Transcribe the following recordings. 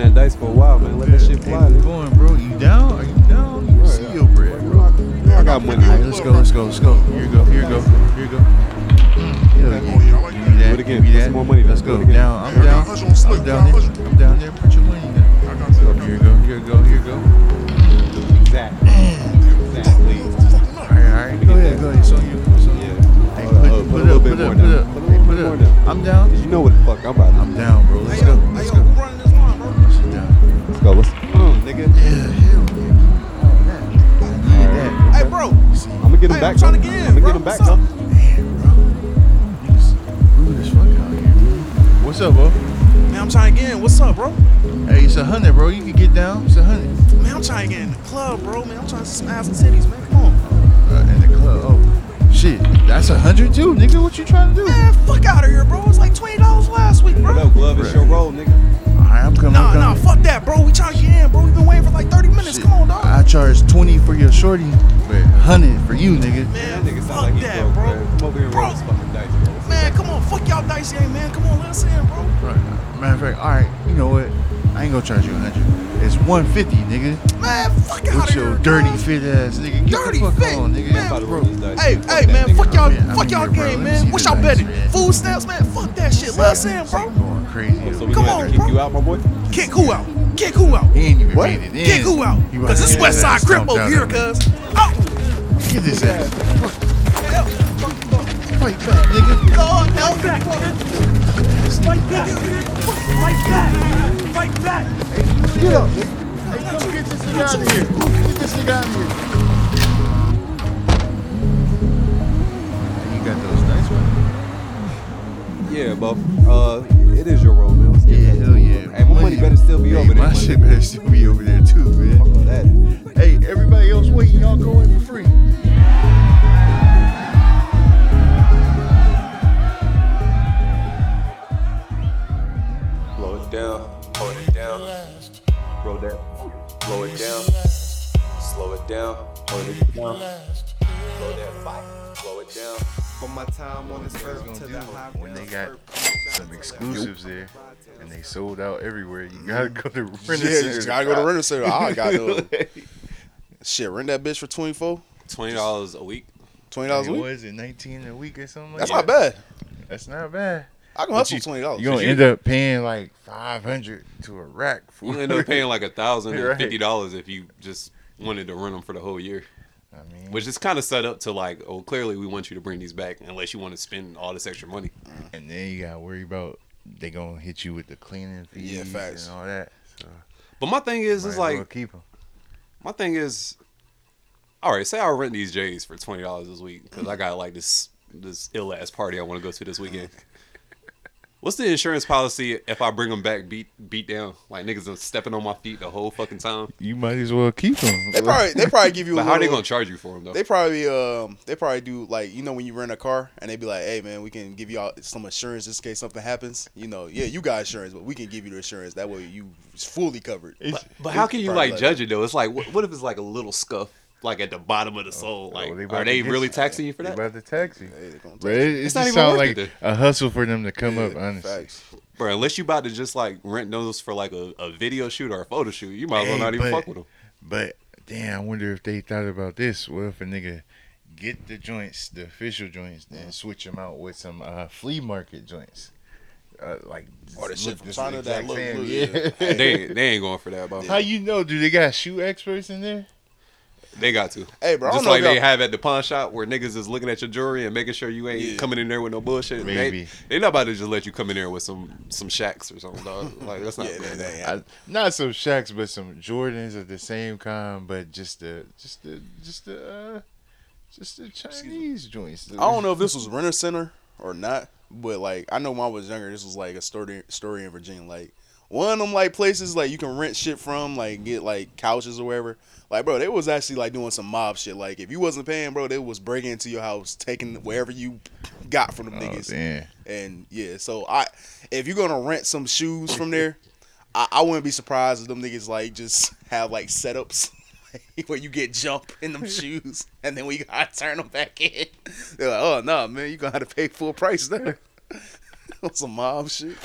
that dice for a while, man. Let that shit fly. Hey, nigga. going, bro. You down? Are you down? You see your bread, bro. I got money. All right, let's go, let's go, let's go. Here you go, here you go, here you go. Hell yeah. Give me that, Do it again. give me Put that. more money Let's go. Do it again. Down, I'm down. I'm down there. I'm down there. Put your money down. Here you go, here you go, here you go. Exactly. Exactly. All right, all right. Go ahead, go ahead. It's on you. It's on you. Hey, Hold put, up, put, put a up, little put bit up, more put down. up. Put a Hey, little put bit more up. down. I'm down. You know what the fuck I'm about. To. I'm down, bro. Let's go. Let's go. Sit down. Let's go. Let's on, nigga. Yeah, hell yeah. All that. Need that. Hey, bro. I'm gonna get him Hey, back. I'm trying to get in, I'm gonna bro. get him back, What's up? though. Man, bro. Rude as fuck out here. What's up, bro? Man, I'm trying to get in. What's up, bro? Hey, it's a hundred, bro. You can get down. It's a hundred. Man, I'm trying to get in the club, bro. Man, I'm trying to smash some cities, man. Come on. Uh, in the club. Oh, shit. That's a hundred too, nigga. What you trying to do? Man, fuck out of here, bro. It's like twenty dollars last week, bro. What up, glove? It's your role, nigga. All right, I'm coming. Nah, I'm nah, fuck that, bro. We trying to get in, bro. We been waiting for like thirty minutes. Shit. Come on, dog. I charge twenty for your shorty, but hundred for you, nigga. Man, That nigga fuck like that, broke, bro. man. Come over here and roll Bro. this fucking dice, bro. Man, come on. Fuck y'all dice game, man. Come on, let us in, bro. Right. Matter of fact, all right. You know what? I ain't gonna charge you a hundred. It's one fifty, nigga. Man, fuck out With of your here. dirty dog. fit ass, nigga. Get Dirty the fuck fit, on, nigga. man. Bro. roll. Hey, Fuck hey, man, nigga, fuck y'all, I'm fuck y'all here, game, Let me see man. What y'all dice, betting? Food stamps, man. Fuck that shit. Let us in, bro. Going crazy. So we Come gonna have on, to kick bro. you out, my boy? Kick who out? Kick who out? He ain't even What? made it in. Kick who out? He Cause this get West Side Crip stomped over out here, of him. cuz. Oh! Get his ass. Fight back, nigga. Lord, help back. Fight back! Fight back! Fight back! Get up, nigga. Hey, come get this nigga out of here. Get this nigga out of here. You got those dice, man. Yeah, Bo. Uh, it is your role, man. Let's get Yeah, back hell yeah. bro. Hey, my money better still be Hey, over there. My my shit better still be over there too, man. Fuck that. Hey, everybody else waiting, y'all go in for free. Blow it down, hold it down. Roll that, blow it down. Slow it down, hold it down. Blow that fight, blow it down. From my time on this earth gonna to do the high when they got some exclusives there and they sold out everywhere. You gotta mm-hmm. go to rent Yeah, you just gotta go to rent center. Ah, I got to shit. Rent that bitch for 24 Twenty dollars a week. Twenty dollars a week. was it, 19 a week or something? That's like not bad. That's not bad. I can But hustle you- twenty dollars. You're gonna end up paying like 500 to a rack for You end up paying like a thousand and Right. fifty dollars if you just wanted to rent them for the whole year. I mean, Which is kind of set up to like, oh, clearly we want you to bring these back unless you want to spend all this extra money. Mm-hmm. and then you gotta worry about they gonna hit you with the cleaning fees Yeah, facts. and all that. So But my thing is, might it's well like, keep them. my thing is, all right, say I rent these J's for twenty dollars this week because I got like this this ill ass party I want to go to this weekend. What's the insurance policy if I bring them back beat beat down? Like niggas are stepping on my feet the whole fucking time. You might as well keep them. They probably they probably give you. A But how are they gonna charge you for them though? They probably um they probably do like you know when you rent a car and they be like, hey man, we can give you all some insurance just in case something happens. You know, yeah, you got insurance, but we can give you the insurance that way you fully covered. But, but how can you like like judge it though? It's like what, what if it's like a little scuff like at the bottom of the soul. Like Oh, they are they really you. taxing you for that? They that? about to tax you. Hey, they gonna it, it. it It's just not even sounds worth like it a hustle for them to come up, Yeah, honestly. Facts. Bro, unless you about to just like rent those for like a, a video shoot or a photo shoot, you might as well Hey, not even but- fuck with them. But damn, I wonder if they thought about this. What if a nigga get the joints, the official joints, then switch them out with some uh, flea market joints, uh, like Or the look shit from China that exact look Yeah. yeah. They they ain't going for that, bro. How you know? Do they got shoe experts in there? They got to. Hey, bro, I Just don't like if they y'all- have at the pawn shop where niggas is looking at your jewelry and making sure you ain't Yeah. coming in there with no bullshit. Maybe. They, they not about to just let you come in there with some some shacks or something, dog. Like that's not Yeah, going they- down. they- I, not some shacks, but some Jordans of the same kind, but just the just the just the uh, just the Chinese joints. I don't know if this was Rent a Center or not, but like I know when I was younger, this was like a story story in Virginia. Like one of them like places like you can rent shit from, like get like couches or whatever. Like bro, they was actually like doing some mob shit. Like if you wasn't paying, bro, they was breaking into your house, taking wherever you got from them Oh, niggas. damn. And yeah, so I if you're gonna rent some shoes from there, I, I wouldn't be surprised if them niggas like just have like setups where you get jump in them shoes and then we gotta turn them back in. They're like, oh no, man, you gonna have to pay full price there. On some mob shit.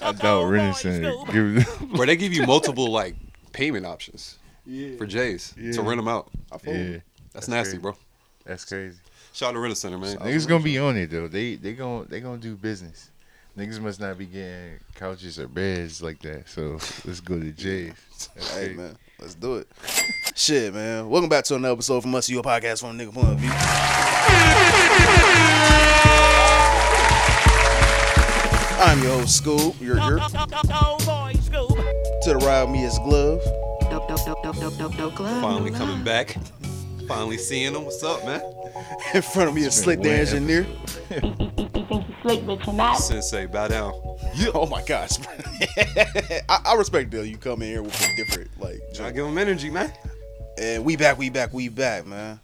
I doubt Rent a Center give them. Where they give you multiple like payment options Yeah. for J's Yeah. to rent them out. I feel Yeah, That's, That's nasty, crazy. bro. that's crazy. Shout out to Rent a Center, man. Niggas gonna be on it though. They they gonna they gonna do business. Niggas must not be getting couches or beds like that. So let's go to Jay's. Hey crazy. man, let's do it. Shit, man. Welcome back to another episode from us, your podcast from a nigga point of view. I'm your host, Scoob. You're here. To the right of me is Glove. Dope, dope, dope, dope, dope, dope, dope glove. Finally coming back. Finally seeing them. What's up, man? In front of me is Slikk the one Engineer. You think you slick, but you're not. Sensei, bow down. Yeah, Oh my gosh. I, I respect Bill. You come in here with a different like I give them energy, man. And we back, we back, we back, man.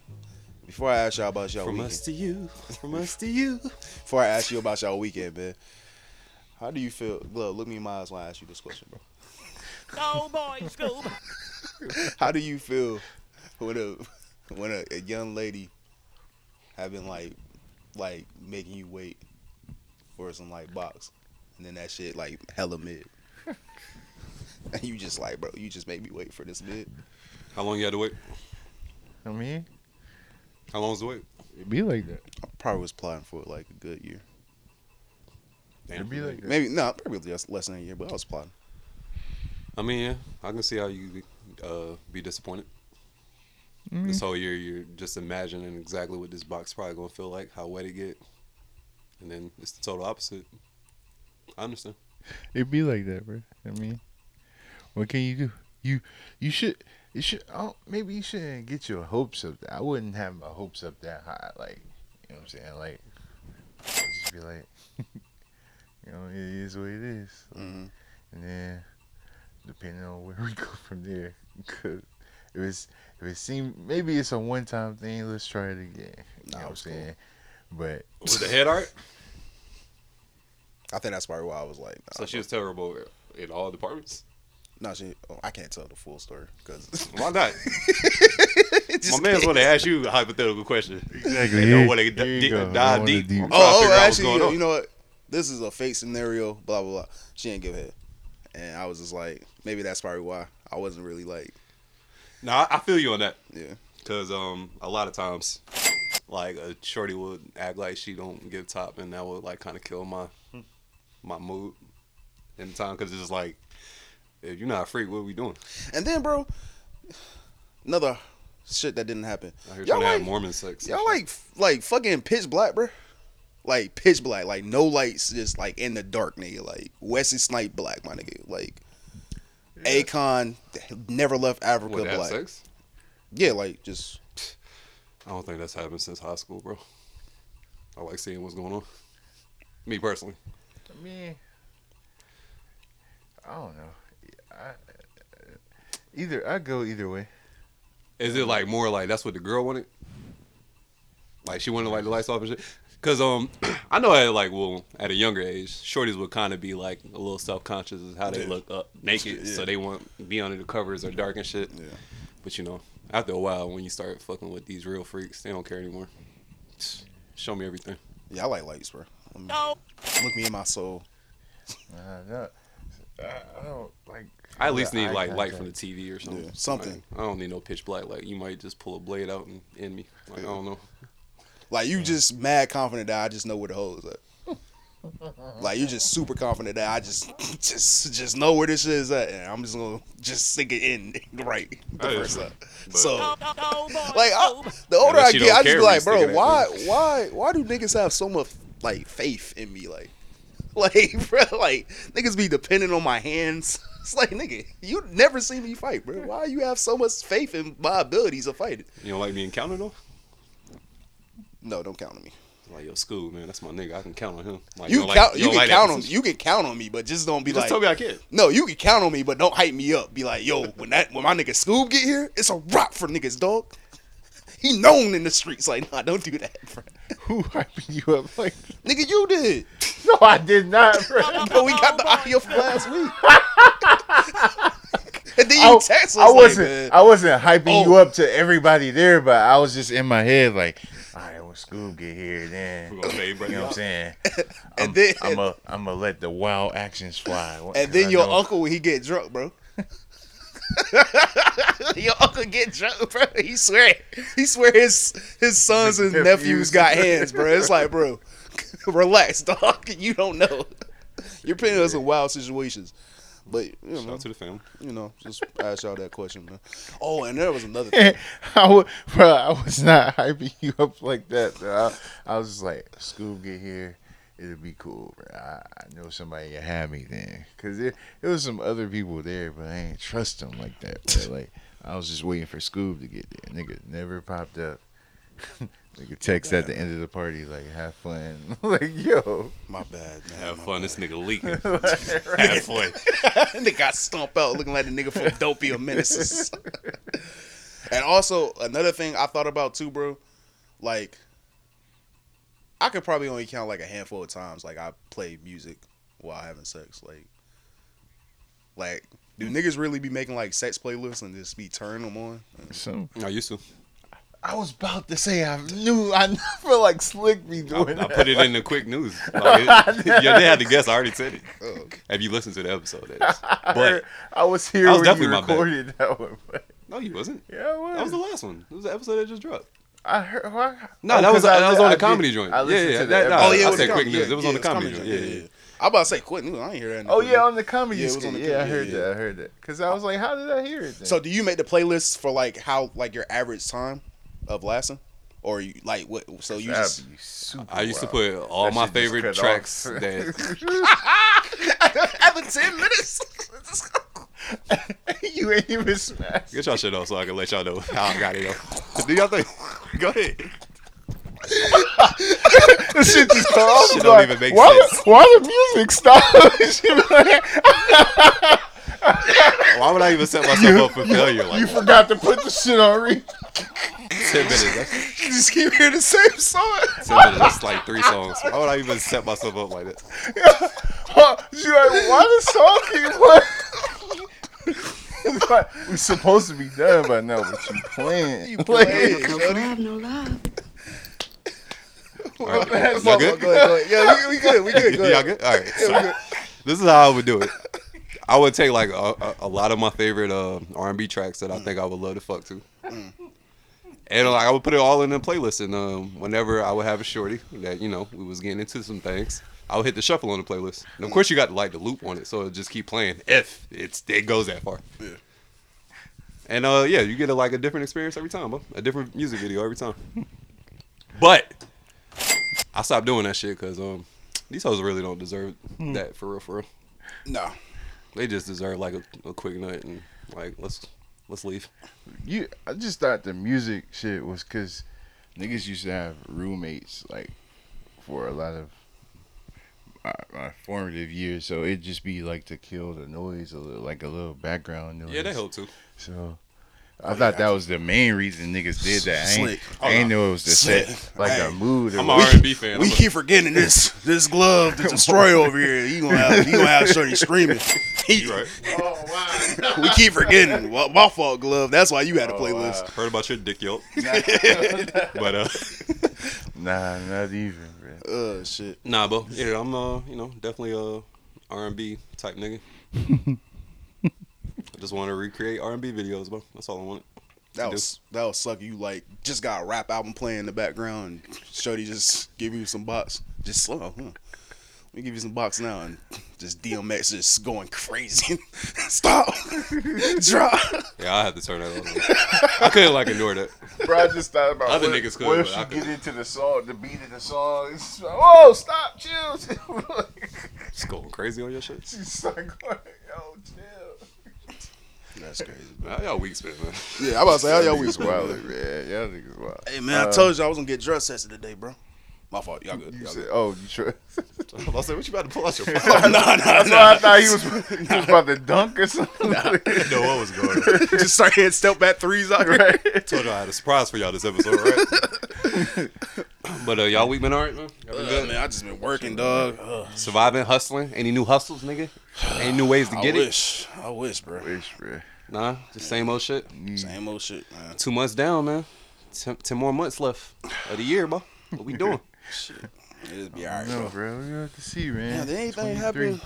Before I ask y'all about y'all From weekend, us to you. From us to you. before I ask you about y'all weekend, man, how do you feel? Glove, look me in my eyes when I ask you this question, bro. Oh boy, Scoob. How do you feel when a when a, a young lady having like like making you wait for some like box, and then that shit like hella mid, and you just like, bro, you just made me wait for this mid. How long you had to wait? I mean, How long was the wait? it be like that. I probably was plotting for it like a good year, It be like maybe no, probably just less than a year, but I was plotting. I mean, yeah, I can see how you uh, be disappointed. Mm-hmm. This whole year, you're just imagining exactly what this box probably gonna feel like, how wet it get, and then it's the total opposite. I understand. It'd be like that, bro. I mean, what can you do? You you should you should oh, maybe you shouldn't get your hopes up. I wouldn't have my hopes up that high. Like you know what I'm saying? Like I'd just be like, you know, it is what it is. Mhm. And then depending on where we go from there, because if it's if it seems maybe it's a one time thing, let's try it again. You Nah, know what I'm it's cool. saying? But Was the head art? I think that's probably why I was like, nah, So she was terrible in all departments. no, she. Oh, I can't tell the full story because Why not? My man's want to ask you a hypothetical question. exactly, They don't want to here you d- go. I dive deep. deep- I'm trying to Oh, oh actually, you, on. you know what? This is a fake scenario. Blah blah blah. She didn't give head, and I was just like, maybe that's probably why I wasn't really like, No, I, I feel you on that. yeah. Cause um a lot of times, like a shorty would act like she don't give top, and that would like kind of kill my my mood in the time. Cause it's just like, if you're not a freak, what are we doing? And then, bro, another shit that didn't happen. I hear Y'all like, Mormon sex. y'all like like fucking pitch black, bro. Like pitch black, like no lights, just like in the dark, nigga. Like Wesley Snipe black, my nigga. Like Akon never left Africa what, black. sex? Yeah, like just I don't think that's happened since high school, bro. I like seeing what's going on. Me personally. I mean, I don't know. I, either I go either way. Is it like more like that's what the girl wanted? Like she wanted like the lights off and shit. Cause um, I know at like well at a younger age, shorties would kind of be like a little self conscious of how they Yeah. look up naked, so Yeah. they want be under the covers or dark and shit. yeah. But you know, after a while, when you start fucking with these real freaks, they don't care anymore. Show me everything. Yeah, I like lights, bro. Let me- No. Look me in my soul. Nah, no, I, I don't like. I at least need eye like light contact. from the TV or something. Yeah, something. Like, I don't need no pitch black. Like you might just pull a blade out and end me. Like I don't know. Like you just mad confident that I just know where the hole is at. like you just super confident that I just just just know where this shit is at, and I'm just gonna just stick it in right the That is first time. So Oh, oh, oh, oh like I, the older I get, I just be like, bro, it why why why do niggas have so much like faith in me? Like like bro, like niggas be depending on my hands. It's like nigga, you never see me fight, bro. Why you have so much faith in my abilities of fighting? You don't like being counted on? No, don't count on me. Like yo, Scoob man, that's my nigga. I can count on him. Like, You, don't can like- count. You, can like count on. position? You can count on me, but just don't be Just like. tell me I can. No, you can count on me, but don't hype me up. Be like, yo, when that when my nigga Scoob get here, it's a rock for niggas, dog. He known in the streets. Like, nah, don't do that, bro. Who hyping you up like? Nigga, you did. No, I did not, bro. But we got the audio from last week. and then I, you text us I wasn't. man, I wasn't hyping Oh. you up to everybody there, but I was just in my head like, all right, when Scoob get here, then We gonna pay you know what I'm saying. and I'm, then I'm a I'm gonna let the wild actions fly. And then your uncle when he get drunk, bro. your uncle get drunk, bro. He swear he swear his his sons and nephews nephews. got hands, bro. It's like, bro, relax, dog. You don't know. You're putting us in wild situations. But you Shout know, out to the family. you know, just ask y'all that question, man. Oh, and there was another thing. I would, bro, I was not hyping you up like that. Bro. I, I was just like, Scoob get here, it'll be cool, bro. I, I know somebody can have me then, cause there, there was some other people there, but I ain't trust them like that. Bro. Like I was just waiting for Scoob to get there. Nigga never popped up. Nigga text at the end of the party like, have fun. like yo, My bad, man. Have My fun. bad. This nigga leaking. Have fun. nigga got stomped out looking like the nigga from Dopey or Menaces. and also another thing I thought about too, bro. Like, I could probably only count like a handful of times like I play music while having sex. Like, like do niggas really be making like sex playlists and just be turning them on? some. I used to. I was about to say I knew I feel like Slikk be I, doing I that. put it in the quick news. Like, it- yeah, they had to guess. I already said it. Oh, Have you listened to the episode? That is. I, But I was here I was when definitely you my bad. that one. But no, you wasn't. yeah, I was. That was the last one. It was the episode that just dropped. I heard. Why? No, Oh, that was 'cause I that was on I the comedy did- joint. I Yeah, listened yeah. to the That, no. Oh yeah, I it said quick comedy- news. It was on the it's comedy joint. Yeah, yeah. I'm about to say quick news. I ain't hear that. Oh yeah, on the comedy. Yeah, it Yeah, was on the yeah, I heard yeah, that. I heard that. Cause I was like, how did I hear it? Then? So do you make the playlists for like how like your average time of lasting, or you like what? So you That'd just be super I used to put all That my favorite tracks off. that after ten minutes. you ain't even smashed. get y'all shit off so I can let y'all know how I got it. Though. Do y'all think? Go ahead. The shit just cut off. Shit don't like, even make why sense. Why the music stop? She be like, Why would I even set myself up for failure? Like you forgot to put the shit on repeat. ten minutes. That's, you just keep hearing the same song. ten minutes. That's like three songs. Why would I even set myself up like this? Huh, She like, why the song keep playing? Like, we supposed to be done by now, but you playing. You playing. No love, no love. All right. Y'all Go good? ahead, go ahead. Yeah, we, we good. We good. Go Y'all ahead. good? All right. So, this is how I would do it. I would take like a, a, a lot of my favorite uh, R&B tracks that I think I would love to fuck to, and like I would put it all in a playlist. And um, whenever I would have a shorty that you know we was getting into some things, I would hit the shuffle on the playlist. And of course, you got to like the loop on it, so it just keep playing if it's it goes that far. Yeah. And uh, yeah, you get a, like a different experience every time, bro. A different music video every time. But I stopped doing that shit because um, these hoes really don't deserve that for real, for real. No. They just deserve like a, a quick nut and like let's let's leave. You, I just thought the music shit was because niggas used to have roommates like for a lot of my, my formative years, so it'd just be like to kill the noise, a little, like a little background noise. Yeah, that helped too. So I thought that was the main reason niggas did that. I ain't, Slikk. I ain't know it was to Slikk. set like Hey, a mood. I'm a what. R&B fan. We I'm a- keep forgetting this this glove to destroy over here. You gonna have you gonna have Shorty screaming. You right. we keep forgetting. Well, my fault, glove. That's why you had a Oh, playlist. Heard about your dick yelp, but uh, Nah, not even, bro. Uh, shit. nah, bro. Yeah, I'm uh, you know, definitely a R&B type nigga. I just want to recreate R&B videos, bro. That's all I want. That was that was suck. You like just got a rap album playing in the background. And Shorty just give you some box. Just slow. Huh? Let me give you some box now and just DMX just going crazy. Stop. Drop. Yeah, I have to turn that on. I couldn't like ignore that. Bro, I just thought about Other what, niggas could, what if but she I get into the song, the beat of the song. It's like, oh, stop, chill. chill." Just going crazy on your shit. She's like, yo, chill. That's crazy. Nah, y'all weak spit, man. Yeah, I'm about to say how y'all week, Niggas wild, man. Y'all niggas wild. Hey man, I told you I was gonna get drug tested today, bro. My fault. Y'all good. You Y'all said, good. oh, you sure? I was like, what you about to pull out your phone? no, no, That's no. why I thought he was, he was about to dunk or something. I didn't know what was going on. Just start hitting step back threes out here. right? Told y'all I had a surprise for y'all this episode, right? but uh, y'all week been alright, man. Y'all been Uh, good? man, I just been working, dog. Ugh. Surviving, hustling. Any new hustles, nigga? Any new ways to I get it? wish. I wish, bro. Wish, bro. Nah, just same old shit. Mm. Same old shit, man. Two months down, man. Ten, ten more months left of the year, bro. What we doing? Shit. It'll be alright, bro. bro. We have to see, man. Yeah, did anything 23. happen?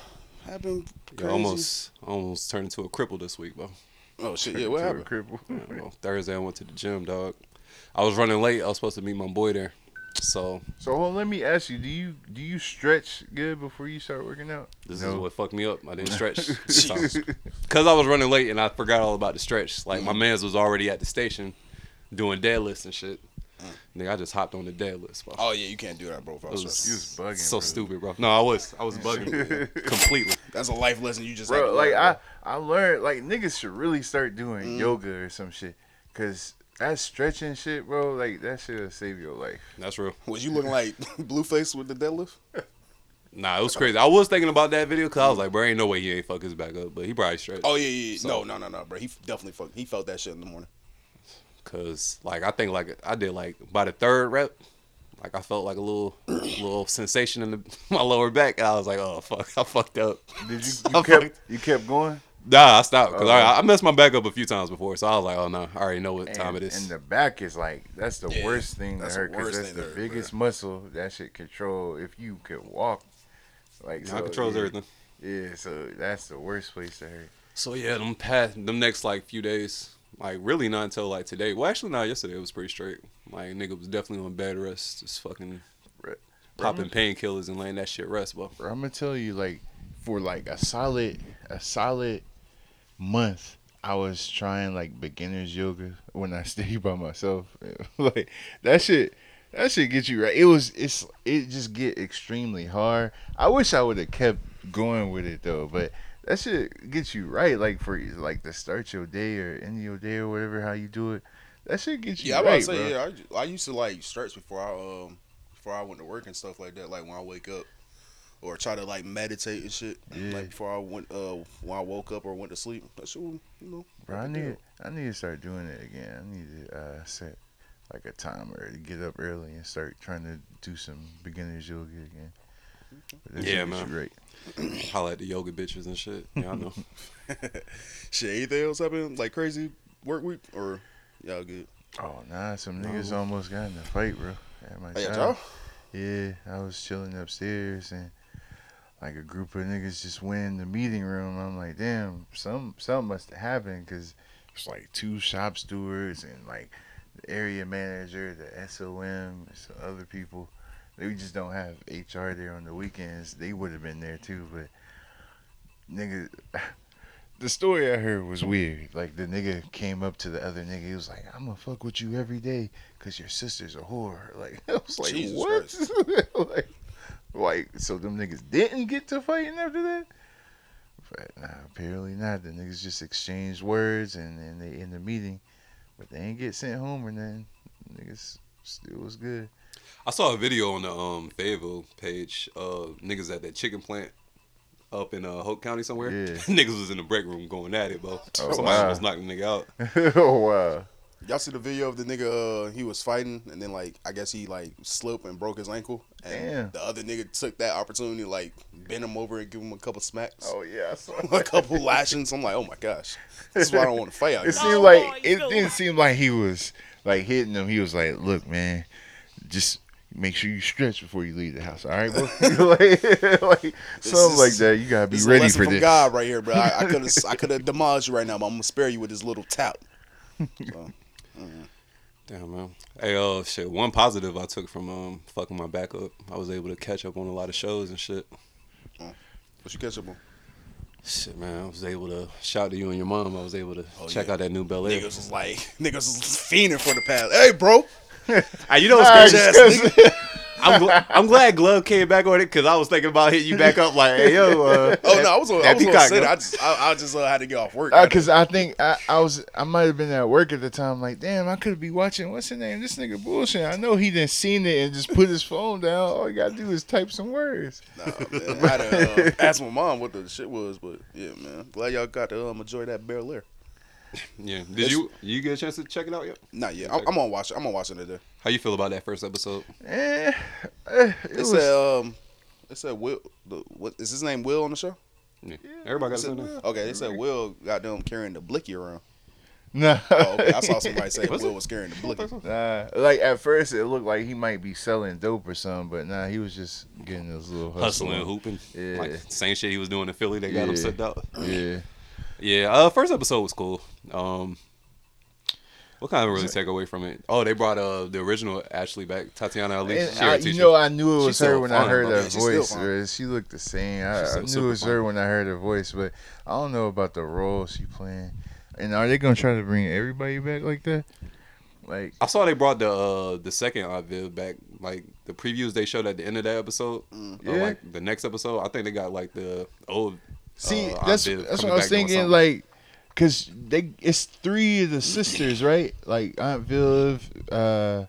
Happen Yeah, almost, almost turned into a cripple this week, bro. Oh shit! Yeah, what To a happened? cripple. Yeah, well, Thursday I went to the gym, dog. I was running late. I was supposed to meet my boy there. So So hold on, let me ask you: Do you do you stretch good before you start working out? this No. is what fucked me up. I didn't stretch because I was running late and I forgot all about the stretch. Like my man's was already at the station doing deadlifts and shit. Nigga, I just hopped on the deadlifts, bro. Oh yeah, you can't do that, bro. It Bro. was, You was bugging, so bro. stupid, bro. No, I was, I was bugging completely. That's a life lesson you just. had Bro, to like learn, I, bro. I learned like niggas should really start doing Mm. yoga or some shit, cause that stretching shit, bro, like that shit'll save your life. That's real. Was you looking like Blueface with the deadlift? Nah, it was crazy. I was thinking about that video because I was like, bro, ain't no way he ain't fuck his back up, but he probably stretched. Oh yeah, yeah. yeah. So- no, no, no, no, bro. He definitely fuck. He felt that shit in the morning. Cause like I think like I did like by the third rep, like I felt like a little little sensation in the, my lower back. I was like, oh fuck, I fucked up. Did you? You kept fucked- you kept going. Nah, I stopped because Oh. I, I messed my back up a few times before, so I was like, oh no, I already know what time it is. and the back is like that's the Yeah, worst thing to that's the hurt because that's the hurt, biggest muscle that should control if you could walk. Like I so, controls yeah, everything. Yeah, so that's the worst place to hurt. So yeah, them past them next like few days, like really not until like today. Well, actually, not yesterday. It was pretty straight. Like nigga was definitely on bed rest, just fucking Right. popping painkillers and letting that shit rest, bro. Bro, I'm gonna tell you, like, for like a solid, a solid month, I was trying like beginners yoga when I stayed by myself. like that shit, that shit get you right. It was, it's, it just get extremely hard. I wish I would have kept going with it though, but that shit gets you right. Like for like to start your day or end your day or whatever how you do it. That shit gets you Yeah, I right, was about to say. bro. Yeah, I, I used to like stretch before I um before I went to work and stuff like that. Like when I wake up, or try to like meditate and shit. Yeah. Like before I went uh when I woke up or went to sleep. That shit, you know. Bro, I what to need I need to start doing it again. I need to uh, set like a timer to get up early and start trying to do some beginners yoga again. But that Yeah, man. Great. Holla at the yoga bitches and shit. Yeah, I know. Shit, anything else happened like crazy work week or y'all good? Oh nah, some niggas almost got in a fight, bro. At my Hey, job. Yeah, I was chilling upstairs and like a group of niggas just went in the meeting room. I'm like, damn, some something must have happened because it's like two shop stewards and like the area manager, the SOM, and some other people. They just don't have HR there on the weekends. They would have been there too, but nigga. The story I heard was weird. Like the nigga came up to the other nigga. He was like, "I'm gonna fuck with you every day because your sister's a whore." Like I was like, Jesus "What?" like, like so them niggas didn't get to fighting after that. But nah, apparently not. The niggas just exchanged words and then they in the meeting, but they ain't get sent home or nothing. Niggas still was good. I saw a video on the um Fayetteville page. of niggas at that chicken plant up in uh, Hoke County somewhere. Yeah. niggas was in the break room going at it, bro. Oh, Somebody wow. was knocking the nigga out. oh wow. Y'all see the video of the nigga? Uh, he was fighting, and then like I guess he like slipped and broke his ankle, and Damn. the other nigga took that opportunity to like bend him over and give him a couple smacks, Oh yeah. A couple lashings. I'm like, oh my gosh, this is why I don't want to fight out It seemed No, like boy, it didn't seem like he was like hitting him. He was like, "Look, man, just make sure you stretch before you leave the house. All right, bro? like, like something is- like that. You gotta be This is a ready for from this." God right here, bro. I could have I could have demolished you right now, but I'm gonna spare you with this little tap. So, Damn man. Hey, uh, shit. One positive I took from um fucking my back up. I was able to catch up on a lot of shows and shit. what you catch up on? Shit, man. I was able to shout to you and your mom. I was able to Oh, check yeah. out that new Bel Air. Niggas was like, niggas was fiending for the pass. Hey, bro. Hey, you know what's Alright, crazy? Ass cuz- I'm, gl- I'm glad Glove came back on it because I was thinking about hitting you back up like, hey yo. Uh, Oh no, I was on, I was on set. I just I, I just uh, had to get off work. Uh, Cause I think I, I was I might have been at work at the time. Like, damn, I could be watching. What's his name? This nigga bullshit. I know he didn't seen it and just put his phone down. All you gotta do is type some words. Nah, man. I had to uh, ask my mom what the shit was, but yeah, man. Glad y'all got to um, enjoy that Bel Air. Yeah. Did you you get a chance to check it out yet? Not yet. I'm, I'm gonna watch it. I'm gonna watch it today. How you feel about that first episode? Eh, eh, it It was, said um, it said Will. The, what is his name? Will on the show? Yeah. Everybody got said- okay, they said Will got them carrying the blicky around. No, Oh, okay. I saw somebody say Will was carrying the blicky. Nah, like at first it looked like he might be selling dope or something, but nah, he was just getting his little hustle. Hustling, hooping. Yeah. Like same shit he was doing in Philly. They got him Yeah. sent out. Yeah, Yeah, uh, first episode was cool. Um, what kind of really take away from it? Oh, they brought uh the original Ashley back, Tatyana Ali. and I, you know I knew it She's was her still when I heard her voice. She looked the same. I, I knew it was fine. her when I heard her voice, but I don't know about the role she playing. And are they gonna try to bring everybody back like that? Like, I saw they brought the uh the second Viv back. Like the previews they showed at the end of that episode. Or Yeah. like the next episode. I think they got like the old. See, Aunt that's that's what I was thinking. Like, cause they it's three of the sisters, right? Like Aunt Viv, uh,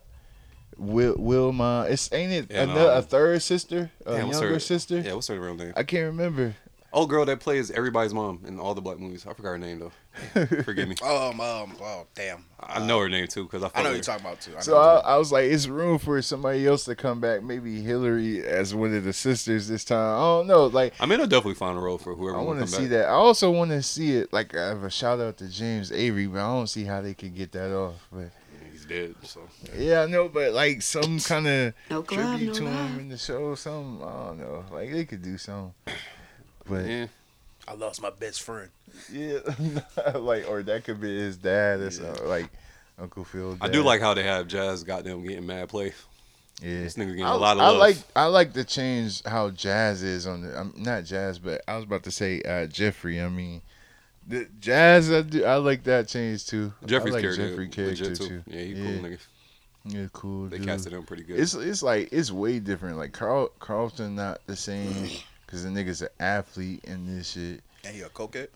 Will Wilma. It's ain't it And, another, a um, third sister, a what's younger her- sister? Yeah, what's her real name? I can't remember. Old girl that plays everybody's mom in all the black movies. I forgot her name though. Forgive me. Um, um, oh damn. I know her name too because I. I know fuck you're talking about too. I So I, I was like, it's room for somebody else to come back. Maybe Hilary as one of the sisters this time. I don't know. Like, I mean, I'll definitely find a role for whoever I want want to to see back. that. I also want to see it. Like, I have a shout out to James Avery, but I don't see how they could get that off. But He's dead, so yeah, I know. But like some kind of No glove, tribute no to him in the show. Some I don't know. Like they could do something. But yeah, yeah. I lost my best friend. Yeah, like or that could be his dad or something. Like Uncle Phil. I do like how they have Jazz got them getting mad play. Yeah, This nigga getting I, a lot of I love. like I like to change how Jazz is on the. I'm not Jazz, but I was about to say uh, Jeffrey. I mean, the Jazz. I do. I like that change too. Jeffrey's I like character, Jeffrey legit character too. too. Yeah, he yeah. cool nigga. Yeah, cool. They dude. casted him pretty good. It's it's like it's way different. Like Carl Carlton not the same because the nigga's an athlete in this shit. And he a cokehead.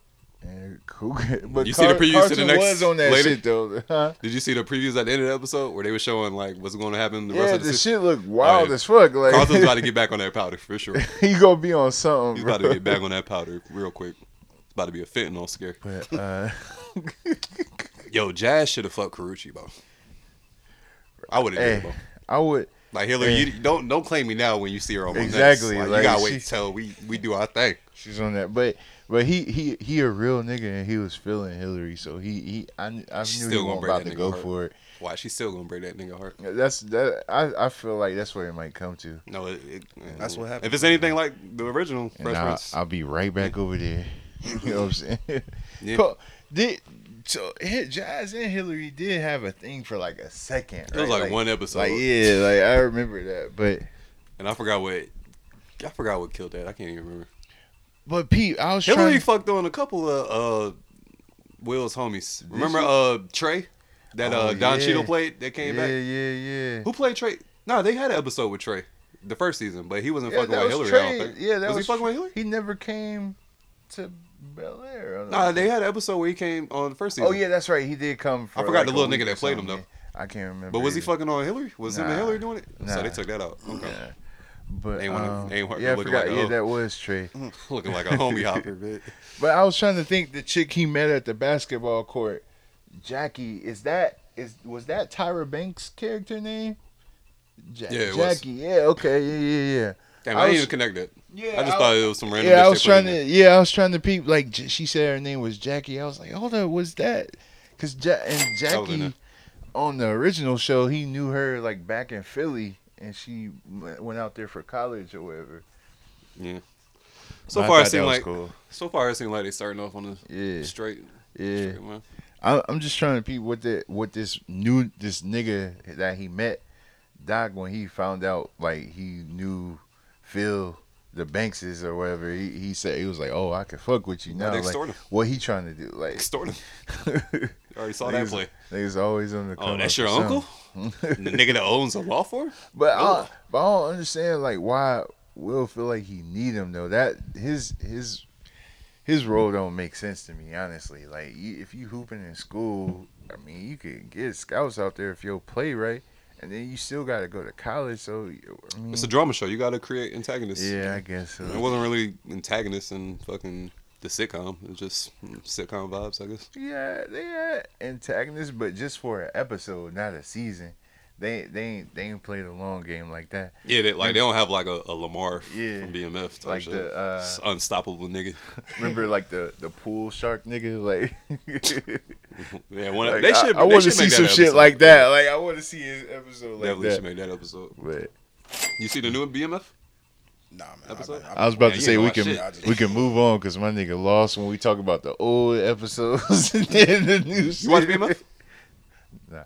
And cool. But You see the previews to Carlton the next was on that later? shit though. Huh? Did you see the previews at the end of the episode where they were showing like what's going to happen the Yeah, rest of the the shit look wild yeah. as fuck. Like Carlton's about to get back on that powder for sure. he gonna be on something. He's bro. about to get back on that powder real quick. It's about to be a fentanyl scare. But uh, Yo, Jazz should have fucked Carucci, bro. I would have hey. I would. Like Hilary, hey. you don't don't claim me now when you see her on my Exactly, Next. Like, like, you gotta wait she- till we we do our thing. She's on that, but but he he he a real nigga and he was feeling Hilary, so he he I, I She's knew still he gonna wasn't about to go heart. for it. Why she's still gonna break that nigga heart? That's that I I feel like that's where it might come to, No, it, it, That's what happened. If it's anything like the original and I'll, I'll be right back over there. you know what I'm saying? Yeah. Co- Did so Jazz and Hilary did have a thing for like a second. it was right? like, one episode, Like yeah, like I remember that, but and I forgot what I forgot what killed that. I can't even remember. but Pete, I was sure. Hilary trying. fucked on a couple of uh Will's homies. Remember uh Trey that Oh, uh Don yeah. Cheadle played that came yeah, back. yeah, yeah. Who played Trey? No, they had an episode with Trey the first season, but he wasn't Yeah, fucking with was Hilary. I don't think. Yeah, that was, was he fucking with Hilary? He never came to Bel Air. Nah, they had an episode where he came on the first season. Oh yeah, that's right. He did come. For I forgot like the little nigga that played him, though. I can't remember. But was he fucking on Hilary? Was him and Hilary doing it? So they took that out. Okay. Yeah. But Ain't wanna- um, yeah, I forgot. like yeah, that was Trey. Looking like a homie hopper, bitch. But I was trying to think the chick he met at the basketball court, Jackie. Is that is was that Tyra Banks' character name? Ja- Yeah, it was. Jackie. Yeah. Okay. Yeah. Yeah. Yeah. Damn, I I, didn't was- even connect that. Yeah. I just thought it was some random. Yeah, I was they put trying there. to. Yeah, I was trying to peep. Like she said, her name was Jackie. I was like, hold up, was that? Cause ja- and Jackie on the original show, he knew her like back in Philly, and she went out there for college or whatever. Yeah. So I far, it seemed like cool. so far it seemed like they starting off on the Yeah, straight. yeah. straight man. I, I'm just trying to peep what the what this new this nigga that he met, Doc, when he found out like he knew Phil the Bankses or whatever. He he said he was like, oh, I can fuck with you now. Like, him? what he trying to do? Like, Extort him. You already saw that play. Niggas always on the. Oh, that's your uncle? the nigga that owns a law firm? But I, don't- but I don't understand like why Will feel like he need him though. That his his his role don't make sense to me honestly. Like if you hooping in school, I mean you could get scouts out there if you'll play right, and then you still got to go to college. So I mean, It's a drama show. You got to create antagonists. yeah, I guess so. It wasn't really antagonists in fucking the sitcom. It was just mm, sitcom vibes, I guess. Yeah, they had antagonists, but just for an episode, not a season. They they ain't they ain't play the long game like that. Yeah, they, like they don't have like a, a Lamar Yeah. from BMF. Type Like shit. the, uh, unstoppable nigga. Remember like the the pool shark nigga like. Yeah, one, Like, they should. I, I want to see some that shit like that. Like I want to see his episode like Definitely should that. make that episode. But You see the new BMF? Nah, man. Episode? I, I was about Yeah, to say we can shit. we can move on because my nigga lost when we talk about the old episodes and then the new shit. You watch BMF? Nah,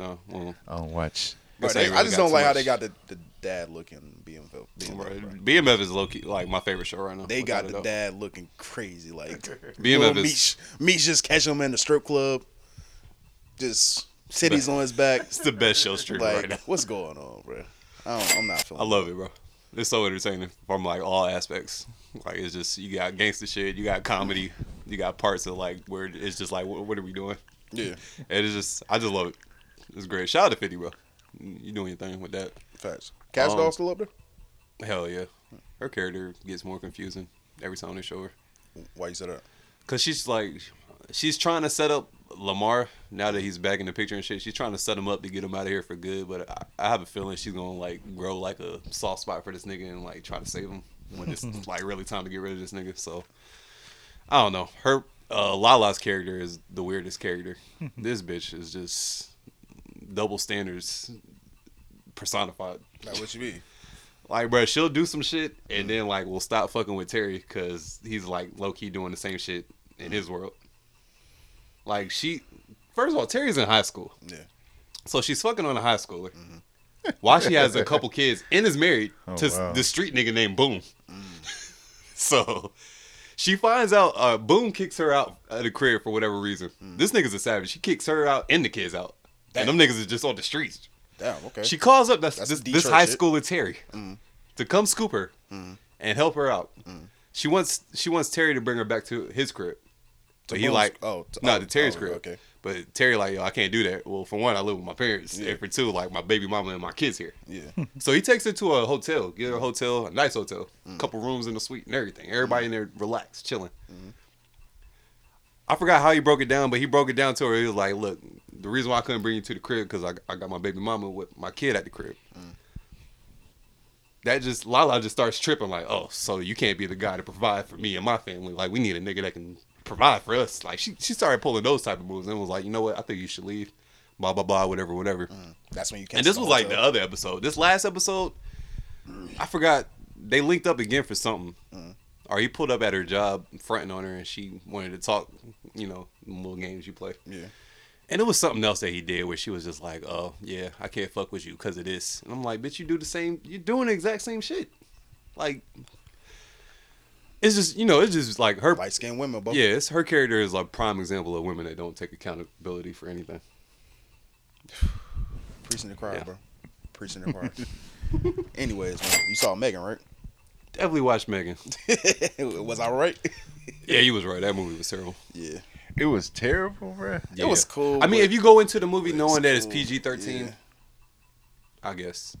No. Well, I don't watch. Bro, they- I ain't I just don't too like how they got the, the dad looking BMF. BMF right. BMF is low key like my favorite show right now. They got the doubt. dad looking crazy. Like BMF little is Meech, Meech just catch him in the strip club, just titties on his back. it's the best show streaming Like right now. what's going on, bro? I don't, I'm not feeling. I love it, bro. It's so entertaining from like all aspects. Like it's just you got gangster shit, you got comedy, you got parts of like where it's just like what, what are we doing? Yeah, And it's just I just love it. It's great. Shout out to Fifty, bro. You doing your thing with that? facts. Cash Um, Doll still up there? Hell yeah. Her character gets more confusing every time they show her. Why you said that? Cause she's like, she's trying to set up Lamar now that he's back in the picture and shit. She's trying to set him up to get him out of here for good. But I, I have a feeling she's gonna like grow like a soft spot for this nigga and like try to save him when it's like really time to get rid of this nigga. So I don't know. Her uh, Lala's character is the weirdest character. this bitch is just double standards personified. Like what you mean? Like, bro, she'll do some shit and then like we'll stop fucking with Terry because he's like low key doing the same shit in his world. Like she, first of all, Terry's in high school, Yeah. so she's fucking on a high schooler. While she has a couple kids and is married Oh, to wow. the street nigga named Boom. so she finds out uh, Boom kicks her out of the crib for whatever reason. This nigga's a savage. She kicks her out and the kids out, and them niggas is just on the streets. Damn. Okay. She calls up this, this, this high shit. schooler Terry mm. to come scoop her mm. and help her out. Mm. She wants she wants Terry to bring her back to his crib. So he like oh, to- no oh, to Terry's oh, crib. okay. But Terry like yo I can't do that. Well, for one I live with my parents, Yeah. and for two like my baby mama and my kids here. yeah. So he takes her to a hotel, get her a hotel, a nice hotel, Mm. couple rooms in the suite and everything. Everybody in there relaxed, chilling. I forgot how he broke it down, but he broke it down to her. He was like, "Look, the reason why I couldn't bring you to the crib because I, I got my baby mama with my kid at the crib." Mm. That just Lala just starts tripping like, "Oh, so you can't be the guy to provide for me and my family? Like, we need a nigga that can provide for us." Like, she she started pulling those type of moves and was like, "You know what? I think you should leave." Blah blah blah, whatever, whatever. Mm. That's when you. Can't. And this was like the other episode. This last episode, I forgot they linked up again for something. Mm. Or he pulled up at her job, fronting on her, and she wanted to talk. You know, little games you play. Yeah. And it was something else that he did where she was just like, "Oh yeah, I can't fuck with you because of this." And I'm like, "Bitch, you do the same. You're doing the exact same shit." Like, it's just you know, it's just like her. light skinned women, bro. Yeah, it's her character is like prime example of women that don't take accountability for anything. Preaching the choir, Yeah. bro. Preaching the choir. Anyways, man, you saw Megan, right? Definitely watch Megan. was I right? Yeah, you was right. That movie was terrible. yeah. It was terrible, bro. It was cool. I mean, if you go into the movie it's knowing that it's cool. PG thirteen, Yeah. I guess.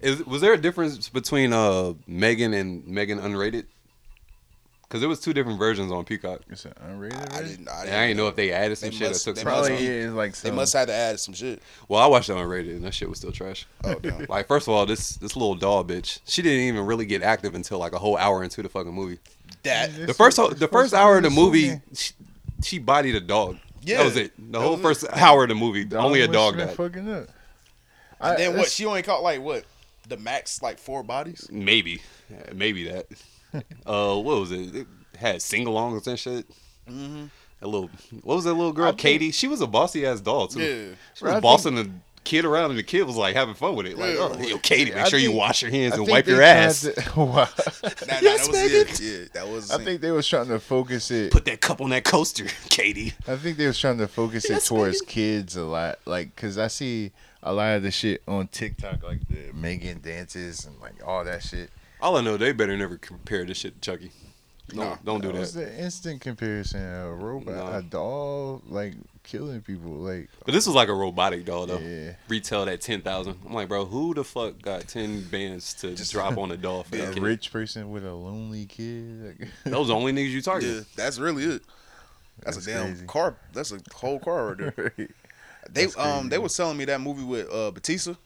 Is was there a difference between uh Megan and Megan unrated? Because there was two different versions on Peacock. It's an unrated. I version? didn't. I, didn't I didn't know if they added some They shit must- or took they some. must- Probably is like They must have to add some shit. Well, I watched it unrated and that shit was still trash. Oh damn. Like, first of all, this this little doll bitch, she didn't even really get active until like a whole hour into the fucking movie. That. The first ho- the first hour of the movie, she, she bodied a dog. Yeah. that was it. The whole was it. first hour of the movie, Dog only a dog been died. Fucking up. And then what? that's- She only caught like what? The max like four bodies. Maybe, Yeah, maybe that. uh, what was it? It had sing-alongs and shit. Mm-hmm. That little, what was that little girl? I think- Katie. She was a bossy ass doll too. Yeah. She was I bossing the kid around, and the kid was like having fun with it. Like, Yeah. oh, yo, Katie, make I sure you wash your hands I and wipe your ass. to- wow. Nah, nah, Yes, that was Megan. Yeah, that was. I think they was trying to focus it. Put that cup on that coaster, Katie. I think they was trying to focus it towards kids a lot, like because I see a lot of the shit on TikTok, like the Megan dances and like all that shit. All I know, they better never compare this shit to Chucky. Don't, Nah. don't do That It's that. the instant comparison. A robot, Nah. a doll, like killing people. Like But this was like a robotic doll though. Yeah. Retailed at ten thousand. I'm like, bro, who the fuck got ten bands to Just- drop on a doll for a kid? rich person with a lonely kid. Like, Those the only niggas you target. Yeah, that's really it. That's, That's a damn crazy. car. That's a whole car right there. right. They That's um they crazy. was telling me that movie with uh Bautista.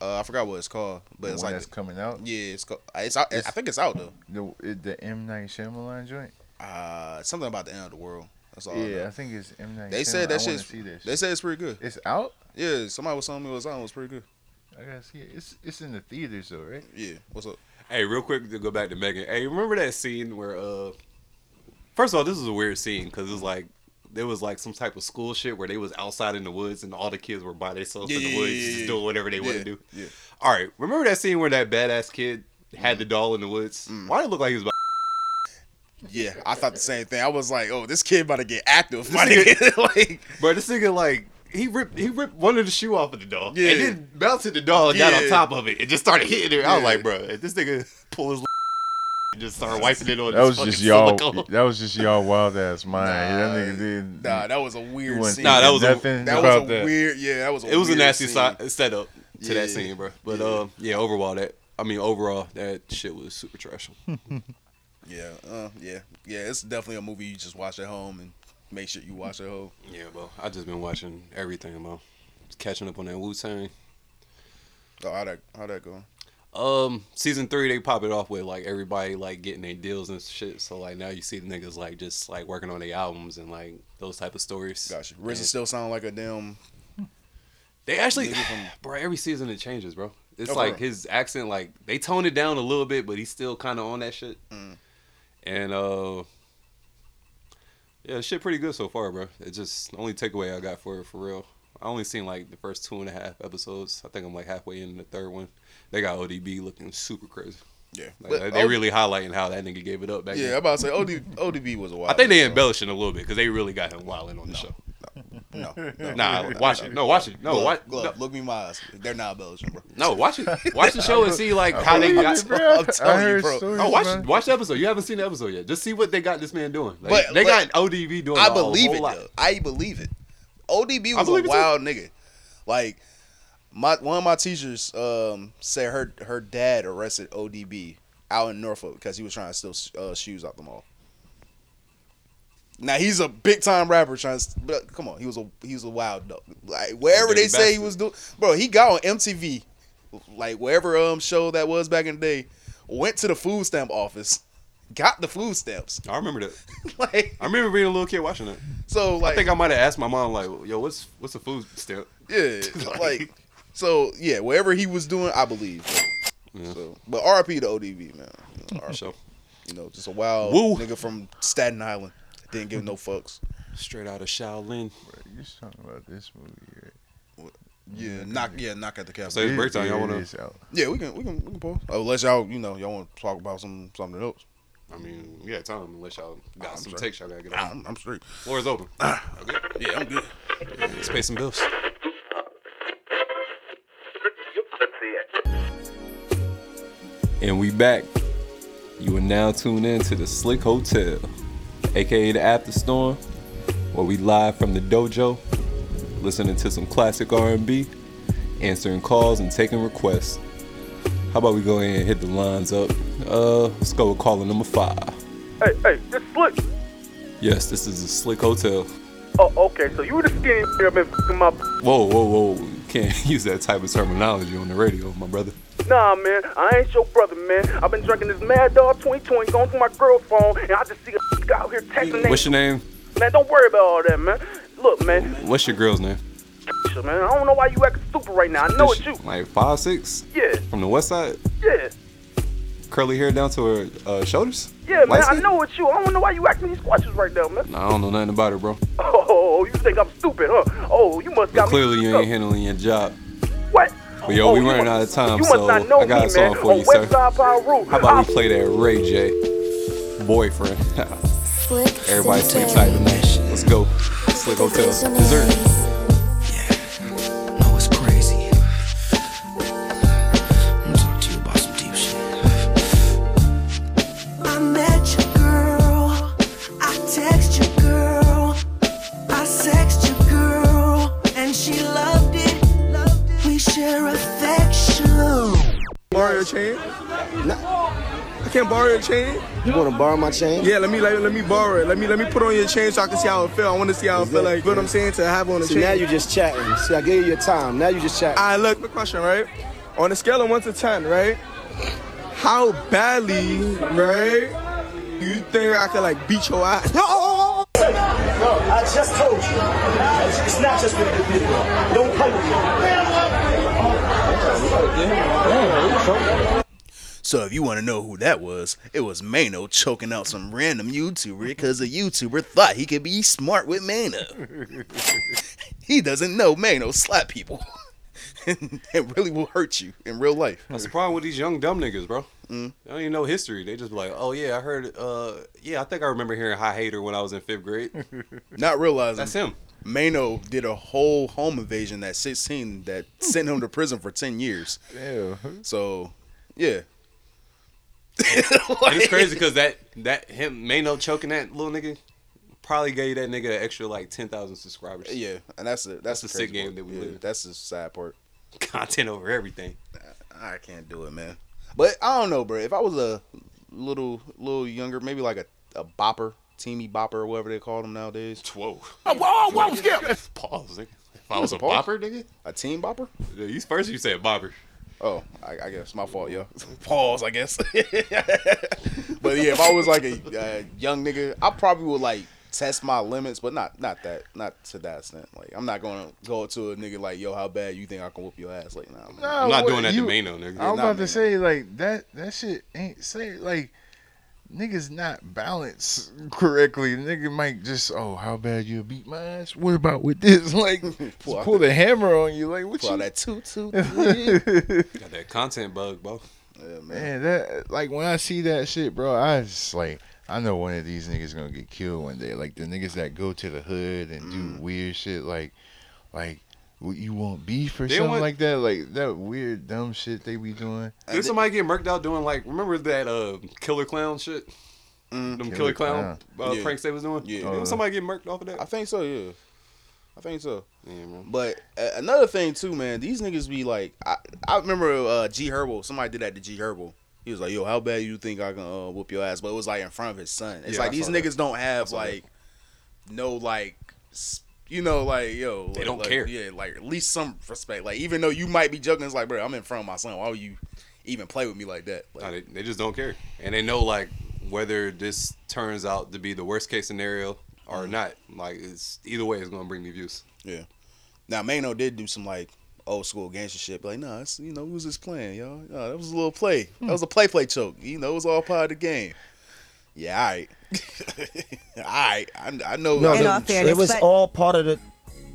Uh, I forgot what it's called, but The it's one like that's coming out. yeah, it's called, it's out. I think it's out though. The the M Night Shyamalan joint. Uh, something about the end of the world. That's all. Yeah, know. I think it's M Night. They said Shyamalan. that I wanna shit's. see that They said it's pretty good. It's out. Yeah, somebody was telling me it was out. It was pretty good. I gotta see it. It's it's in the theaters though, right? Yeah. What's up? Hey, real quick to go back to Megan. Hey, remember that scene where uh First of all, this was a weird scene cuz it was like there was like some type of school shit where they was outside in the woods and all the kids were by themselves Yeah, in the yeah, woods yeah, just yeah, doing whatever they want to do. yeah. All right, remember that scene where that badass kid had the doll in the woods? Why did it look like he was about Yeah, I thought the same thing. I was like, oh, this kid about to get active. My nigga. like, Bro, this nigga like he ripped he ripped one of the shoe off of the doll. Yeah. And then mounted the doll and got on top of it and just started hitting her. I was like, bro, if this nigga pull his and just started wiping it on That his was just y'all. silicone. That was just y'all wild ass mind. Nah, that nigga did. nah, that was a weird wasn't scene. Nah, that thinking was a- nothing that about was a that. weird. Yeah, that was. A It was a nasty scene. si- setup to Yeah. that scene, bro. But Yeah. uh, yeah, overall that I mean overall that shit was super trash. Yeah, uh, yeah, yeah. It's definitely a movie you just watch at home and make sure you watch at home. yeah, bro. I just been watching everything, bro. Just catching up on that Wu Tang. Oh, how that how that going? Um, season three they pop it off with like everybody like getting their deals and shit. So like now you see the niggas like just like working on their albums and like those type of stories. Gotcha. RZA still sound like a damn. They actually, from- bro. Every season it changes, bro. It's Oh, like his accent, like they tone it down a little bit, but he's still kind of on that shit. Mm. And uh, yeah, shit pretty good so far, bro. It's just the only takeaway I got for it for real. I only seen like the first two and a half episodes. I think I'm like halfway in the third one. They got ODB looking super crazy. Yeah, Like, But they really highlighting how that nigga gave it up back Yeah, I'm about to say OD, ODB was a wild. I think they embellishing a little bit because they really got him wilding on the show. No, no, Nah, watch it. No, watch it. No, Glove, watch. No, look me in my eyes. They're not embellishing, bro. no, watch it. Watch the show and see like how they got. I'm telling you, bro. stories Oh, watch it. watch the episode. You haven't seen the episode yet. Just see what they got this man doing. Like, But- they but- got ODB doing. I believe it. I believe it. ODB was a wild nigga. Like my one of my teachers um, said her her dad arrested ODB out in Norfolk because he was trying to steal uh, shoes out the mall. Now he's a big time rapper trying to, but come on, he was a he was a wild dog. Like wherever they say he was doing, bro, he got on MTV, like wherever um show that was back in the day. Went to the food stamp office, got the food stamps. I remember that. like I remember being a little kid watching that. so, like I think I might have asked my mom like, "Yo, what's what's a food stamp?" Yeah, like so. Yeah, whatever he was doing, I believe. Yeah. So, but RP to ODB, man. You know, RP, sure. you know, just a wild Woo. nigga from Staten Island. Didn't give no fucks. Straight out of Shaolin. You talking about this movie, right? Yeah, knock. Yeah, knock at the castle. So it's It- breakdown. Y'all wanna? out. yeah, we can, we can, we can pause. Oh, unless y'all, you know, y'all want to talk about some something else. I mean, yeah, got time unless y'all got I'm some sorry. takes y'all gotta get on. I'm, I'm straight. Floor is open. Ah, okay. Yeah, I'm good. Let's pay some bills. And we back. You are now tuned in to the Slikk Hotel, aka the After Storm, where we live from the dojo, listening to some classic R&B, answering calls and taking requests. How about we go ahead and hit the lines up? Uh, let's go with caller number five. Hey, hey, this Slikk. Yes, this is the Slikk Hotel. Oh, okay, so you were the skinny nigga been fucking my. Whoa, whoa, whoa! Can't use that type of terminology on the radio, my brother. Nah, man, I ain't your brother, man. I've been drinking this Mad Dog 2020, going through my girl phone, and I just see a out here texting What's your name? Man, don't worry about all that, man. Look, man, What's your girl's name? man, I don't know why you acting stupid right now. I know it's you. Like five six Yeah, from the west side, yeah, curly hair down to her uh, shoulders. yeah, man. I know it's you. I don't know why you asking these questions right now, man. Nah, I don't know nothing about her, bro. Oh, you think I'm stupid, huh? Oh, you must got me. Clearly, you ain't handling your job. What? But yo, Oh, we running out of time, You must so not know I got me, a song man. for On you, sir. West Side Pyro. How about we play that Ray J, boyfriend? Everybody sleep tight tonight. Let's go. Slikk Hotel dessert. It. We share affection. Mario Chan? can't borrow your chain? You want to borrow my chain? Yeah, let me let, let me borrow it. Let me let me put on your chain so I can see how it feel. I want to see how it feel like. You know what I'm saying? To have on a See, chain. now you just chatting. See, I gave you your time. Now you just chatting. I look the question, right? On a scale of one to ten, right? How badly, right? Do you think I could like beat your ass? No, oh, oh, oh, I just told you. It's not just with the video. Don't play with me. So if you want to know who that was, it was Maino choking out some random YouTuber because a YouTuber thought he could be smart with Maino. he doesn't know Maino slap people. it really will hurt you in real life. That's the problem with these young dumb niggas, bro. Mm. They don't even know history. They just be like, oh yeah, I heard. Uh, yeah, I think I remember hearing "Hi Hater" when I was in fifth grade. Not realizing That's him. Maino did a whole home invasion at 16 that hmm. sent him to prison for 10 years. Ew. So, yeah. And it's crazy because that that him Maino choking that little nigga probably gave that nigga an extra like ten thousand subscribers. Yeah, and that's the that's, That's the the sick game part. that we yeah, live. That's the sad part. Content over everything. I can't do it, man. But I don't know, bro. If I was a little little younger, maybe like a, a bopper, teamy bopper, or whatever they call them nowadays. Whoa. Oh, whoa, whoa, skip. Pause. Nigga. If I was a Pause? bopper, nigga. A team bopper? Yeah, You first you said bopper. Oh, I, I guess my fault, yo. Pause, I guess. but yeah, if I was like a uh, young nigga, I probably would like test my limits, but not not that, not to that extent. Like I'm not gonna go to a nigga like, yo, how bad you think I can whoop your ass? Like, nah, man. No, I'm not what- doing that to you- Maino, nigga. I'm about to say like that. That shit ain't say like niggas not balanced correctly. Nigga might just oh how bad you beat my ass. What about with this? Like Pull pull the hammer on you. Like what Pull out you? that toot toot. Got that content bug, bro. Yeah, man. Man, that like when I see that shit, bro, I just like I know one of these niggas gonna get killed one day. Like the niggas that go to the hood and Mm. do weird shit, like like what, you want beef or They something want- like that, like that weird dumb shit they be doing. Did somebody get murked out doing like remember that uh killer clown shit? Them killer, Killer clown, Clown. Uh, Yeah. pranks they was doing. Yeah. Didn't Uh, somebody get murked off of that? I think so, yeah. I think so. Yeah, man. But uh, another thing too, man, these niggas be like, I, I remember uh, G Herbo. Somebody did that to G Herbo. He was like, "Yo, how bad you think I can uh, whoop your ass?" But it was like in front of his son. It's Yeah, like I these saw that. niggas don't have saw that. like no like, s- you know, like yo, They like- don't like, care. Yeah, like at least some respect. Like even though you might be joking, it's like, bro, I'm in front of my son. Why would you even play with me like that? Like, No, they, they just don't care, and they know like whether this turns out to be the worst case scenario or mm-hmm. not. Like it's either way, it's gonna bring me views. Yeah. Now Maino did do some like old school gangster shit. But like, nah, it's, you know, we was just playing, y'all. Nah, that was a little play. That hmm. was a play play choke. You know, it was all part of the game. Yeah, all right. all right. I, I know. No, I the- all fairness, it was but- all part of the.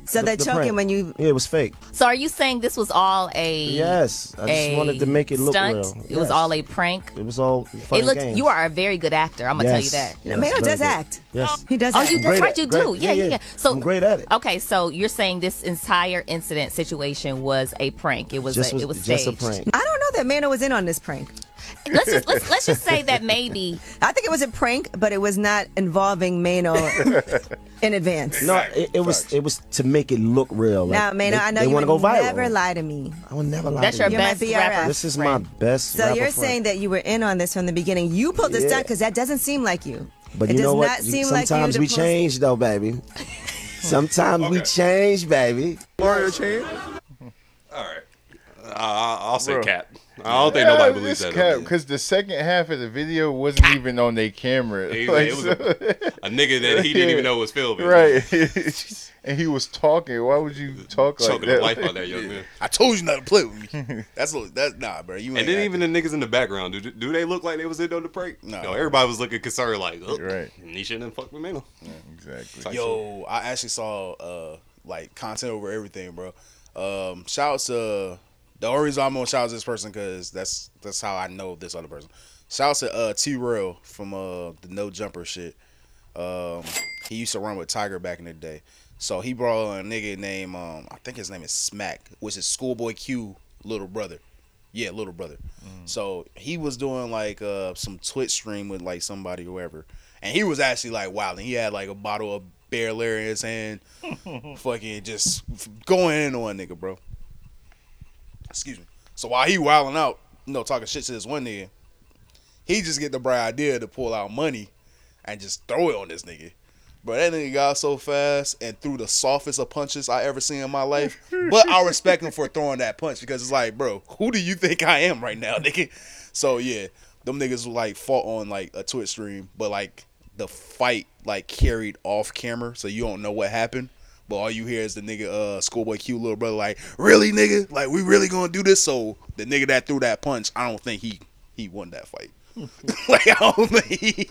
So the- they're the choking prank. when you. Yeah, it was fake. So are you saying this was all a Yes, I just a wanted to make it look stunt? real. It was all a prank. It was all fun it looked. games. You are a very good actor. I'm gonna tell you that. Yes, Maino very does good. act. Yes. He does Oh, act. you that's Great right. at- You great- do. Yeah, yeah, yeah. yeah. So I'm great at it. Okay, so you're saying this entire incident situation was a prank. It was. Just a, was- it was just a staged. prank. I don't know that Maino was in on this prank. Let's just let's, let's just say that maybe I think it was a prank, but it was not involving Maino in advance. No, it, it was it was to make it look real. Like, now, Maino, they, I know they you want would to go viral. never lie to me. I would never lie. That's to your you. You're my best BRF. rapper. This is my best. So you're friend. saying that you were in on this from the beginning. You pulled this Yeah. stunt because that doesn't seem like you. But it you does know what? not You- seem like you Sometimes to we pull- change though, baby. Sometimes we change, baby. Mario chain. All right. Uh, I'll say Bro. cat. I don't think nobody believes that. though. because the second half of the video wasn't even on their camera. He- Like, it was so- a, a nigga that he didn't even know was filming. right? and he was talking. Why would you talk like Choking that? the life out that young man. I told you not to play with me. That's a- that's nah, bro. You ain't And then acting. even the niggas in the background, do, do they look like they was in on the prank? No. No, everybody was looking concerned, like, oh, Right. he shouldn't have fucked with Maino. exactly. Type shit. Yo, I actually saw uh like content over everything, bro. Um, shouts to the only reason I'm gonna shout out this person because that's that's how I know this other person. Shouts to uh T Real from uh the No Jumper shit. Um, he used to run with Tiger back in the day. So he brought a nigga named um I think his name is Smack, which is Schoolboy Q little brother. Yeah, little brother. So he was doing like uh some Twitch stream with like somebody or whoever. And he was actually like wild and he had like a bottle of Belaire in his hand. fucking just going in on nigga, bro. Excuse me. So while he wilding out, you know, talking shit to this one nigga, He just get the bright idea to pull out money and just throw it on this nigga. But that nigga got so fast and threw the softest of punches I ever seen in my life. But I respect him for throwing that punch because it's like, bro, who do you think I am right now, nigga? So yeah, them niggas like fought on like a Twitch stream, but like the fight like carried off camera, so you don't know what happened. But all you hear is the nigga, uh, Schoolboy Q, little brother, like, really, nigga, like we really gonna do this? So the nigga that threw that punch, I don't think he he won that fight. like I don't think he,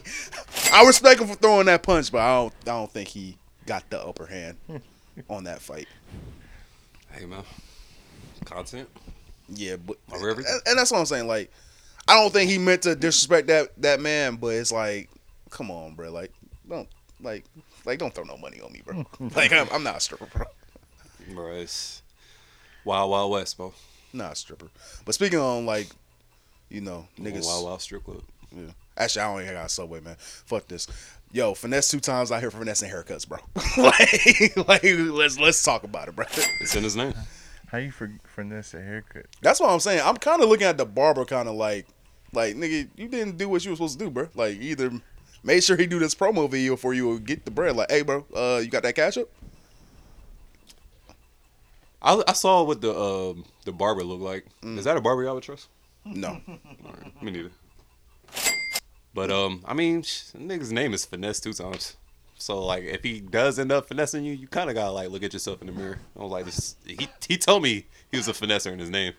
I respect him for throwing that punch, but I don't I don't think he got the upper hand on that fight. Hey man, content. Yeah, but and, and that's what I'm saying. Like, I don't think he meant to disrespect that that man, but it's like, come on, bro. Like, don't like like don't throw no money on me, bro. like I'm, I'm not a stripper, bro. Bro, it's Wild Wild West, bro. Not a stripper. But speaking on like, you know, niggas. Wild Wild Strip Club. Yeah. Actually, I don't even got a subway, man. Fuck this. Yo, finesse two times out here for finessing haircuts, bro. like, like let's let's talk about it, bro. It's in his name. How you for finesse a haircut? That's what I'm saying. I'm kind of looking at the barber, kind of like, like nigga, you didn't do what you were supposed to do, bro. Like either made sure he do this promo video for you or get the bread. Like, hey, bro, uh, you got that cash up? I, I saw what the um the barber looked like. Is that a barber y'all would trust? No. Alright, me neither. But um, I mean, sh- nigga's name is finesse two times. So like, if he does end up finessing you, you kind of gotta like look at yourself in the mirror. I was like, this, he he told me he was a finesser in his name,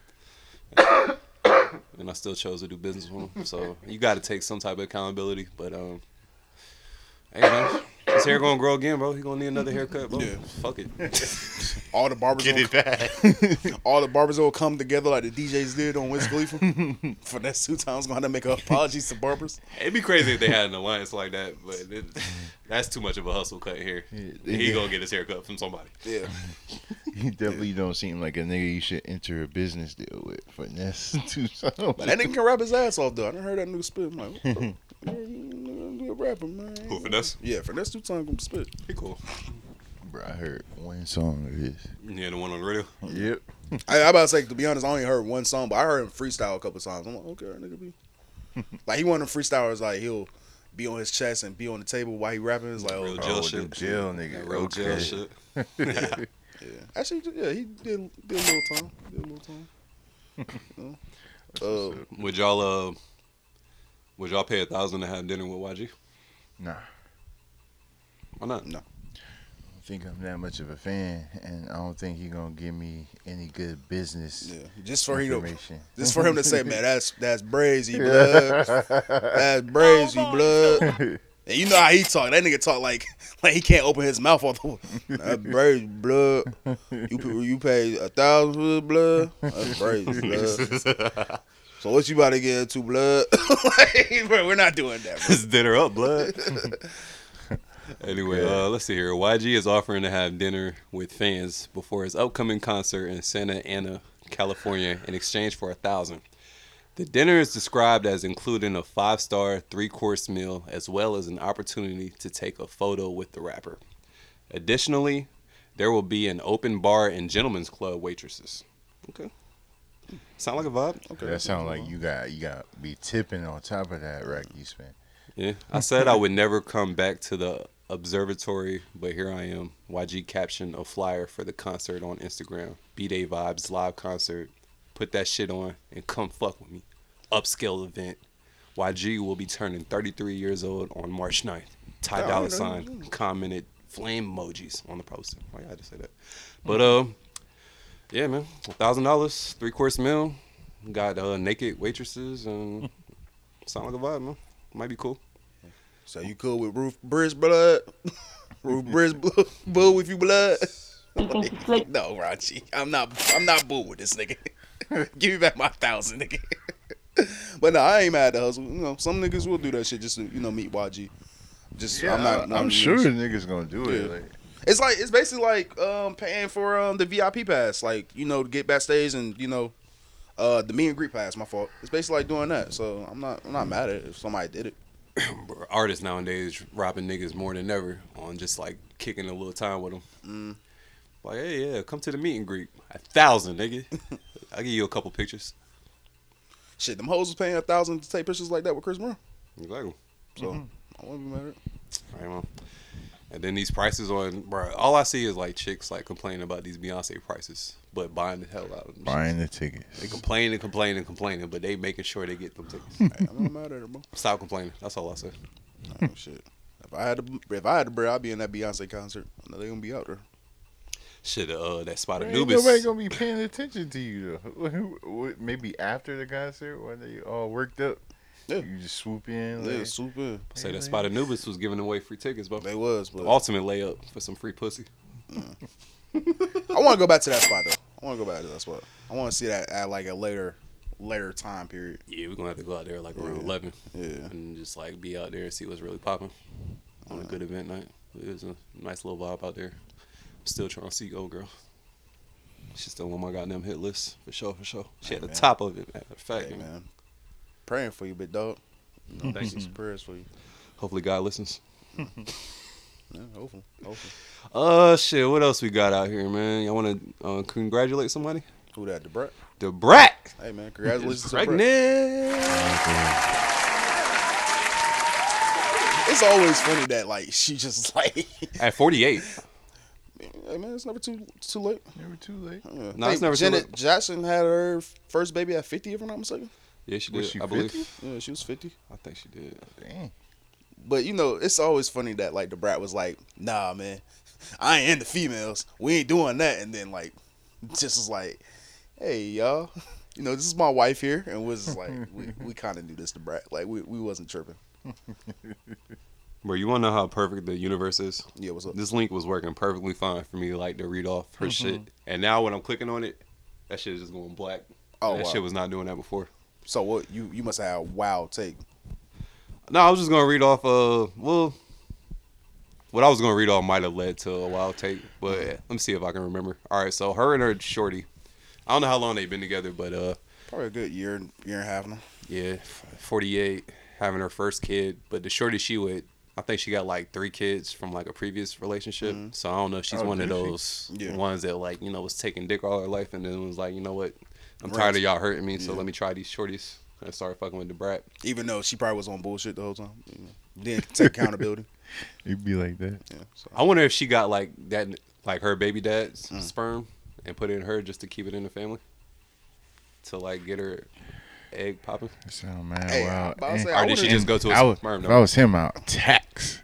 and I still chose to do business with him. So you got to take some type of accountability. But um, hey man, his hair gonna grow again, bro. He gonna need another haircut, bro. Yeah. Fuck it. All the barbers Get will, it back. all the barbers will come together like the DJs did on Wiz Khalifa. finesse two times gonna have to make apologies to barbers. It'd be crazy if they had an alliance like that, but it, that's too much of a hustle cut here. he yeah. gonna get his haircut from somebody. Yeah. He definitely don't seem like a nigga you should enter a business deal with. Finesse two times. But that nigga can rap his ass off though. I done heard that new spit. I'm like, what the- yeah, you be a rapper, man. Who, Finesse? Yeah, finesse two times gonna spit. He cool. Bro, I heard one song of his. Yeah, the one on the radio. Yep. I, I about to say, to be honest, I only heard one song, but I heard him freestyle a couple times. I'm like, okay, nigga be like he one of them freestylers. Like he'll be on his chest and be on the table while he rapping. It's like, oh, Real jail Oh, shit. jail nigga. Real jail Okay. shit. yeah. Actually, yeah, he did did a little time. Did a little time. You know? uh, Would y'all uh, would y'all pay a thousand to have dinner with YG? Nah. Why not? No. I think I'm that much of a fan, and I don't think he gonna give me any good business. Yeah, just for him to, just for him to say, man, that's that's brazy blood. That's brazy blood. And you know how he talk. That nigga talk like like he can't open his mouth off the That's brazy blood. You pay- you pay a thousand for the blood. That's brazy blood. So what you about to get into blood? like, bro, we're not doing that. Bro. This dinner up, blood. anyway, uh, let's see here. YG is offering to have dinner with fans before his upcoming concert in Santa Ana, California, in exchange for a thousand. The dinner is described as including a five-star, three-course meal, as well as an opportunity to take a photo with the rapper. Additionally, there will be an open bar and gentlemen's club waitresses. Okay. Sound like a vibe? Okay. That sound like you got you got be tipping on top of that rack you spent. Yeah, I said I would never come back to the observatory, but here I am. YG captioned a flyer for the concert on Instagram. B Day Vibes live concert. Put that shit on and come fuck with me. Upscale event. YG will be turning 33 years old on March 9th. Ty Yeah, I Dolla. Sign commented flame emojis on the poster. Why I had to say that? But uh, yeah, man, thousand dollars, three course meal. Got uh, naked waitresses and sound like a vibe, man. Might be cool. So you cool with Roof Bridge blood? Roof Bridge bl- bull with you blood? Like, no, Rachi. I'm not I'm not bull with this nigga. Give me back my thousand, nigga. but no, I ain't mad at the hustle. You know, some niggas will do that shit just to, you know, meet YG. Just Yeah, I'm not I'm, I'm sure the niggas gonna do it. Yeah. Like, It's like it's basically like um paying for um the VIP pass, like, you know, to get backstage and, you know, uh the meet and greet pass, my fault. It's basically like doing that. So I'm not I'm not mad at it if somebody did it. Artists nowadays robbing niggas more than ever on just like kicking a little time with them. Mm. Like, hey, yeah, come to the meet and greet. A thousand, nigga. I'll give you a couple pictures. Shit, them hoes was paying a thousand to take pictures like that with Chris Brown. Exactly. So Mhm. I wouldn't be mad at it. I know. And then these prices on, bro. All I see is like chicks like complaining about these Beyonce prices, but buying the hell out of them. Buying the tickets. They complain and complain and complaining, but they making sure they get them tickets. Hey, I'm not mad at it, bro. Stop complaining. That's all I say. Oh, shit. If I had to, if I had the bread, I'd be in that Beyonce concert. I know they gonna be out there. Shit, uh, that spot of Ain't Anubis. nobody gonna be paying attention to you though. Maybe after the concert when they all worked up, Yeah. you just swoop in. Yeah, swoop in. I Say that spot Anubis was giving away free tickets, bro. They was, The ultimate layup for some free pussy. Mm. I want to go back to that spot though. I want to go back to that spot. I want to see that at like a later, later time period. Yeah, we're gonna have to go out there like around Yeah. eleven. Yeah. And just like be out there and see what's really popping on a good event night. It was a nice little vibe out there. Still trying to see old girl. She's still on my goddamn hit list for sure, for sure. She Hey, at the man. top of it, matter of fact. Hey, man. Man, praying for you, big dog. You know, Thank some prayers for you. Hopefully God listens. Yeah, hopefully, hopefully. Uh shit, what else we got out here, man? Y'all wanna uh, congratulate somebody? Who that? The Brat. The Brat! Hey man, congratulations. Is to Brat. pregnant. It's always funny that like she just like. At forty eight. Hey man, it's never too too late. Never too late. Yeah. No, Hey, it's never too Janet late. Jackson had her first baby at fifty, if I'm not mistaken. Yeah, she did, Was she I believe. Yeah, she was fifty. I think she did. Dang. But you know, it's always funny that like the brat was like, "Nah, man, I ain't into females. We ain't doing that." And then like, just was like, "Hey, y'all, you know, this is my wife here," and was like, "We, we kind of knew this the brat. Like, we, we wasn't tripping." Bro, you wanna know how perfect the universe is? Yeah, what's up? This link was working perfectly fine for me, like to read off her Mhm. shit. And now when I'm clicking on it, that shit is just going black. Oh, that wow. shit was not doing that before. So what? You you must have a wild take. No, I was just gonna read off. Uh, well, what I was gonna read off might have led to a wild take, but let me see if I can remember. All right, so her and her shorty. I don't know how long they've been together, but uh, Probably a good year year and a half now. yeah, 48, having her first kid. But the shorty she with, I think she got like three kids from like a previous relationship. So I don't know if she's Oh, one of those Yeah. ones that like you know was taking dick all her life and then was like, you know what, I'm tired of y'all hurting me, so Yeah. let me try these shorties. And started fucking with the brat. Even though she probably was on bullshit the whole time. You know, didn't take accountability. It'd be like that. Yeah. So. I wonder if she got like that, like her baby dad's Mm. sperm, and put it in her just to keep it in the family, to like get her egg popping. That sound mad Hey, I wild. was about to And- say, I Or did she just go to a I would, sperm if donor? I was him, out tax.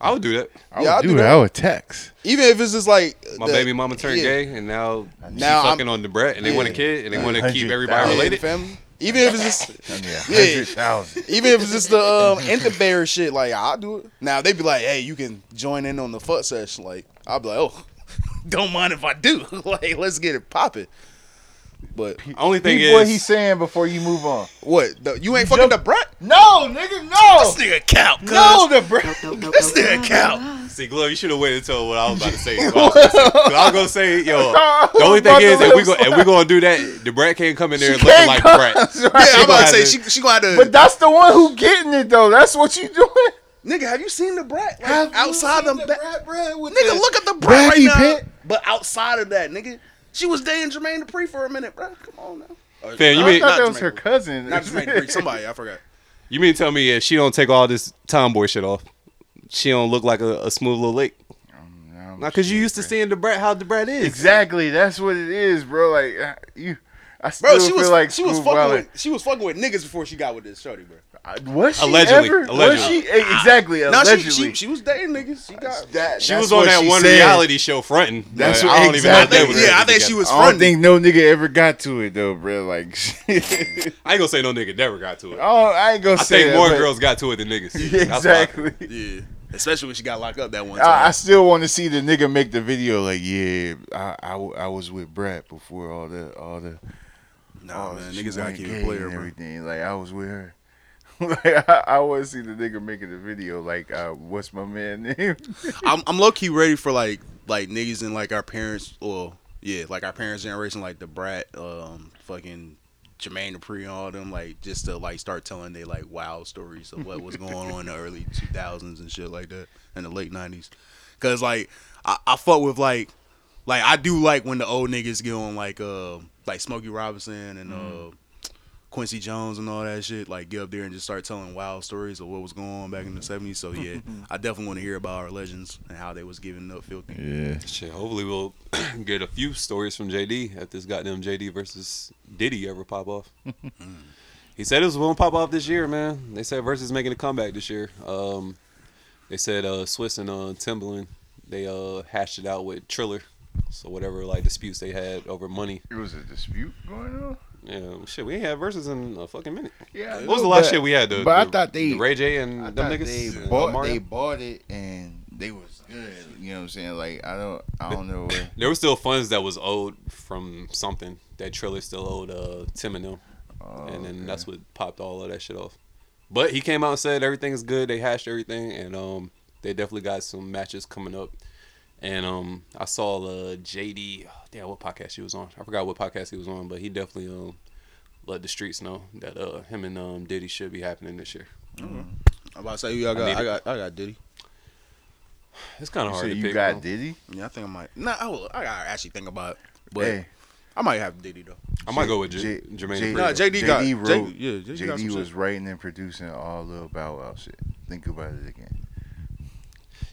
I would do that. I Yeah, would I'd do do that. that. I would tax. Even if it's just like My the- baby mama turned yeah. gay, and now she Now I'm- fucking on the brat, and they want a kid, and they want to keep everybody related. the family. Even if it's just Yeah, Yeah. hundred thousand. Even if it's just the um, incubator shit, like I'll do it. Now they'd be like, "Hey, you can join in on the fuck session." Like I'd be like, "Oh, don't mind if I do." like let's get it popping. But Only thing Read what is, he's saying before you move on. what? The, you ain't fucking the brat? No, nigga, no. This nigga count. cuz. No, the brat. This nigga count. see, Glove, you should have waited until what I was about to say. What I was gonna say. 'Cause I was gonna say, yo, the only thing is, to if we let go, him if we gonna do that, the brat can't come in there She looking can't like come. the brat. Right. Yeah, I'm about to say to- she she gonna have to. But that's the one who getting it though. That's what you doing. nigga, have you seen the brat? Like, Have you outside seen the, the ba- brat, brat, with nigga, the look at the brat right now. pant? But outside of that, nigga, she was dating Jermaine Dupri for a minute, bro. Come on now. Or- Fam, you uh, mean- I thought not that was Jermaine her Dupri. cousin. Not Jermaine Dupri. Somebody, I forgot. You mean tell me if she don't take all this tomboy shit off, she don't look like a, a smooth little lake? Um, Not because you used to seeing the brat how the brat is. Exactly. That's what it is, bro. Like uh, you, I still Bro, she feel was like she was fucking Wildin'. with she was fucking with niggas before she got with this shorty, bro. Was she Allegedly, ever? Was she exactly? No, she, allegedly. she she was dating niggas. She got That- She was on that one said. reality show fronting. That's but what- I don't even know if exactly. was Yeah, I really think she together. was I don't think no nigga ever got to it though, bro. Like, I ain't gonna say no nigga never got to it. oh, I ain't gonna I say think that, more but- girls got to it than niggas. That's why I- exactly. Yeah, especially when she got locked up that one time. I, I still want to see the nigga make the video. Like, yeah, I, I, I was with Brad before all the all the. nah, all man, she niggas gotta went keep gay it player, bro. everything. Like, I was with her. like, I, I want to see the nigga making the video. Like, uh, what's my man name? I'm I'm low key ready for like like niggas in like our parents or yeah, like our parents' generation, like the brat, um, fucking Jermaine Dupri and all them, like just to like start telling they like wild stories of what was going on in the early 2000s and shit like that, in the late 90s. Cause like I, I fuck with like like I do like when the old niggas get on like uh like Smokey Robinson and uh Quincy Jones and all that shit, like get up there and just start telling wild stories of what was going on back in the seventies. So yeah, I definitely want to hear about our legends and how they was giving up filthy. Yeah. Shit, hopefully we'll get a few stories from JD at this goddamn JD versus Diddy ever pop off. he said it was going to pop off this year, man. They said versus making a comeback this year. Um, they said uh, Swizz and uh, Timbaland they uh, hashed it out with Triller. So whatever like disputes they had over money. It was a dispute going on. Yeah, shit, we ain't had verses in a fucking minute. Yeah, I what was the last but- shit we had? The, but I thought they the Ray J and I them niggas. They bought, they bought it and they was good. You know what I'm saying? Like I don't I don't know where. There were still funds that was owed from something that Triller still owed uh, Tim and them, Oh, and then that's what popped all of that shit off. But he came out and said everything is good. They hashed everything, and um, they definitely got some matches coming up. And um, I saw uh, JD. oh, damn, what podcast he was on? I forgot what podcast he was on, but he definitely um let the streets know that uh him and um Diddy should be happening this year. I'm about to say you. I got. I I, need it. got. I got Diddy. It's kind of hard said to you pick. got bro. Diddy? Yeah, I think I might. Nah, I, will, I gotta actually think about it. But Hey. I might have Diddy though. I might go with J- J- Jermaine. J- Dupri. Nah, JD got- JD J- wrote. yeah, JD got some JD was shit. writing and producing all the Bow Wow shit. Think about it again.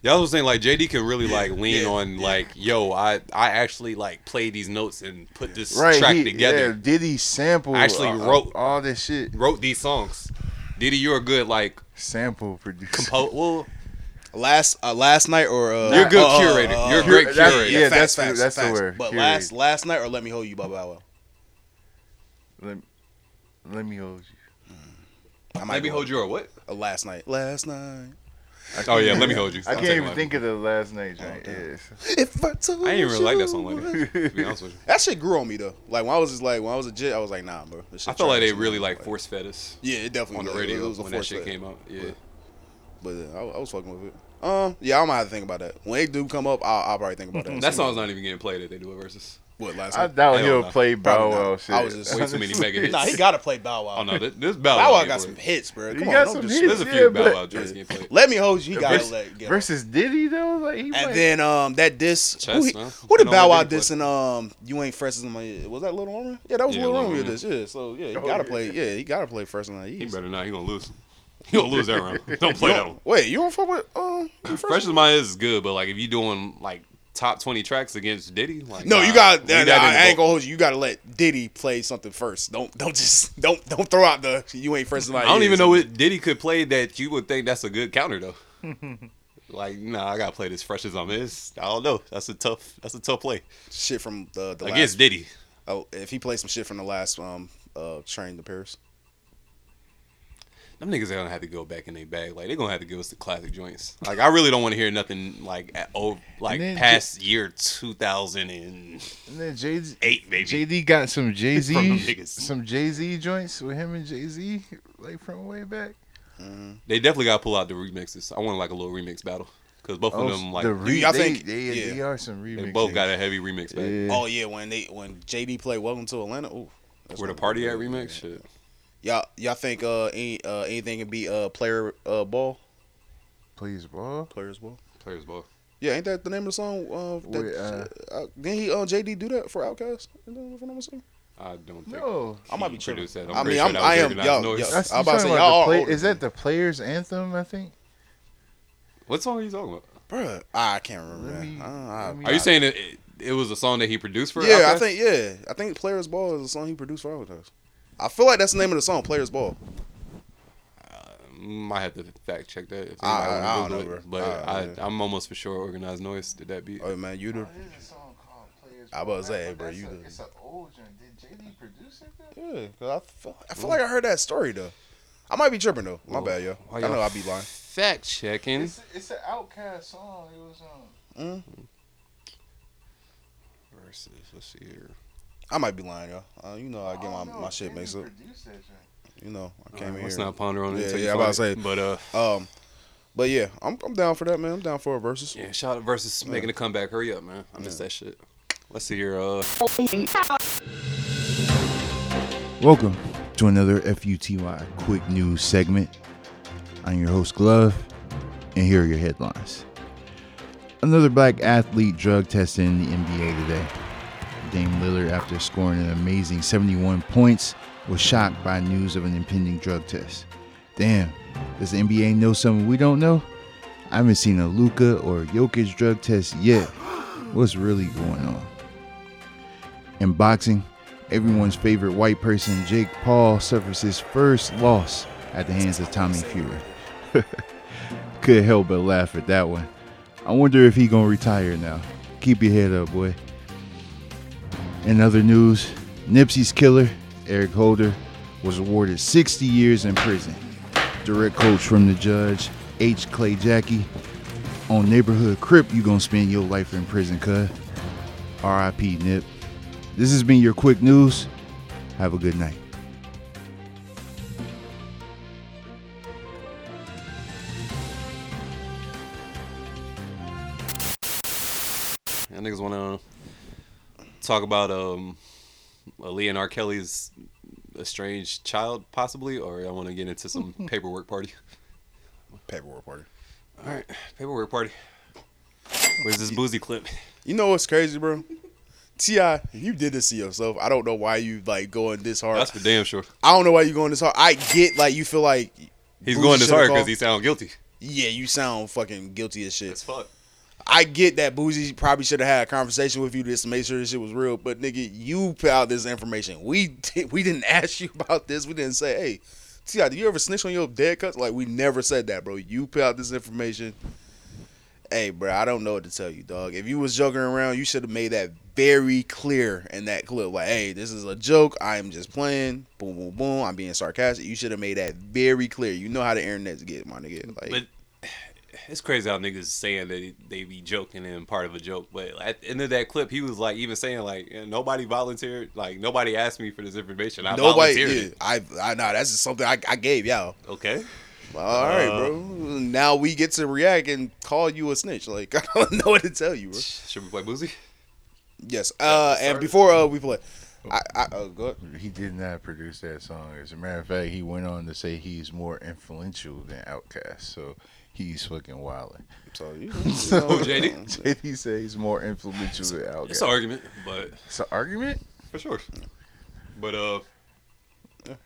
Yeah, I was saying like JD can really like lean on like, yo, I I actually like play these notes and put this Right, track he- together. yeah, Diddy sample actually uh, wrote all this shit. Wrote these songs. Diddy, you're a good like sample producer. Compo- well, last uh, last night or uh, You're a good uh, curator. uh, You're a uh, great that's- curator. Yeah, facts, that's facts, that's the facts. word, But curator. last last night or let me hold you, Bow Bow Wow. Let, let me hold you. I might Let me hold you or what? Uh, last night. Last night. I Oh, yeah, let me hold you. I I'll can't even think of the last name. joint. Yes. If I told I ain't even really like that song like that. To be honest with you. That shit grew on me though. Like when I was just like when I was a jit, I was like, nah, bro. This shit I felt like they really like force fed us. Yeah, it definitely on the was. It radio was a when that shit fed. came out. Yeah. But uh, I, I was fucking with it. Um, yeah, I might have to think about that. When they do come up, I'll, I'll probably think about that. That song's not even getting played if they do it versus. What last I night? doubt Hell he'll no. play Bow Probably Wow not. shit. I was just Way too many mega hits. Nah, he gotta play Bow Wow. Oh no, this, this Bow Bow Wow Wow got some hits, bro. He Come got on, some don't hits. just- There's a Yeah, few Bow but- Wow joints getting played. Let me hold you. He gotta Versus, let get. versus Diddy though, like he And then um that diss Chess, who, he, man. who did Depending Bow on Wow what they diss and um you ain't fresh as my was that Little Roman? Yeah, that was Yeah, Little Lil Roman with Roman. this. Yeah, so yeah, he Oh, gotta yeah. play. Yeah, he gotta play first and He East. better not. He gonna lose. He gonna lose that round. Don't play that don't- one. Wait, you don't fuck with um Fresh as mine is good, but like if you doing like top twenty tracks against Diddy, like No, nah, you got. Nah, nah, I ain't gonna hold you. You gotta let Diddy play something first. Don't don't just don't don't throw out the you ain't fresh as my I don't even know what Diddy could play that you would think that's a good counter though. like, nah, I gotta play this fresh as I'm is. I don't know. That's a tough. That's a tough play shit from the the against last. Diddy. Oh, if he plays some shit from the last um uh train to Paris. Them niggas are gonna have to go back in their bag. Like they're gonna have to give us the classic joints. Like I really don't want to hear nothing like at, oh like And then past year two thousand and And then Jay Z, eight, baby. JD got some Jay Z some Jay Z joints with him and Jay Z, like from way back. Mm-hmm. They definitely gotta pull out the remixes. I want like a little remix battle because both Oh, of them like the re- y'all they, think- they, yeah. they are some remixes. they both got a heavy remix back. Yeah. Oh yeah, when they when JD played Welcome to Atlanta. Ooh, that's Where the party at remix shit. Y'all y'all think uh any uh anything can be uh player uh ball Please, ball. players ball. Players ball. Yeah, ain't that the name of the song? Uh, that, Wait, uh, uh, didn't he uh JD do that for Outkast? If I'm not mistaken? I don't think. No. I might be he tripping. produced that. I'm I pretty mean, sure I'm- that was I am- Organized yo, Noise. yo. That's, I'm you about to say, y'all play. Is that the players' anthem? I think. What song are you talking about? Bruh, I can't remember. Me- I- I- let me- Are you saying it, it, it was a song that he produced for? Yeah, I think yeah, I think Players Ball is a song he produced for Outkast. I feel like that's the name of the song, Players Ball. I might have to fact check that. If I- anybody I wanna don't know, Google it. bro. But I- I, yeah. I'm almost for sure Organized Noise did that beat. Oh man, you the I about to say, bro, you the It's an old joint. Did JD produce it? yeah. Cause I feel, I feel like I heard that story though. I might be tripping though. My bad, yo. Why I know y'all I be lying. Fact checking. It's, it's an Outkast song. It was um. Versus, let's see here. I might be lying, yo. Uh, you know I get my, know my shit mixed up. produced that. You know I came Alright, in let's here. not ponder on it. Yeah, yeah, I'm about to say. But uh, Um, but yeah, I'm I'm down for that, man. I'm down for a versus. yeah, shout out versus making a comeback. Hurry up, man. I missed that shit. Let's see here. Uh, Welcome to another FUTY quick news segment. I'm your host, Glove, and here are your headlines. Another black athlete drug tested in the NBA today. Dame Lillard, after scoring an amazing 71 points was shocked by news of an impending drug test. Damn, does the NBA know something we don't know? I haven't seen a Luka or Jokic drug test yet. What's really going on? In boxing, everyone's favorite white person, Jake Paul, suffers his first loss at the hands of Tommy Fury. Couldn't help but laugh at that one. I wonder if he gonna retire now. Keep your head up, boy. In other news, Nipsey's killer, Eric Holder, was awarded 60 years in prison. Direct quotes from the judge, H. Clay Jacke. On Neighborhood Crip, you gonna spend your life in prison, cuz. R.I.P. Nip. This has been your quick news. Have a good night. Niggas want to talk about um, Lee R. Kelly's estranged child, possibly, or y'all want to get into some paperwork party? Paperwork party. All right, paperwork party. Where's this Boosie clip? You know what's crazy, bro? Ti, you did this to yourself. I don't know why you like going this hard. That's for damn sure. I don't know why you going this hard. I get like you feel like He's going this hard because he sound guilty. Yeah, you sound fucking guilty as shit. As fuck. I get that Boosie probably should have had a conversation with you just to make sure this shit was real, but nigga, you put out this information. We did, we didn't ask you about this. We didn't say, hey, Ti, do you ever snitch on your dead cuts? Like we never said that, bro. You put out this information. Hey, bro, I don't know what to tell you, dog. If you was joking around, you should have made that very clear in that clip. Like, hey, this is a joke. I am just playing. Boom, boom, boom. I'm being sarcastic. You should have made that very clear. You know how the internet's get, my nigga. Like, But it's crazy how niggas saying that they be joking and part of a joke. But at the end of that clip, he was like even saying like nobody volunteered, like nobody asked me for this information. I nobody. volunteered Yeah. I, I know that's just something I, I gave y'all. Okay. All right, Uh, bro. Now we get to react and call you a snitch. Like I don't know what to tell you, bro. Should we play Boosie? Yes. Uh, and before uh, we play, I, I uh, go ahead. He did not produce that song. As a matter of fact, he went on to say he's more influential than Outkast. So he's fucking wilding. So you, so Who, JD? JD said he's more influential than Outkast. It's an argument, but It's an argument. for sure. But uh,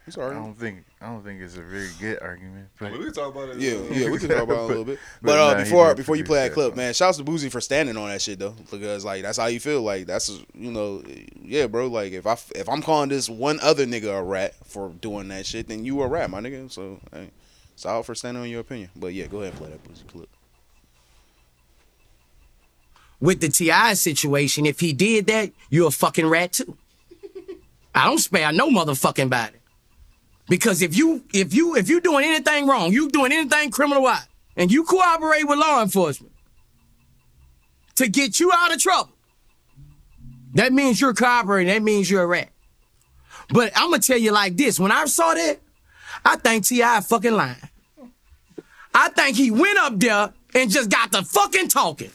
He's I don't think I don't think it's a very good argument. I But mean, we can talk about it. Yeah, yeah, we can talk about it a little bit. but But, uh, nah, before before you play that that clip, song. man, shouts to Boosie for standing on that shit though, because like that's how you feel. Like that's you know, yeah, bro. Like if I if I'm calling this one other nigga a rat for doing that shit, then you a rat, my nigga. So hey, solid for standing on your opinion. But yeah, go ahead and play that Boosie clip. with the Ti situation, if he did that, you're a fucking rat too. I don't spare no motherfucking body. Because if you if you if you doing anything wrong, you doing anything criminal wise, and you cooperate with law enforcement to get you out of trouble, that means you're cooperating. That means you're a rat. But I'm gonna tell you like this: when I saw that, I think Ti fucking lying. I think he went up there and just got the fucking talking.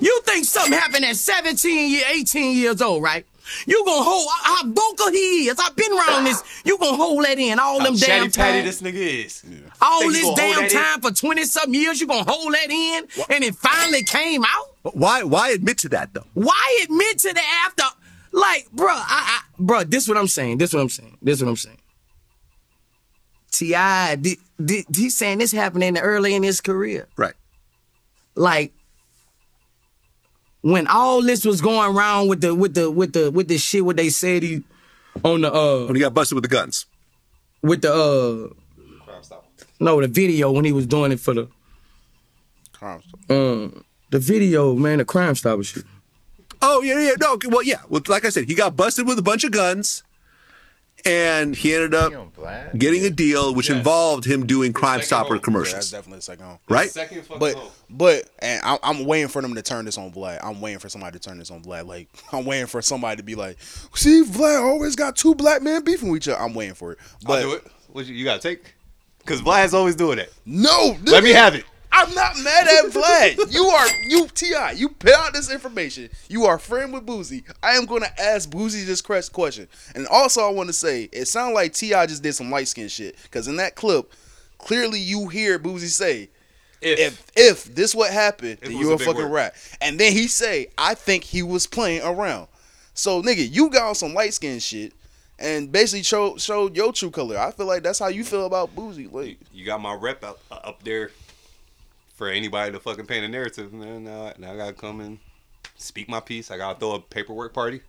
You think something happened at 17, year- 18 years old, right? You gonna hold how vocal he is. I've been around this. You gonna hold that in all them How damn chatty patty time. this nigga is. all Think this damn that in? time for 20 something years, you gonna hold that in and it finally came out? Why why admit to that though? Why admit to the after? Like, bruh, I, I bruh, this what I'm saying. This what I'm saying. This what I'm saying. Ti, did, did, he's saying this happened in the early in his career. Right. Like when all this was going around with the with the with the with the shit what they said he on the uh When he got busted with the guns. with the uh no the video when he was doing it for the Crime Stop. um the video man the crime stopper shit. Oh yeah, yeah, no, okay, well, yeah. Well, like I said, he got busted with a bunch of guns, and he ended up getting a deal which involved him doing Crime Stopper Yeah, that's commercials. definitely a second home. Right? Second fucking But home. but and I'm, I'm waiting for them to turn this on Vlad. I'm waiting for somebody to turn this on Vlad. Like I'm waiting for somebody to be like, see, Vlad always got two black men beefing with each other. I'm waiting for it. But I'll do it. What you, you gotta take? Cause Vlad's always doing that. no, Let me have it. I'm not mad at Vlad. you are you Ti. You put out this information. You are friend with Boosie. I am going to ask Boosie this crest question. And also, I want to say it sounds like Ti just did some light skin shit. Because in that clip, clearly you hear Boosie say, If, if if this what happened, then you a a fucking word. rat. And then he say, I think he was playing around. So nigga, you got on some light skin shit, and basically showed showed your true color. I feel like that's how you feel about Boosie. Like You got my rep up, uh, up there for anybody to fucking paint a narrative, man. Now, now I gotta come and speak my piece. I gotta throw a paperwork party.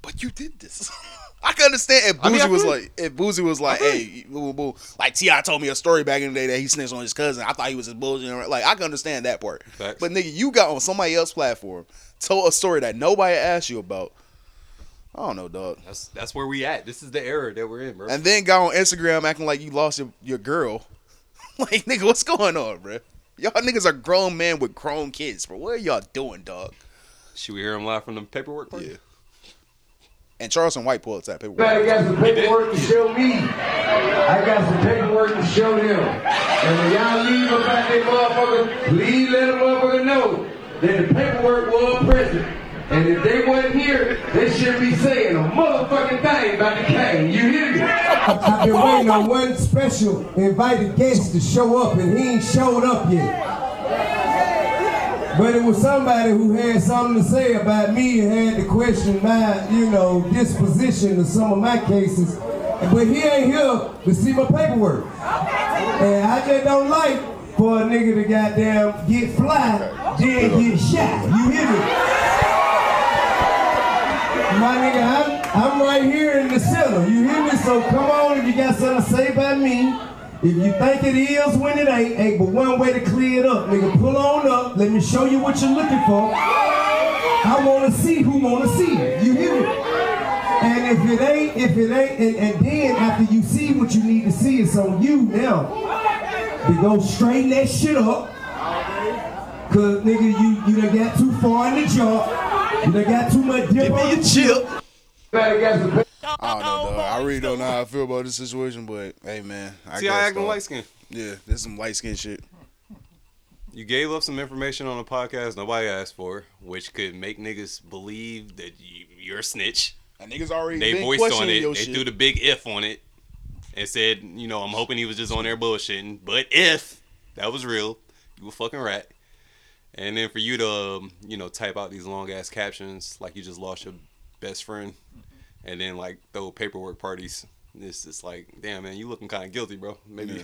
but you did this. I can understand if I Boosie mean, I was like if Boosie was like, hey, boo, boo, boo. like Ti told me a story back in the day that he snitched on his cousin. I thought he was his bullshit. Like I can understand that part. Facts. But nigga, you got on somebody else's platform, told a story that nobody asked you about. I don't know, dog. That's that's where we at. This is the era that we're in, bro. And then got on Instagram acting like you lost your, your girl. like nigga, what's going on, bro? Y'all niggas are grown men with grown kids, bro. What are y'all doing, dog? Should we hear him live from the paperwork party? Yeah. And Charleston White pulled that paperwork. Everybody got some paperwork to show me. I got some paperwork to show them. And when y'all leave about that motherfucker, please let a motherfucker know that the paperwork was present. And if they wasn't here, they shouldn't be saying a motherfucking thing about the cane. You hear me? I've been waiting on one special invited guest to show up, and he ain't showed up yet. But it was somebody who had something to say about me and had to question my, you know, disposition of some of my cases. But he ain't here to see my paperwork. And I just don't like for a nigga to goddamn get fly, then get shot. You hear me? My nigga, I'm, I'm right here in the center. You hear me? So come on if you got something to say about me. If you think it is when it ain't, ain't but one way to clear it up. Nigga, pull on up. Let me show you what you're looking for. I wanna see who wanna see it. You hear me? And if it ain't, if it ain't, and, and then after you see what you need to see, it's on you now. To go straighten that shit up. Cause nigga, you you done got too far in the jump. You done got too much dip on the chip. Everybody I don't know, dog. I really don't know how I feel about this situation, but hey, man. I See, I guess, acting dog. light skin. Yeah, this some light skin shit. You gave up some information on a podcast nobody asked for, which could make niggas believe that you, you're a snitch. And niggas already They been voiced on it. They shit. threw the big if on it and said, you know, I'm hoping he was just on there bullshitting. But if that was real, you a fucking rat. And then for you to, um, you know, type out these long ass captions like you just lost your best friend, and then like throw paperwork parties. It's just like, damn man, you looking kind of guilty, bro. Maybe, Yeah.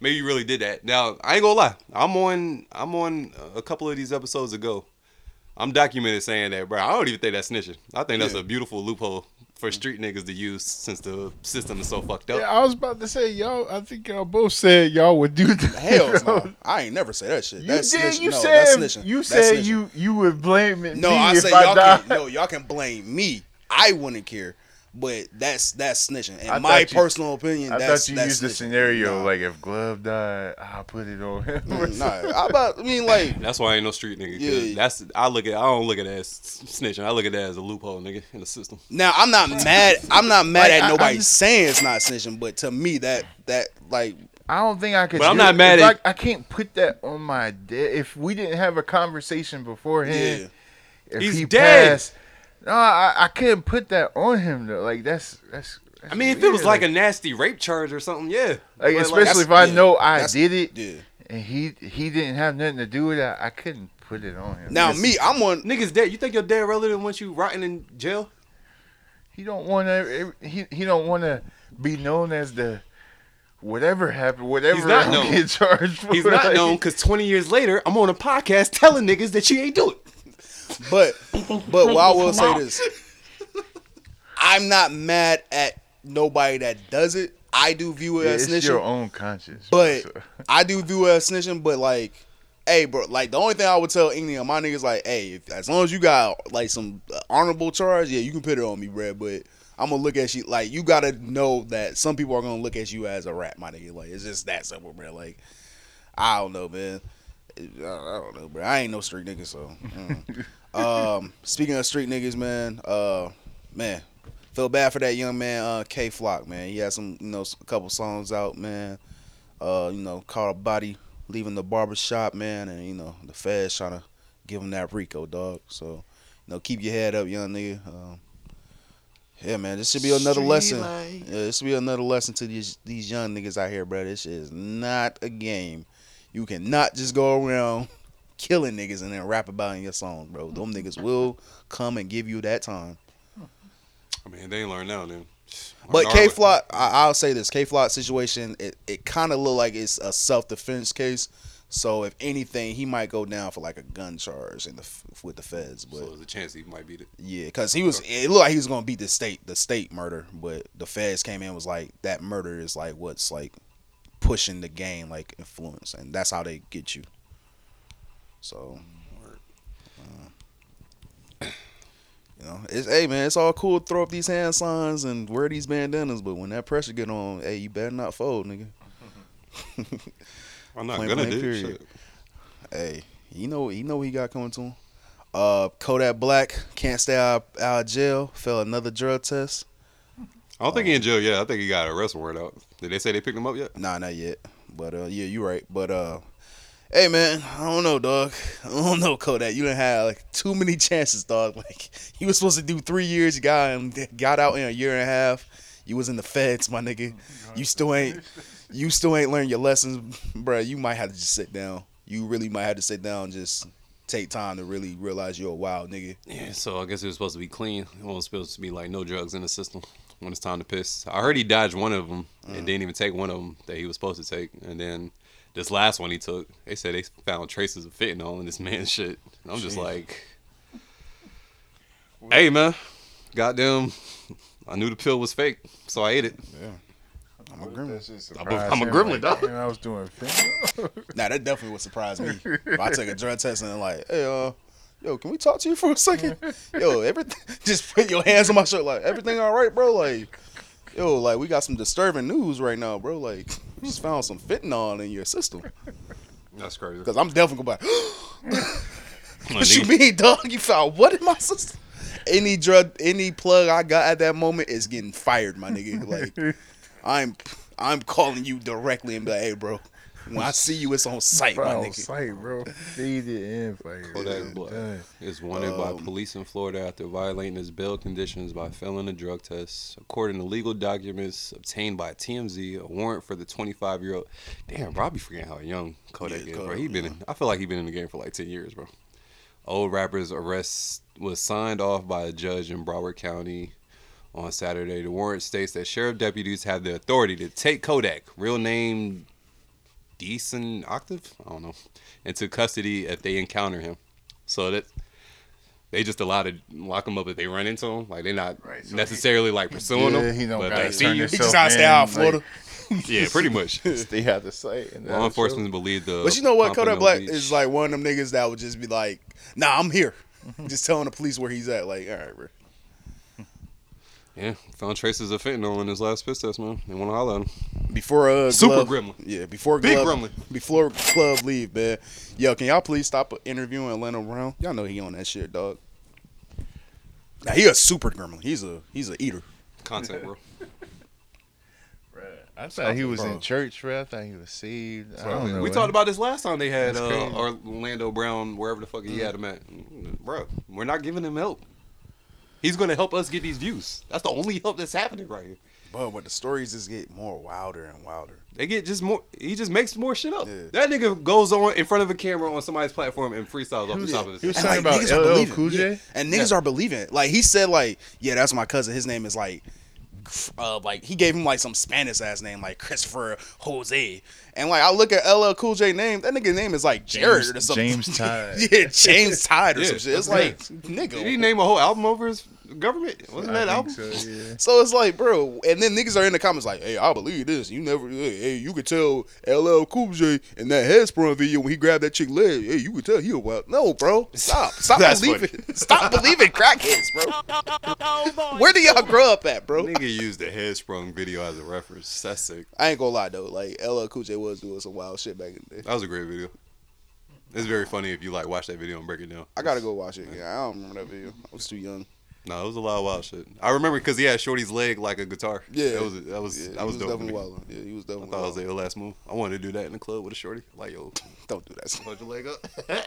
maybe you really did that. Now I ain't gonna lie, I'm on, I'm on a couple of these episodes ago. I'm documented saying that, bro. I don't even think that's snitching. I think that's Yeah. a beautiful loophole for street niggas to use since the system is so fucked up. Yeah, I was about to say y'all. I think y'all both said y'all would do that. Hell no. I ain't never say that shit. You That's did. snitching. You no, said that's snitching. you That's said snitching. you you would blame it. No, me I if say I y'all died. can no, y'all can blame me. I wouldn't care. But that's that's snitching. In I my you- personal opinion, I that's thought you that's used the snitching. scenario like if Glove died, I'll put it on him. Mm, nah, I about I mean like That's why I ain't no street nigga. Yeah. That's I look at I don't look at that as snitching. I look at that as a loophole, nigga, in the system. Now I'm not mad. I'm not mad Like, at I- I nobody just- saying it's not snitching, but to me that that like I don't think I could. But I'm not it. mad If at- I, I can't put that on my dead. If we didn't have a conversation beforehand, if He's he dead. passed, no, I, I couldn't put that on him though. Like that's that's. that's I mean, if it was weird. like a nasty rape charge or something, yeah. Like, But, especially if that's- I know I did it, yeah. and he he didn't have nothing to do with it, I couldn't put it on him. now Because me, I'm on niggas dead. You think your dead relative wants you rotting in jail? He don't want to. He he don't want to be known as the whatever happened. Whatever He's not I'm known. getting charged for. He's not like- known because 20 years later, I'm on a podcast telling niggas that you ain't do it. But but what I will say this, I'm not mad at nobody that does it. I do view it Yeah, as it's snitching. your own conscience. But so. I do view it as snitching. But like, hey, bro, like the only thing I would tell any of my niggas, like, hey, if, as long as you got like some uh, honorable charge, yeah, you can put it on me, bro. But I'm gonna look at you like you gotta know that some people are gonna look at you as a rat, my nigga. Like it's just that simple, bro. Like I don't know, man. I I don't know, bro. I ain't no street nigga, so. mm. um, speaking of street niggas, man, uh, man, feel bad for that young man, uh, K Flock, man. He had some, you know, a couple songs out, man. Uh, you know, caught a body leaving the barber shop, man, and you know the feds trying to give him that Rico dog. So, you know, keep your head up, young nigga. Um, yeah, man, this should be another Street lesson. Yeah, this should be another lesson to these these young niggas out here, bro. This is not a game. You cannot just go around killing niggas and then rap about in your songs, bro. Them niggas will come and give you that time. I mean, they ain't learned now, then. But K Flock, I'll say this: K Flock situation, it, it kind of look like it's a self defense case. So if anything, he might go down for like a gun charge in the with the feds. But So there's a chance he might beat it. yeah, because he was, it looked like he was gonna beat the state, the state murder. But the feds came in was like that murder is like what's like pushing the game like influence, and that's how they get you. So. uh, You know, it's hey man, it's all cool to throw up these hand signs and wear these bandanas, but when that pressure get on, hey, you better not fold, nigga. I'm not Plain- gonna plain do shit. Hey, you know, you know what he got coming to him. Uh, Kodak Black can't stay out, out of jail. Failed another drug test. I don't think he in jail yet. I think he got arrest warrant out. Did they say they picked him up yet? Nah, not yet. But uh, yeah, you're right. But uh, hey man, I don't know, dog. I don't know, Kodak. You didn't have like too many chances, dog. Like you was supposed to do three years. You got him, got out in a year and a half. You was in the feds, my nigga. You still ain't, you still ain't learned your lessons, bruh. You might have to just sit down. You really might have to sit down, and just take time to really realize you're a wild nigga. Yeah, so I guess it was supposed to be clean. It wasn't supposed to be like no drugs in the system when it's time to piss. I heard he dodged one of them Mm. and didn't even take one of them that he was supposed to take. And then this last one he took, they said they found traces of fentanyl in this man's shit. And I'm just Jeez. like, hey man, goddamn, I knew the pill was fake, so I ate it. Yeah. I'm a gremlin. I'm a, I'm a gremlin, dog. I was doing fentanyl. Nah, that definitely would surprise me. If I take a drug test and like, hey, uh, yo, can we talk to you for a second? Yo, everything, just put your hands on my shirt, like, everything all right, bro? Like, yo, like, we got some disturbing news right now, bro. Like, just found some fentanyl in your system. That's crazy. Because I'm definitely going to My What you mean, dog? You found what in my system? Any drug, any plug I got at that moment is getting fired, my nigga. Like, I'm, I'm calling you directly and be like, hey, bro, when I see you, it's on site, my nigga. on nigga. site, bro. Feed it in, fire. Kodak Black is wanted by Um, police in Florida after violating his bail conditions by failing a drug test. According to legal documents obtained by TMZ, a warrant for the 25 year old. Damn, bro, I be forgetting how young Kodak Yeah, is, bro. Kodak, He been, in, I feel like he's been in the game for like 10 years, bro. Old rapper's arrest was signed off by a judge in Broward County on Saturday. The warrant states that sheriff deputies have the authority to take Kodak, real name Dieuson Octave, I don't know, into custody if they encounter him. So that they just allowed to lock him up if they run into him. Like they're not so necessarily like pursuing Yeah, him. he don't but if they see turn you. himself He just gotta stay out of in, like- Florida. yeah, pretty much. Stay out the site. And Law enforcement believe the. But you know what? Pompano Kodak Black Beach- is like one of them niggas that would just be like, nah, I'm here. just telling the police where he's at. Like, all right, bro. Yeah, found traces of fentanyl in his last piss test, man. They want to holler at him. Before uh, Super Glove- gremlin. Yeah, before Big Glove, gremlin. Before Glove leave, man. Yo, can y'all please stop interviewing Orlando Brown? Y'all know he on that shit, dog. Now he a super gremlin. He's a he's a eater. Content, bro. I thought he was Bro. in church, bro. I thought he was saved. I don't know. We talked about this last time they had uh. Orlando Brown, wherever the fuck he had him at. Bro, we're not giving him help. He's gonna help us get these views. That's the only help that's happening right here. But but the stories just get more wilder and wilder. They get just more. He just makes more shit up. That nigga goes on in front of a camera on somebody's platform and freestyles off the top of his. And, head. like, niggas are believing it. Yeah. And niggas Yeah. are believing it. Like he said, like, yeah, that's my cousin. His name is like, uh, like he gave him like some Spanish ass name, like Christopher Jose. And like I look at LL Cool J name, that nigga name is like Jared James- or something. James Tide. yeah, James Todd or Yeah, some shit. It's like, good. nigga. Did he name a whole album over his government? Wasn't that album? So it's like, bro, and then niggas are in the comments like, "Hey, I believe this. You never, hey, hey, you could tell LL Cool J in that Headsprung video when he grabbed that chick leg. Hey, you could tell he a wild. No, bro, stop, stop That's believing, stop believing crackheads, bro. Where do y'all grow up at, bro? Nigga used the Headsprung video as a reference. That's sick. I ain't gonna lie though, like LL Cool J was doing some wild shit back in the day. That was a great video. It's very funny if you like watch that video and break it down. I gotta go watch it. Yeah, I don't remember that video. I was too young. No, it was a lot of wild shit. I remember because he had Shorty's leg like a guitar. Yeah, that was that was Yeah, that was, was dope. definitely wild. Yeah, he was I definitely thought it was wild. the last move. I wanted to do that in the club with a shorty. Like yo, Don't do that. hold your leg up.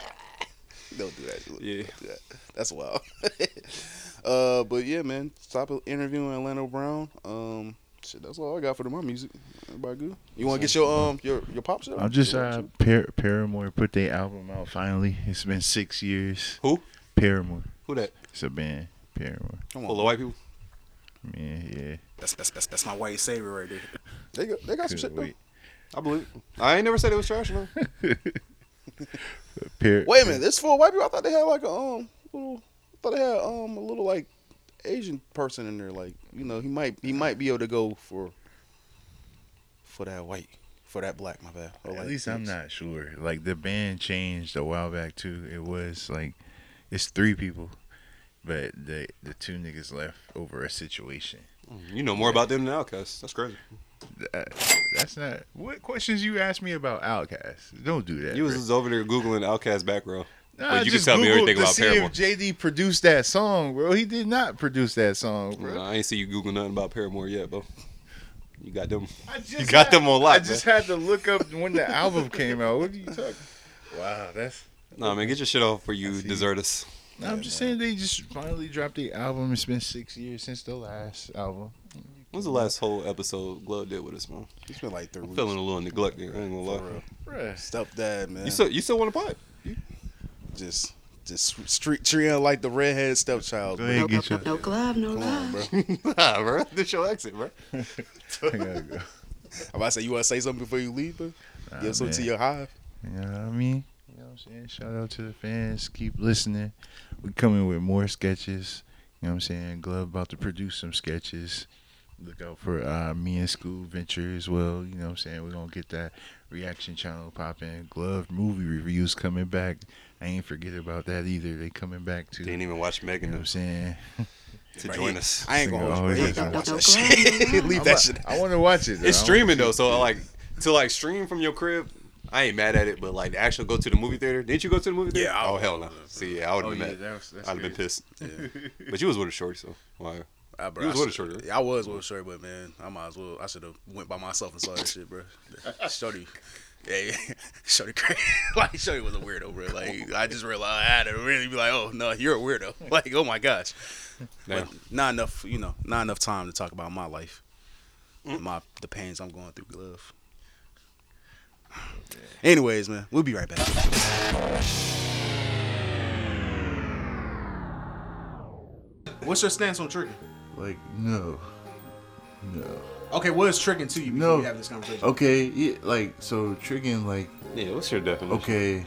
Don't do that. Yeah. Do that. That's wild. uh, but yeah, man. Stop interviewing Orlando Brown. Um, shit, that's all I got for the my music. Everybody good? You want to get your um your your pop shit? I'm just uh, Par- Paramore put their album out finally. It's been six years. Who? Paramore. Who that? It's a band. Paramore. Come Full of white people. Yeah, yeah. That's that's that's, that's my white savior right there. They got, they got some Couldn't shit though. I believe. it. I ain't never said it was trash. though. Par- Wait a minute, this for white people. I thought they had like a um little. I thought they had um a little like Asian person in there. Like you know, he might he might be able to go for for that white for that black. My bad. Or At like least I'm mixed. not sure. Like the band changed a while back too. It was like it's three people, but the the two niggas left over a situation. Mm, you know more about them than Outkast. That's crazy. That, uh, that's not what questions you asked me about Outkast. Don't do that. You was bro. just over there googling Outkast background. Nah, but you can just tell me everything to about see Paramore. if JD produced that song, bro. He did not produce that song, bro. Nah, I ain't see you googling nothing about Paramore yet, bro. You got them. I just you got had- them on lock. I just had to look up when the album came out. What are you talking? Wow, that's. Nah, man, get your shit off for you desert us. No, I'm just saying they just finally dropped the album. It's been six years since the last album. When's the last whole episode Glove did with us, man? It's been like 3 I'm weeks. feeling a little neglected. I ain't gonna lie. Bruh. Stepdad, man. You still you still want to pot? Just just street treating like the redhead stepchild. Go bro. ahead, get your. No glove, no Come on, love. bro. nah, bro. This your exit, bro. I gotta go. I'm about to say you want to say something before you leave, bro. Nah, Give something to your hive. You know what I mean? You know what I'm saying? Shout out to the fans. Keep listening. We're coming with more sketches. You know what I'm saying? Glove about to produce some sketches. Look out for uh, me and School Venture as well. You know what I'm saying? We're going to get that reaction channel popping. Glove movie reviews coming back. I ain't forget about that either. They coming back too. Didn't even watch You Megan know what I'm saying? to Bro, join us. I ain't gonna Nigga hold you, bro. He always ain't gotta watch that that. shit. Leave that shit. I want to watch it. though. It's streaming though, so like to like stream from your crib. I ain't mad at it, but like to actually go to the movie theater. Didn't you go to the movie theater? Yeah, Oh hell no. See, yeah, I would Oh, have been yeah, mad. that was- I'd have been crazy. pissed. but you was with a shorty, so why? Ah, bro, You was I with a should- shorty. I was with a shorty, but man, I might as well. I should have went by myself and saw that shit, bro. Shorty, yeah, yeah. Shorty crazy. like Shorty was a weirdo, bro. Like I just realized I had to really be like, oh no, you're a weirdo. Like oh my gosh. Damn. But not enough, you know, not enough time to talk about my life, and my the pains I'm going through. Glove. Anyways, man, we'll be right back. What's your stance on tricking? Like no, no. Okay, what is tricking to you before No. we have this conversation? Okay, yeah, like so tricking like Yeah, what's your definition? okay,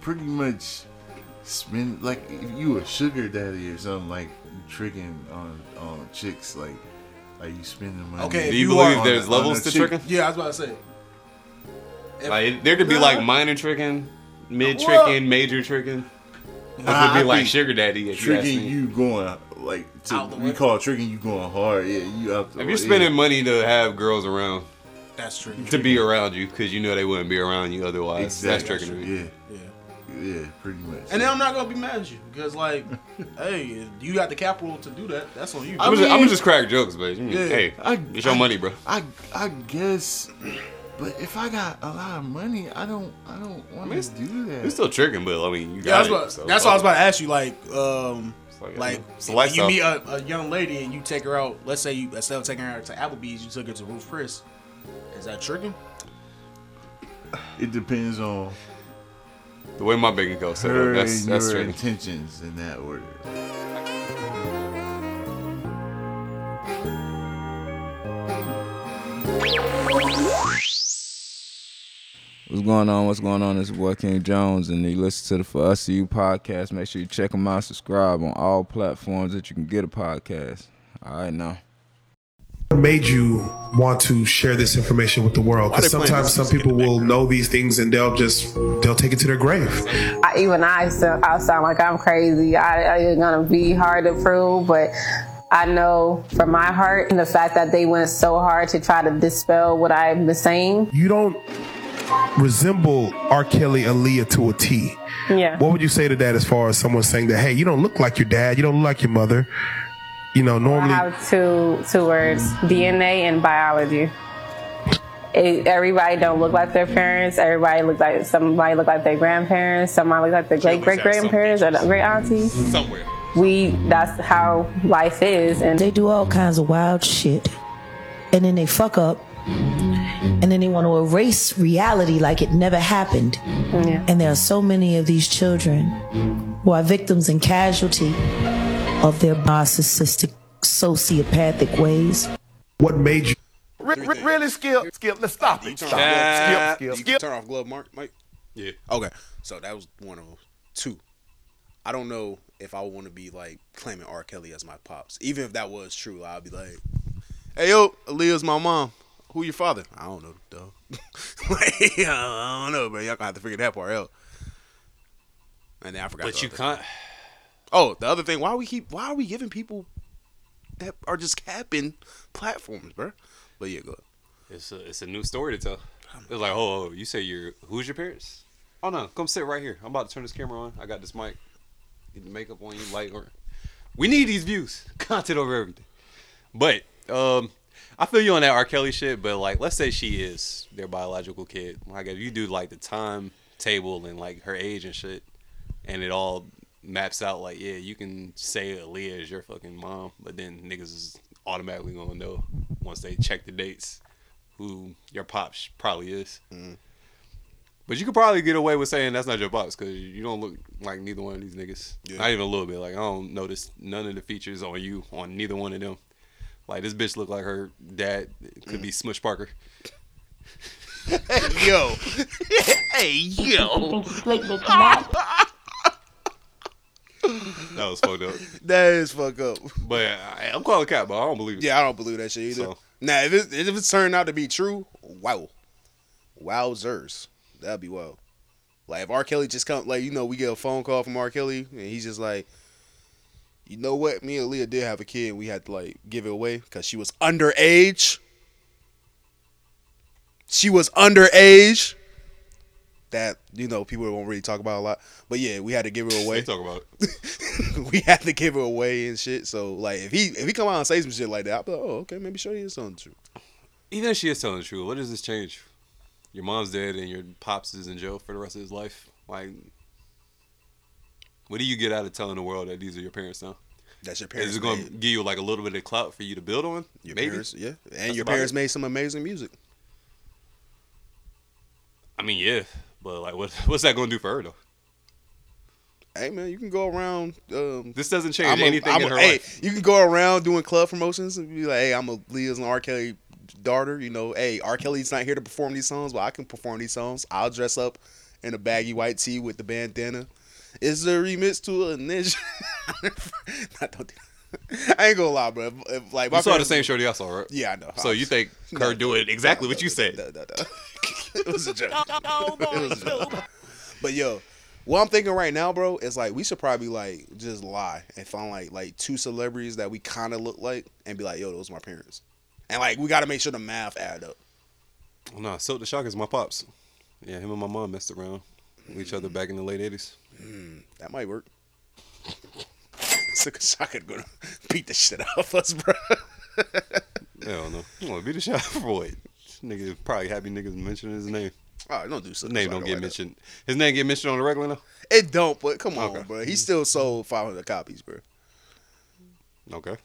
pretty much spend like if you a sugar daddy or something like tricking on on chicks like like you spending money. Okay, Do if you you believe there's a- levels to chick- tricking? Yeah, I was about to say. If- Like there could be Nah. like minor tricking, mid tricking, major tricking. It Nah, could be I like sugar daddy. If you ask tricking me. you going like to, Out the we way. call tricking you going hard. Yeah, you out the If way, you're spending yeah. money to have girls around, That's tricking. to be around you, because you know they wouldn't be around you otherwise, exactly. that's tricking. to me. Yeah, Yeah. yeah, pretty much. And then I'm not gonna be mad at you because, like, hey, you got the capital to do that. That's on you. I'm, just, I'm just crack jokes, but Yeah. hey, I- it's your I- money, bro. I I guess, but if I got a lot of money, I don't I don't want mean, to do that. You're still tricking, but I mean, you Yeah, got that's, it. what, so that's what I was about to ask you. Like, um, like, like, it's you meet a, a young lady and you take her out. Let's say you instead of taking her to Applebee's, you took her to Ruth Chris. Is that tricking? It depends on. The way my bank account set her up, that's and that's your tricking. intentions in that order. What's going on? What's going on? It's your boy King Jones, and you listen to the For Us to You podcast. Make sure you check them out. Subscribe on all platforms that you can get a podcast. All right, now. What made you want to share this information with the world? Because Why they playing sometimes some people will know these things and they'll just they'll take it to their grave. I, even I, sound, I sound like I'm crazy. I, I it's gonna be hard to prove, but I know from my heart and the fact that they went so hard to try to dispel what I've been saying. You don't resemble R. Kelly Aaliyah to a T. Yeah. What would you say to that as far as someone saying that, hey, you don't look like your dad, you don't look like your mother? You know, I normally have two two words: DNA and biology. It, everybody don't look like their parents. Everybody look like somebody look like their grandparents. Somebody look like their great great grandparents or great aunties. Somewhere. We that's how life is, and They do all kinds of wild shit. And then they fuck up. Mm. And then they want to erase reality like it never happened. Mm. And there are so many of these children who are victims and casualty of their narcissistic sociopathic ways. What made you? Re- re- really, Skip? Skip, let's stop it. Stop Yeah. it. Skip, You skip, can skip. turn off glove, Mark. Mike. Yeah. Okay. So that was one of those. Two. I don't know if I want to be like claiming R. Kelly as my pops. Even if that was true, I'd be like, "Hey yo, Aaliyah's my mom. Who your father? I don't know, dog. like, I don't know, bro. Y'all gonna have to figure that part out. And then I forgot. But you can't. thing. Oh, the other thing. Why we keep? Why are we giving people that are just capping platforms, bro? But yeah, go. ahead. It's a it's a new story to tell. It's like, oh, oh, you say you're who's your parents? Oh no, come sit right here. I'm about to turn this camera on. I got this mic. Get the makeup on you, light or we need these views. Content over everything. But um I feel you on that R. Kelly shit, but like let's say she is their biological kid. Like if you do like the time table and like her age and shit, and it all maps out like, yeah, you can say Aaliyah is your fucking mom, but then niggas is automatically gonna know once they check the dates who your pops probably is. Mm-hmm. But you could probably get away with saying that's not your pops because you don't look like neither one of these niggas. Yeah. Not even a little bit. Like I don't notice none of the features on you on neither one of them. Like this bitch look like her dad could be Smush Parker. yo, hey yo. That was fucked up. That is fucked up. But uh, I, I'm calling cap, but I don't believe it. Yeah, I don't believe that shit either. So- Now, if it's, if it's turned out to be true, wow, wowzers, that'd be wild. Like if R. Kelly just come, like you know, we get a phone call from R. Kelly, and he's just like, you know what, me and Leah did have a kid, and we had to like give it away because she was underage. She was underage. That you know people won't really talk about a lot, but yeah, we had to give her away. Talk about it. we had to give her away and shit. So like, if he if he come out and say some shit like that, I'll be like, oh okay, maybe Shorty is telling the truth. Even if she is telling the truth, what does this change? Your mom's dead and your pops is in jail for the rest of his life. Like, what do you get out of telling the world that these are your parents now? That's your parents. Is it going to give you like a little bit of clout for you to build on? Your Maybe. parents, yeah, and That's your parents it. made some amazing music. I mean, yeah, but like, what what's that going to do for her though? Hey man, you can go around. Um, This doesn't change I'm a- anything I'm in a- her hey, life. you can go around doing club promotions and be like, "Hey, I'm a Leah's and R. Kelly daughter." You know, hey, R. Kelly's not here to perform these songs, but I can perform these songs. I'll dress up in a baggy white tee with the bandana. It's a remix to Ignition. Not- don't. I ain't gonna lie, bro. If, if, like my You saw the parents- same shorty I saw, right? Yeah, I know. So you think her doing exactly what you said? it was a joke. It was a joke. But yo, what I'm thinking right now, bro, is like we should probably like just lie and find like like two celebrities that we kind of look like and be like, yo, those are my parents, and like we got to make sure the math add up. Oh, no, Silk the Shock is my pops. Yeah, him and my mom messed around with each other back in the late '80s. Hmm, that might work. Sick Shaka gonna beat the shit out of us, bro. I don't no. You want to beat the shot for what? Nigga is probably happy niggas mentioning his name. Oh, don't do His name don't get like that. mentioned. His name get mentioned on the regular now. It don't, but come on, Okay. bro. He still sold 500 copies, bro. Okay.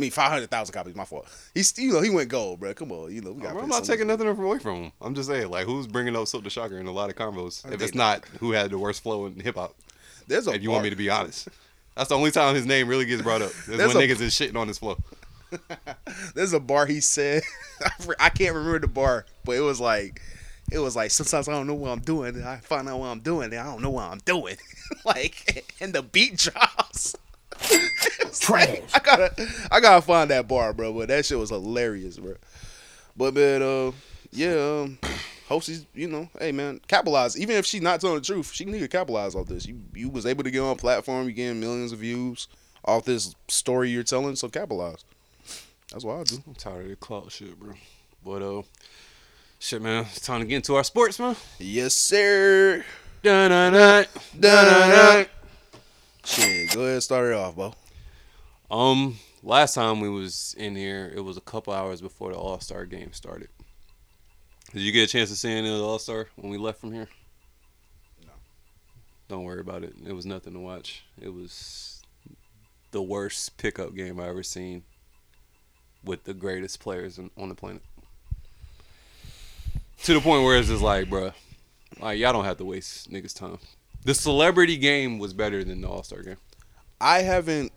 I mean, 500,000 copies. My fault. He's you know he went gold, bro. Come on, you know we got. I'm not taking nothing away from him. I'm just saying, like, who's bringing up Silkk the Shocker in a lot of combos? If it's not who had the worst flow in hip hop. There's a If you want me to be honest, that's the only time his name really gets brought up. Is when a- niggas is shitting on his flow. There's a bar he said. I can't remember the bar, but it was like, it was like sometimes I don't know what I'm doing. I find out what I'm doing, and I don't know what I'm doing. like, and the beat drops. Trash. I gotta, I gotta find that bar, bro. But that shit was hilarious, bro. But man, uh, yeah. Um, hope she's, you know, hey man, capitalize. Even if she's not telling the truth, she need to capitalize off this. You, you was able to get on a platform, you getting millions of views off this story you're telling, so capitalize. That's what I do. I'm tired of the clout shit, bro. But uh, shit, man, it's time to get into our sports, man. Yes, sir. Dun dun dun Dun, dun, dun. Shit, go ahead, and start it off, bro. Um, last time we was in here, it was a couple hours before the All Star game started. Did you get a chance to see any of the All Star when we left from here? No. Don't worry about it. It was nothing to watch. It was the worst pickup game I ever seen with the greatest players on, on the planet. To the point where it's just like, bruh, like y'all don't have to waste niggas' time. The celebrity game was better than the All Star game. I haven't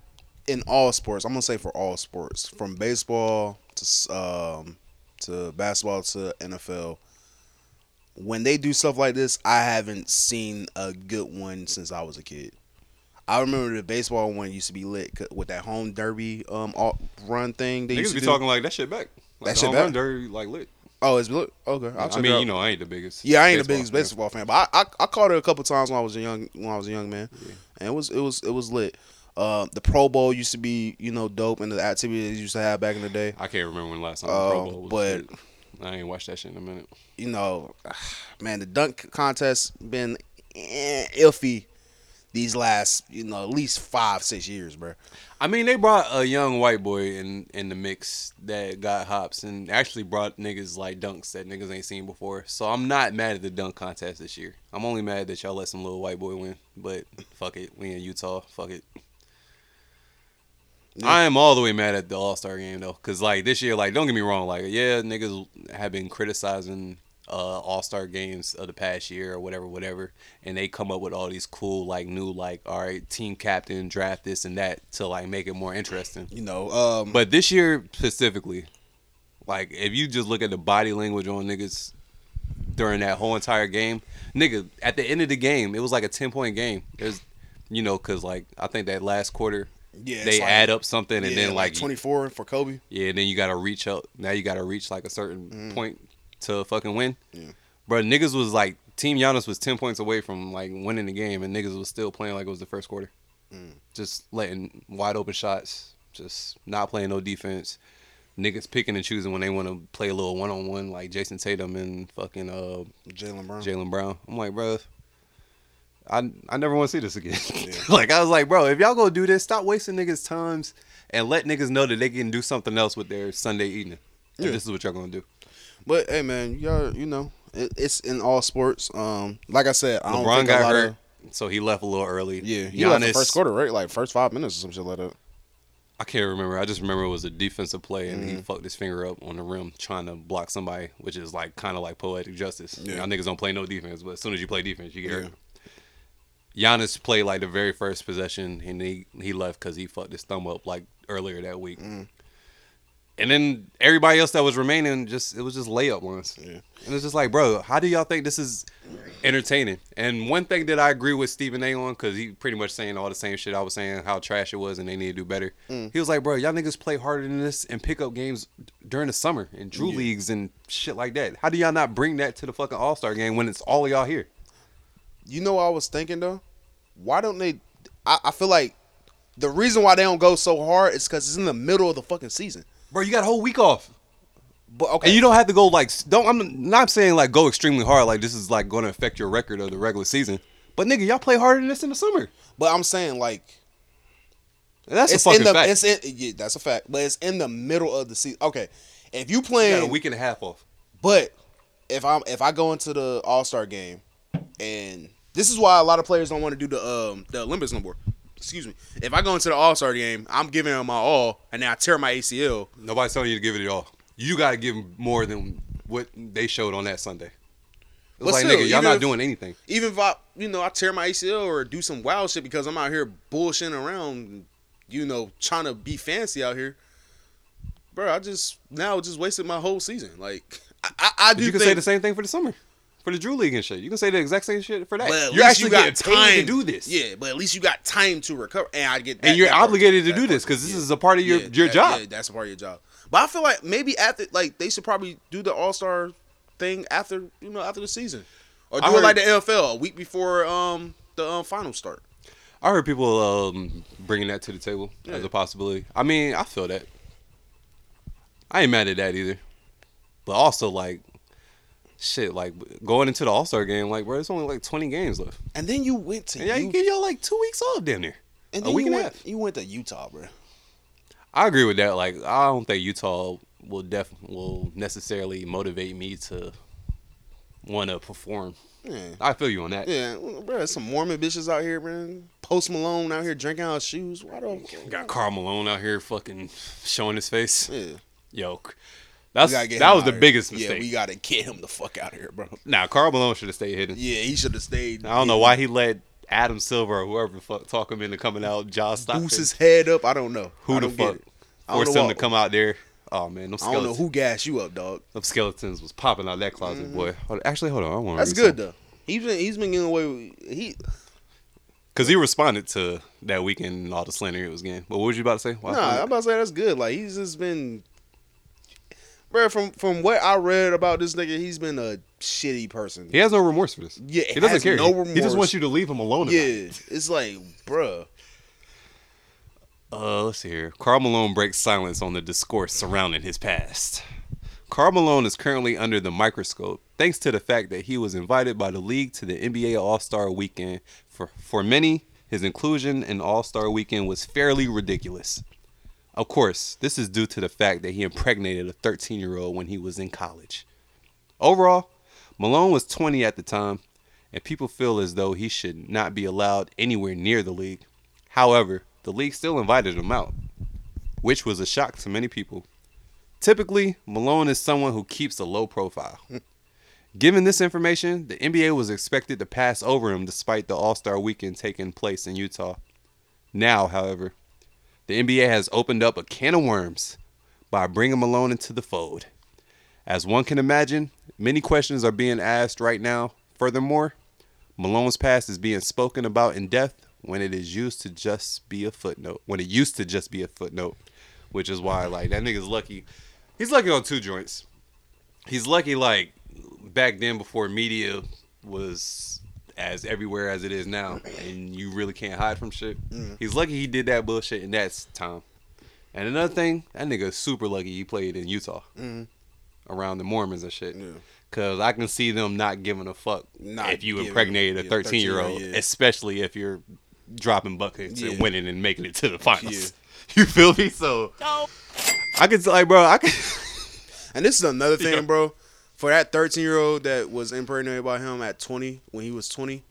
in all sports. I'm gonna say for all sports, from baseball to um to basketball to NFL. When they do stuff like this, I haven't seen a good one since I was a kid. I remember the baseball one used to be lit with that home derby um all- run thing. They used to be do. talking like that shit back. Like That shit back? derby, like lit. Oh, it's lit. Okay, I'll I check it mean, you know, I ain't the biggest. Yeah, I ain't the biggest fan. baseball fan, but I, I I caught it a couple times when I was a young when I was a young man, and it was it was it was lit. Uh, the Pro Bowl used to be you know dope, and the activities used to have back in the day. I can't remember when the last time the Uh, Pro Bowl was but. I ain't watched that shit in a minute. you know, man, the dunk contest been eh, iffy these last you know at least five six years, bro. I mean, they brought a young white boy in in the mix that got hops and actually brought niggas like dunks that niggas ain't seen before. So I'm not mad at the dunk contest this year. I'm only mad that y'all let some little white boy win. But fuck it, we in Utah. Fuck it. I am all the way mad at the All Star game though, cause like this year, like don't get me wrong, like yeah, niggas have been criticizing uh All Star games of the past year or whatever, whatever, and they come up with all these cool like new like all right team captain draft this and that to like make it more interesting. You know, um, but this year specifically, like if you just look at the body language on niggas during that whole entire game, nigga, at the end of the game, it was like a ten point game. There's, you know, cause like I think that last quarter, Yeah, they like- add up something and yeah, then like like 24 for Kobe. yeah, and then you gotta reach up. Now you gotta reach like a certain Mm. point to fucking win. Yeah. Bro, niggas was like Team Giannis was ten points away from like winning the game, and niggas was still playing like it was the first quarter. Mm. Just letting wide open shots, just not playing no defense. Niggas picking and choosing when they want to play a little one on one, like Jayson Tatum and fucking uh Jaylen Brown. Jaylen Brown. I'm like, bro, I I never want to see this again. like I was like, bro, if y'all gonna do this, stop wasting niggas' times and let niggas know that they can do something else with their Sunday evening. If Yeah. This is what y'all gonna do. But hey, man, y'all, you know, it, it's in all sports. Um, like I said, I don't LeBron think a got lot hurt, of so he left a little early. yeah, he left the first quarter, right? Like first five minutes or some shit like that. I can't remember. I just remember it was a defensive play and he Mhm. fucked his finger up on the rim trying to block somebody, which is like kind of like poetic justice. Yeah. Y'all niggas don't play no defense, but as soon as you play defense, you get Yeah. hurt. Giannis played like the very first possession and he he left because he fucked his thumb up like earlier that week. And then everybody else that was remaining just it was just layup ones. Yeah. And it's just like, bro, how do y'all think this is entertaining? And one thing that I agree with Stephen A on because he pretty much saying all the same shit I was saying, how trash it was, and they need to do better. Mm. He was like, bro, y'all niggas play harder than this and pick up games during the summer and Drew Yeah. leagues and shit like that. How do y'all not bring that to the fucking All Star game when it's all of y'all here? You know what I was thinking though? Why don't they? I, I feel like the reason why they don't go so hard is because it's in the middle of the fucking season. Bro, you got a whole week off. But okay, And you don't have to go like don't. I'm not saying like go extremely hard. Like this is like going to affect your record of the regular season. But nigga, y'all play harder than this in the summer. But I'm saying like That's a fucking in the, fact. It's in, yeah, that's a fact. But it's in the middle of the season. Okay, if you You playing got a week and a half off. But if I'm if I go into the All Star game, and this is why a lot of players don't want to do the um the Olympics no more. Excuse me. If I go into the All Star game, I'm giving them my all, and then I tear my ACL. Nobody's telling you to give it all. You got to give more than what they showed on that Sunday. It's like still, nigga, y'all not if- doing anything. Even if I, you know, I tear my ACL or do some wild shit because I'm out here bullshitting around, you know, trying to be fancy out here. Bro, I just now just wasted my whole season. Like I, I, I do you can say the same thing for the summer, for the Drew League and shit. You can say the exact same shit for that. But at You're least actually you got getting time to do this. Yeah, but at least you got time to recover, and I get that, and you're obligated to do this because this is a part of your Yeah, your that- job. Yeah, that's a part of your job. But I feel like maybe after, like, they should probably do the All Star thing after, you know, after the season, or do I it like the NFL a week before um the um, finals start. I heard people um, bringing that to the table as a possibility. I mean, I feel that. I ain't mad at that either. But also, like, shit, like going into the All Star game, like, bro, it's only like 20 games left. And then you went to yeah, you give y'all like two weeks off, damn near. and a then week you and a went half. you went to Utah, bro. I agree with that. Like, I don't think Utah will def will necessarily motivate me to want to perform. Yeah. I feel you on that. Yeah, bro, there's some Mormon bitches out here, man. Post Malone out here drinking out of shoes. Why don't Got Karl Malone out here fucking showing his face. Yeah. Yo, that's that was the biggest Yeah, we gotta get him the fuck out of here, bro. Now, Karl Malone should have stayed hidden. Yeah, he should have stayed. I don't know why he let Adam Silver or whoever the fuck talk him into coming out. John Stockton. Boost his head up. I don't know. Who I the fuck it. Forced him to come out there? Oh man, them I don't know who gassed you up, dog. Them skeletons was popping out that closet, mm. boy. Actually, hold on. I want That's good though. He's been he's been getting away. With, he Because he responded to that weekend and all the slander he was getting. But what was you about to say? Why- nah, I'm about to say that's good. Like he's just been, bro. From from what I read about this nigga, he's been a shitty person. He has no remorse for this. Yeah, he doesn't care. No He- remorse. He just wants you to leave him alone. Yeah, it. it's like, bruh. Uh, let's see here. Karl Malone breaks silence on the discourse surrounding his past. Karl Malone is currently under the microscope thanks to the fact that he was invited by the league to the NBA All Star Weekend. For for many, his inclusion in All Star Weekend was fairly ridiculous. Of course, this is due to the fact that he impregnated a 13 year old when he was in college. Overall, Malone was 20 at the time, and people feel as though he should not be allowed anywhere near the league. However, the league still invited him out, which was a shock to many people. Typically, Malone is someone who keeps a low profile. Given this information, the NBA was expected to pass over him despite the All Star weekend taking place in Utah. Now, however, the NBA has opened up a can of worms by bringing Malone into the fold. As one can imagine, many questions are being asked right now. Furthermore, Malone's past is being spoken about in depth when it is used to just be a footnote. When it used to just be a footnote, which is why like that nigga's lucky. He's lucky on two joints. He's lucky like back then before media was as everywhere as it is now, and you really can't hide from shit. Mm. He's lucky he did that bullshit in that time. And another thing, that nigga super lucky he played in Utah Mhm. around the Mormons and shit. Cause I can see them not giving a fuck Not if you giving- impregnated a yeah, 13 year old, 13-year-old, yeah. especially if you're dropping buckets Yeah. and winning and making it to the finals. You feel me? So I could like, bro, I could. And this is another thing, bro. For that 13 year old that was impregnated by him at 20, when he was 20,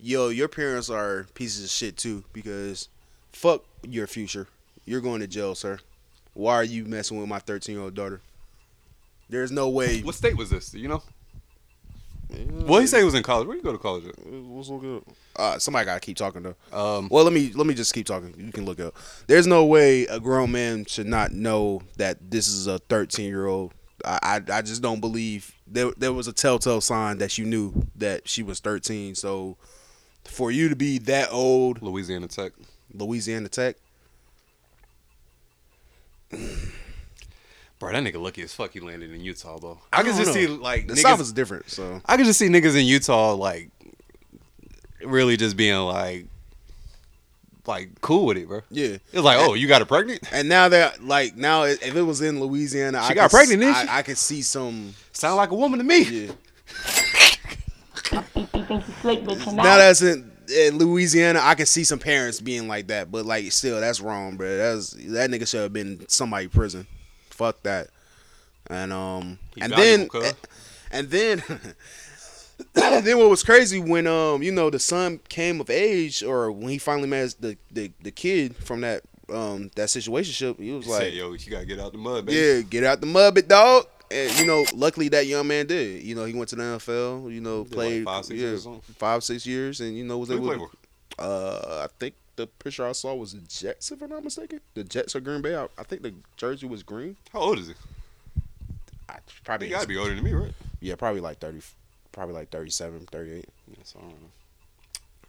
yo, your parents are pieces of shit too because fuck your future. You're going to jail, sir. Why are you messing with my 13 year old daughter? There's no way. What state was this? You know? Well, he said he was in college. Where you go to college at? Let's look it up. Uh, somebody gotta keep talking though. Um, well, let me let me just keep talking. You can look up. There's no way a grown man should not know that this is a 13 year old. I, I I just don't believe there there was a telltale sign that you knew that she was 13. So for you to be that old, Louisiana Tech, Louisiana Tech. Bro, that nigga lucky as fuck he landed in Utah though. I, can don't just see like the niggas, South is different. So I could just see niggas in Utah like really just being like like cool with it, bro. Yeah, It's like, oh, you got her pregnant? And now that like now if it was in Louisiana, She I got could pregnant, didn't she? I, I could see some sound like a woman to me. Yeah. You think you slick, but you're Now that's in, in Louisiana, I can see some parents being like that, but like still, that's wrong, bro. That's that nigga should have been somebody prison. Fuck that. And um, He and then, cuz. and then, then what was crazy when um, you know, the son came of age, or when he finally met the the, the kid from that um that situationship, he was He like, said, yo, you gotta get out the mud, baby. yeah, get out the mud, bit dog. And you know, luckily that young man did. You know, he went to the NFL. You know, Did, like, played five, six yeah, years five, six years, and you know was able. Uh, I think the picture I saw was the Jets, if I'm not mistaken. The Jets or Green Bay. I, I think the jersey was green. How old is he? I, probably He gotta be older than me, right? Yeah, probably like thirty, probably like 37, 38. So I don't know.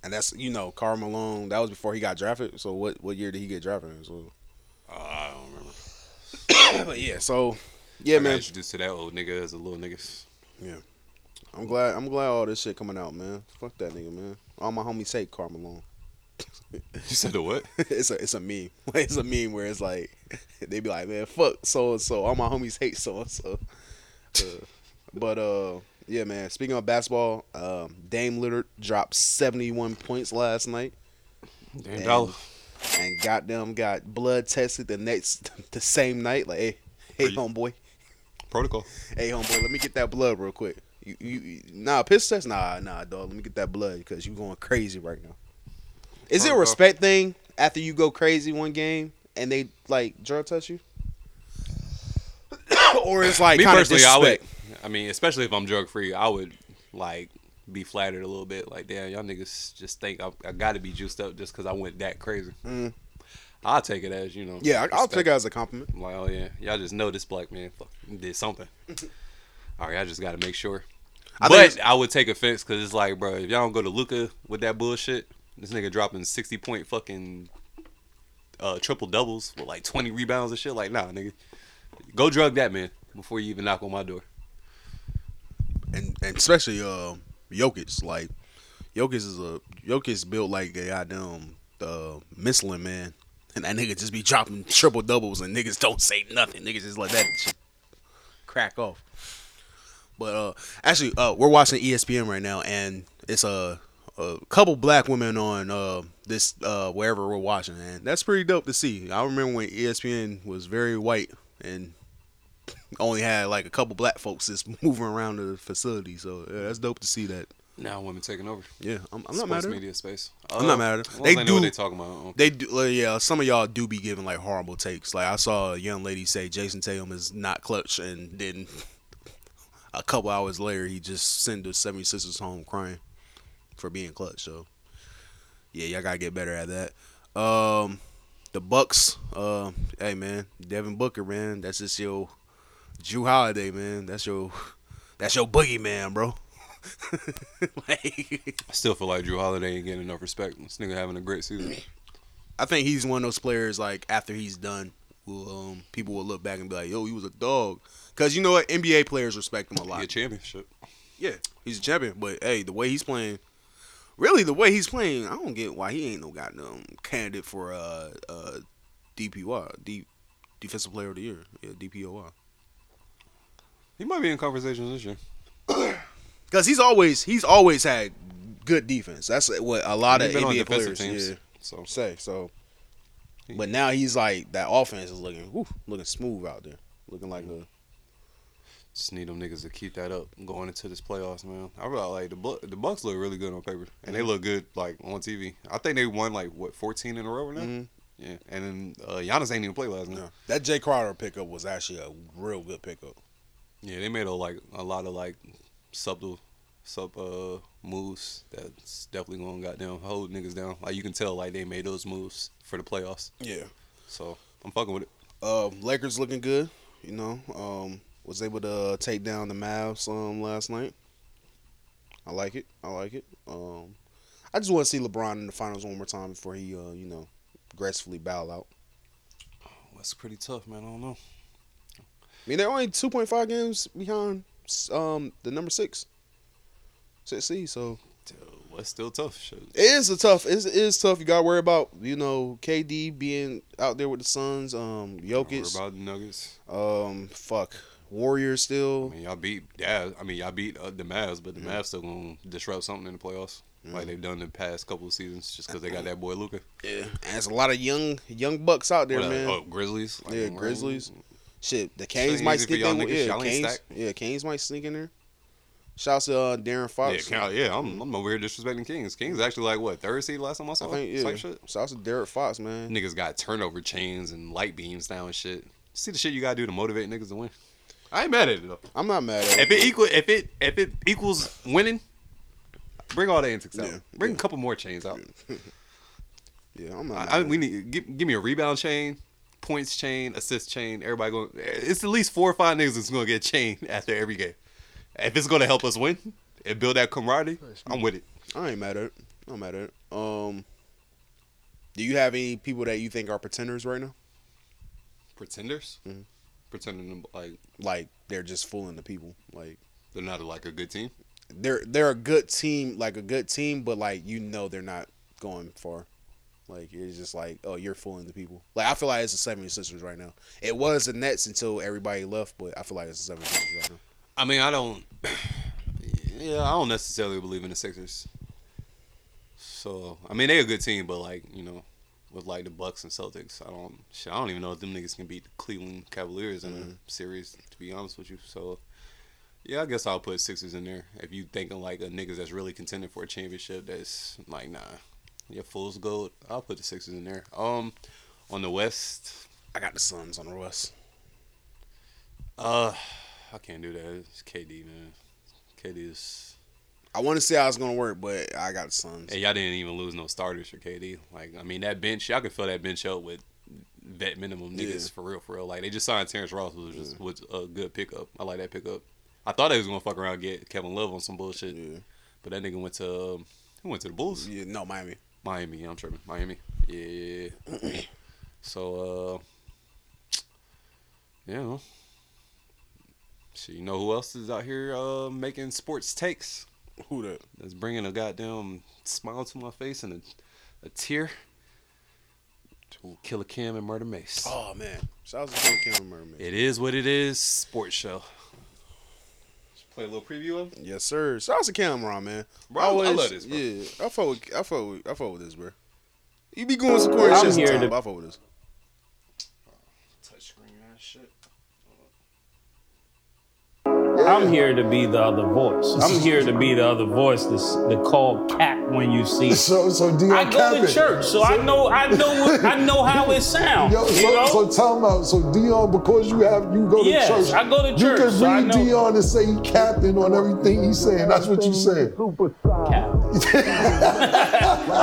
And that's you know, Karl Malone. That was before he got drafted. So what what year did he get drafted? in? So, Uh, I don't remember. but yeah, so yeah, I man. Introduced to that old nigga as a little nigga. Yeah. I'm glad I'm glad all this shit coming out, man. Fuck that nigga, man. All my homies hate Karl Malone. You said the what? it's a it's a meme. It's a meme where it's like they be like, man, fuck so and so. All my homies hate so and so. But uh, yeah, man. Speaking of basketball, um, Dame Lillard dropped 71 points last night. Damn and, dollar. and goddamn got blood tested the next the same night. Like, hey, hey, homeboy. Protocol. Hey, homeboy, let me get that blood real quick. You, you, you nah, piss test? Nah, nah, dog. Let me get that blood because you going crazy right now. Is it a respect thing after you go crazy one game and they like drug test you? or it's like kind of personally, I would. disrespect? I mean, especially if I'm drug free, I would like be flattered a little bit. Like, damn, y'all niggas just think I, I got to be juiced up just because I went that crazy. Mm. I'll take it as you know. Yeah, I- I'll take it as a compliment. I'm like, oh yeah, y'all just know this black man did something. All right, I just got to make sure. I but I would take offense because it's like, bro, if y'all don't go to Luka with that bullshit, this nigga dropping sixty point fucking uh, triple doubles with like twenty rebounds and shit. Like, nah, nigga, go drug that man before you even knock on my door. And and especially uh Jokic. Like Jokic is a Jokic built like a goddamn uh, man, and that nigga just be dropping triple doubles, and niggas don't say nothing. Niggas just let that shit crack off. But uh, actually, uh, we're watching ESPN right now, and it's a, a couple black women on uh, this uh, wherever we're watching, and that's pretty dope to see. I remember when ESPN was very white and only had like a couple black folks just moving around the facility. So yeah, that's dope to see that. Now women taking over. Yeah, I'm, I'm not mad at it. media space. I'm Uh, not mad at it. They know do. they talking about. uh, They do. uh, yeah, some of y'all do be giving like horrible takes. Like I saw a young lady say Jayson Tatum is not clutch, and then a couple hours later he just sent the 76ers home crying for being clutch. So yeah, y'all gotta get better at that. Um, the Bucks. Uh, hey man, Devin Booker, man, that's just your Jrue Holiday, man. That's your that's your boogie man, bro. I still feel like Jrue Holiday ain't getting enough respect. This nigga having a great season. I think he's one of those players like after he's done, will um people will look back and be like, "Yo, he was a dog." Because you know what, NBA players respect him a lot. Championship. Yeah, he's a champion. But hey, the way he's playing, really, the way he's playing, I don't get why he ain't no goddamn candidate for uh uh DPY, D Defensive Player of the Year. Yeah, DPOY. He might be in conversations this year. Because he's always he's always had good defense. That's what a lot of NBA players teams, yeah, so. say. So, but now he's like that offense is looking whew, looking smooth out there, looking like a Just need them niggas to keep that up going into this playoffs, man. I really like the the Bucks look really good on paper, and they look good like on TV. I think they won like what 14 in a row now. Mhm. Yeah, and then uh, Giannis ain't even play last night. that Jae Crowder pickup was actually a real good pickup. Yeah, they made a like a lot of like subtle sub uh moves that's definitely gonna goddamn hold niggas down. Like you can tell like they made those moves for the playoffs. Yeah. So I'm fucking with it. Uh, Lakers looking good. You know, um, was able to take down the Mavs um last night. I like it. I like it. Um, I just want to see LeBron in the finals one more time before he, uh, you know, gracefully bow out. That's pretty tough, man. I don't know. I mean, they're only two point five games behind um the number six, six seed. So Well, it's still tough. Shit. it is a tough. It's, it is tough. You got to worry about you know KD being out there with the Suns. Um, Jokic. Worry about the Nuggets. Um, fuck Warriors still. I mean, y'all beat yeah. I mean, y'all beat uh, the Mavs, but the Mm-hmm. Mavs still gonna disrupt something in the playoffs, like they've done the past couple of seasons, just because they got that boy Luka. Yeah, and there's a lot of young young bucks out there, What, uh, man. oh, Grizzlies? Like, yeah, right? Shit, the Canes might sneak in. niggas. Yeah, Canes. Yeah, Canes might sneak in there. Shouts to uh, De'Aaron Fox. Cal- yeah, I'm, I'm over here disrespecting Kings. Kings actually like what third seed last time I saw. I think yeah. Type shit. Shouts to Derek Fox, man. Niggas got turnover chains and light beams now and shit. See the shit you gotta do to motivate niggas to win. I ain't mad at it though. I'm not mad at If it equal, if it if it equals winning, bring all the antics out. Yeah, bring a couple more chains out. Yeah, I'm not. I, I, we need give, give me a rebound chain, points chain, assist chain. Everybody going. It's at least four or five niggas that's gonna get chained after every game. If it's gonna help us win and build that camaraderie, I'm with it. I ain't mad at it. I'm mad at it. Um, do you have any people that you think are pretenders right now? Pretenders, pretending to, like Like they're just fooling the people. Like they're not like a good team. they're they're a good team, like a good team, but like you know they're not going far. Like it's just like, oh, you're fooling the people. Like I feel like it's the 76ers right now. It was the Nets until everybody left, but I feel like it's the 76ers right now. I mean, I don't. Yeah, I don't necessarily believe in the Sixers. So I mean, they a good team, but like you know, with like the Bucks and Celtics, I don't. Shit, I don't even know if them niggas can beat the Cleveland Cavaliers in a mm-hmm. series. To be honest with you, so yeah, I guess I'll put Sixers in there. If you thinking like a niggas that's really contending for a championship, that's like nah, yeah, fool's gold. I'll put the Sixers in there. Um, on the West, I got the Suns on the West. uh, I can't do that. It's KD, man. KD is. I want to see how it's gonna work, but I got the Suns. And y'all didn't even lose no starters for KD. Like, I mean, that bench, y'all can fill that bench up with vet minimum niggas Yeah. for real, for real. Like, they just signed Terrence Ross, which was, was a good pickup. I like that pickup. I thought they was gonna fuck around and get Kevin Love on some bullshit, but that nigga went to um, who went to the Bulls? Yeah, no Miami. Miami. I'm tripping. Miami. Yeah. so, uh, yeah. So you know who else is out here uh, making sports takes? Who that? That's bringing a goddamn smile to my face and a, a tear. To Killa Cam and Murda Mase. Oh man, shout out to Killa Cam Kim Mermaid. It is what it is. Sports show. Play a little preview of. Yes, sir. Shout out to Cam'ron, man. Bro, I love this, bro. Yeah, I fuck with, I fuck with, I fuck with this, bro. You be going some corny I'm shit here sometimes, to- but I fuck with this. Touchscreen ass shit. I'm here to be the other voice. I'm here to be the other voice that's the call cat when you see. So, so Dion I go to church, so I know I know what, I know how it sounds. Yo, you so, know? so tell him out. So Dion, because you have you go to Yes, church. I go to church. You can so I read know. Dion and say he captain on everything he's saying. That's what you said.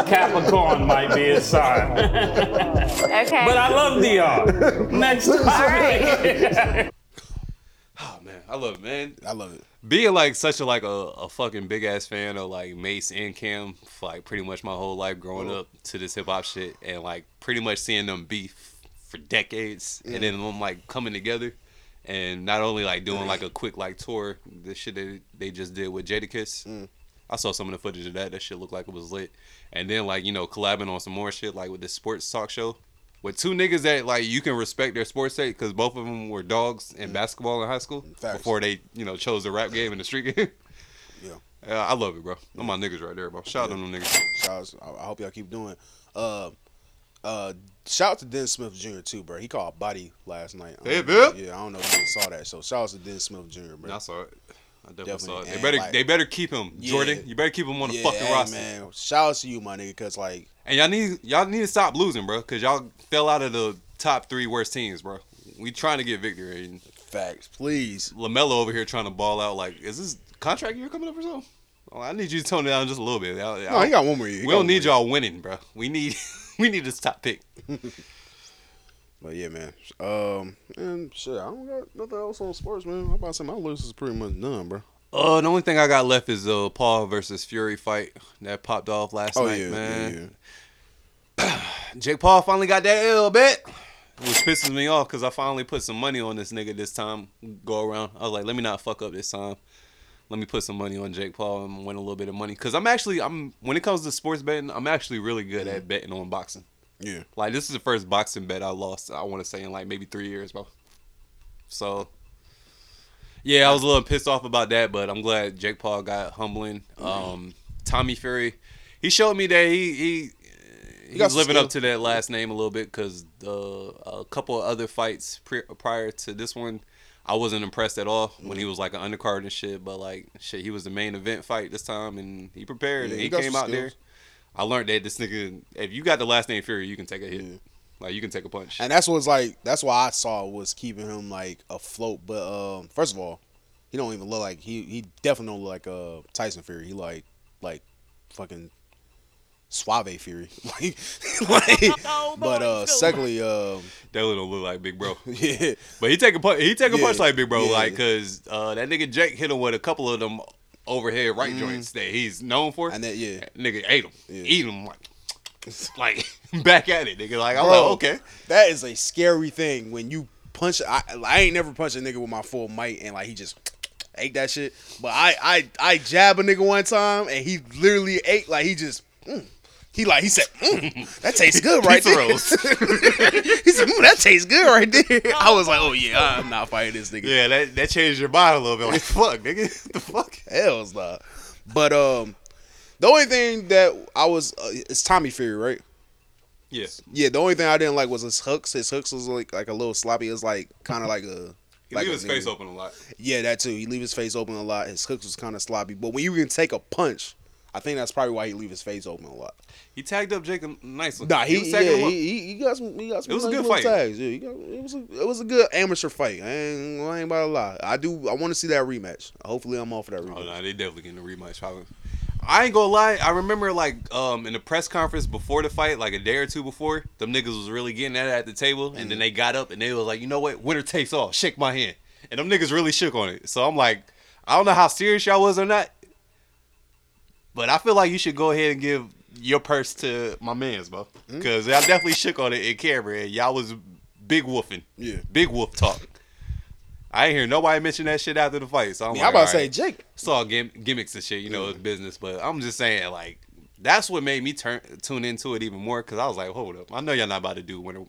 Capricorn might be a sign. Okay. But I love Dion. Next time. Oh man, I love it, man. I love it. Being like such a like a, a fucking big ass fan of like Mase and Cam for like pretty much my whole life growing up to this hip hop shit and like pretty much seeing them beef for decades and then them like coming together and not only like doing like a quick like tour, the shit that they just did with Jadakiss. Mm. I saw some of the footage of that. That shit looked like it was lit. And then like, you know, collabing on some more shit like with this sports talk show. With two niggas that like you can respect their sports take because both of them were dogs in basketball in high school before they you know chose the rap game and the street game. Yeah. I love it, bro. Them my niggas right there, bro. Shout out to them niggas. Shout out, I I hope y'all keep doing. Uh, uh, shout out to Den Smith Jr. too, bro. He called body last night. Hey, Um, Bill. Yeah, I don't know if you saw that. So shout out to Den Smith Jr. Bro. I saw it. I definitely, saw it. They And, better like, they better keep him, yeah. Jordan. You better keep him on the Yeah, fucking hey, roster. man. Shout out to you, my nigga, because like And y'all need y'all need to stop losing, bro, because y'all fell out of the top three worst teams, bro. We trying to get victory. Facts, please. LaMelo over here trying to ball out. Like, is this contract year coming up or something? Oh, I need you to tone it down just a little bit. I- I- No, he got one more year. He We don't need y'all winning, bro. We need we need this top pick. But yeah, man. Um, and shit, I don't got nothing else on sports, man. I'm about to say my list is pretty much done, bro. Uh, the only thing I got left is the Paul versus Fury fight that popped off last Oh, night, yeah, man. Jake Paul finally got that L bet, which pisses me off because I finally put some money on this nigga this time. Go around, I was like, let me not fuck up this time. Let me put some money on Jake Paul and win a little bit of money because I'm actually I'm when it comes to sports betting, I'm actually really good at betting on boxing. Yeah. Like this is the first boxing bet I lost. I want to say in like maybe three years, bro. So, yeah, I was a little pissed off about that, but I'm glad Jake Paul got humbling. Um, Tommy Fury, he showed me that he he he's got some living skill. up to that last name a little bit because uh, a couple of other fights pre- prior to this one, I wasn't impressed at all when he was like an undercard and shit. But like shit, he was the main event fight this time, and he prepared Yeah, and he he came out there. Skills. I learned that this nigga, if you got the last name Fury, you can take a hit. Like you can take a punch. And that's what's like. That's why I saw was keeping him like afloat. But um, first of all, he don't even look like he. He definitely don't look like uh Tyson Fury. He like like fucking Suave Fury. like, like but uh, secondly, um, Definitely don't look like Big Bro. yeah, But he take a punch. He take a Yeah, punch like Big Bro, yeah. like because uh, that nigga Jake hit him with a couple of them overhead right Mhm. joints that he's known for. And that yeah, nigga ate him, Yeah. eat him like like back at it, nigga. Like I'm Bro, like okay, that is a scary thing when you punch. I, I ain't never punched a nigga with my full might and like he just ate that shit. But I I I jab a nigga one time and he literally ate like he just. mm. He like he said, mm, "That tastes good right there." he said, mm, "That tastes good right there." I was like, "Oh yeah, I'm not fighting this nigga." yeah, that that changed your mind a little bit. Like fuck, nigga, what the fuck. Hell's nah. But um, the only thing that I was uh, it's Tommy Fury, right? Yes, Yeah, the only thing I didn't like was his hooks. His hooks was like like a little sloppy. It was like kind of like a. he like leave his face open a lot. Yeah, that too. He leave his face open a lot. His hooks was kind of sloppy. But when you can take a punch I think that's probably why he leave his face open a lot. He tagged up Jacob nicely. Nah, he, was yeah, he, he, he got some. He got some. It was a good fight. Tags. Yeah, he got, it was a it was a good amateur fight. I ain't, I ain't about to lie. I do. I want to see that rematch. Hopefully, I'm off for that rematch. Oh no, they definitely getting a rematch. Probably. I ain't gonna lie. I remember like um in the press conference before the fight, like a day or two before, them niggas was really getting at it at the table, and Mm-hmm. then they got up and they was like, you know what, winner takes all. Shake my hand, and them niggas really shook on it. So I'm like, I don't know how serious y'all was or not, but I feel like you should go ahead and give your purse to my man's, bro, hmm? because I definitely shook on it in camera, and y'all was big woofing, Yeah. big wolf talk. I ain't hear nobody mention that shit after the fight. So I'm Yeah, like, I'm about to say, Jake. It's all gim- gimmicks and shit, you know, it's business. But I'm just saying, like, that's what made me turn tune into it even more because I was like, hold up, I know y'all not about to do when it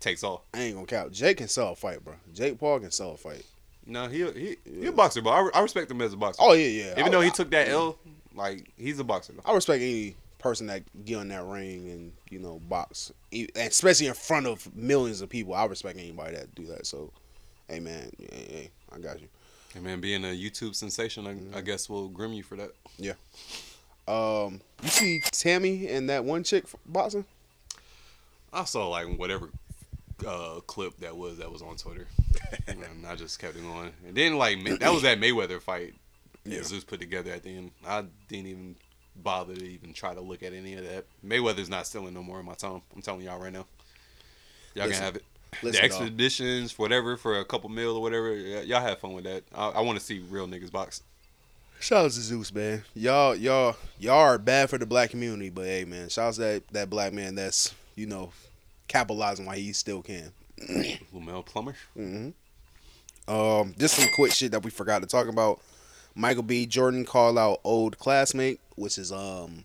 takes off. I ain't gonna count. Jake can sell a fight, bro. Jake Paul can sell a fight. No, he he he a boxer, but I, I respect him as a boxer. Oh, yeah, yeah. Even I- though he took that L, like he's a boxer. Though. I respect any person that get on that ring and you know box, E- especially in front of millions of people. I respect anybody that do that. So, hey man, hey, hey, I got you. And man, being a YouTube sensation, I, Mm-hmm. I guess will grim you for that. Yeah. Um, you see Tammy and that one chick f- boxing? I saw like whatever uh, clip that was that was on Twitter, and I just kept it going. And then like that was that Mayweather fight Yeah. Zeus put together at the end. I didn't even bother to even try to look at any of that. Mayweather's not stealing no more of my time. I'm telling y'all right now. Y'all Listen. can have it. Listen, the dog. expeditions, whatever, for a couple mil or whatever. Y'all have fun with that. I, I want to see real niggas box. Shout out to Zeus, man. Y'all, y'all, y'all are bad for the black community, but hey, man, shout out to that that black man that's you know capitalizing while he still can. Lemuel Plummer. hmm Um, just some quick shit that we forgot to talk about. Michael B. Jordan called out old classmate, which is um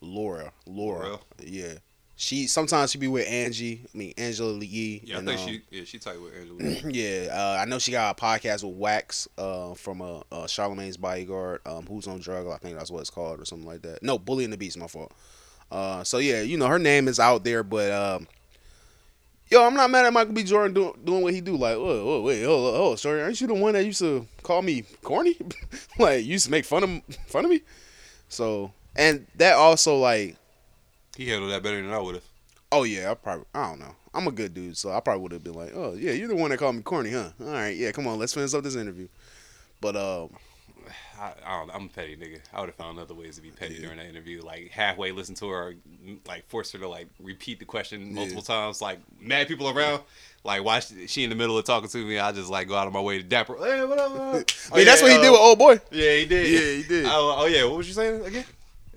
Laura. Laura. Laura. Yeah. She sometimes she be with Angie. I mean Angela Yee. Yeah, I think um, she yeah she tight with Angela. yeah, uh, I know she got a podcast with Wax uh, from uh, uh, Charlemagne's bodyguard. Um, Who's on drug? I think that's what it's called, or something like that. No, Bully and the Beast. My fault. Uh, so yeah, you know her name is out there, but um, yo, I'm not mad at Michael B. Jordan doing doing what he do. Like, whoa, whoa, wait, oh, oh, sorry, aren't you the one that used to call me corny? like, you used to make fun of fun of me. So, and that also like, He handled that better than I would have. oh yeah, I probably I don't know. I'm a good dude, so I probably would have been like, oh yeah, you're the one that called me corny, huh? All right, yeah, come on, let's finish up this interview. But um, I, I don't know. I'm a petty nigga. I would have found other ways to be petty during that interview. Like halfway listen to her, or, like force her to like repeat the question multiple times. Like mad people around. Like why she, she in the middle of talking to me? I just like go out of my way to dap her. Hey, what up? what up?" I mean, that's what he did with old boy. Yeah, he did. Yeah, he did. Oh, oh, yeah. What was you saying again?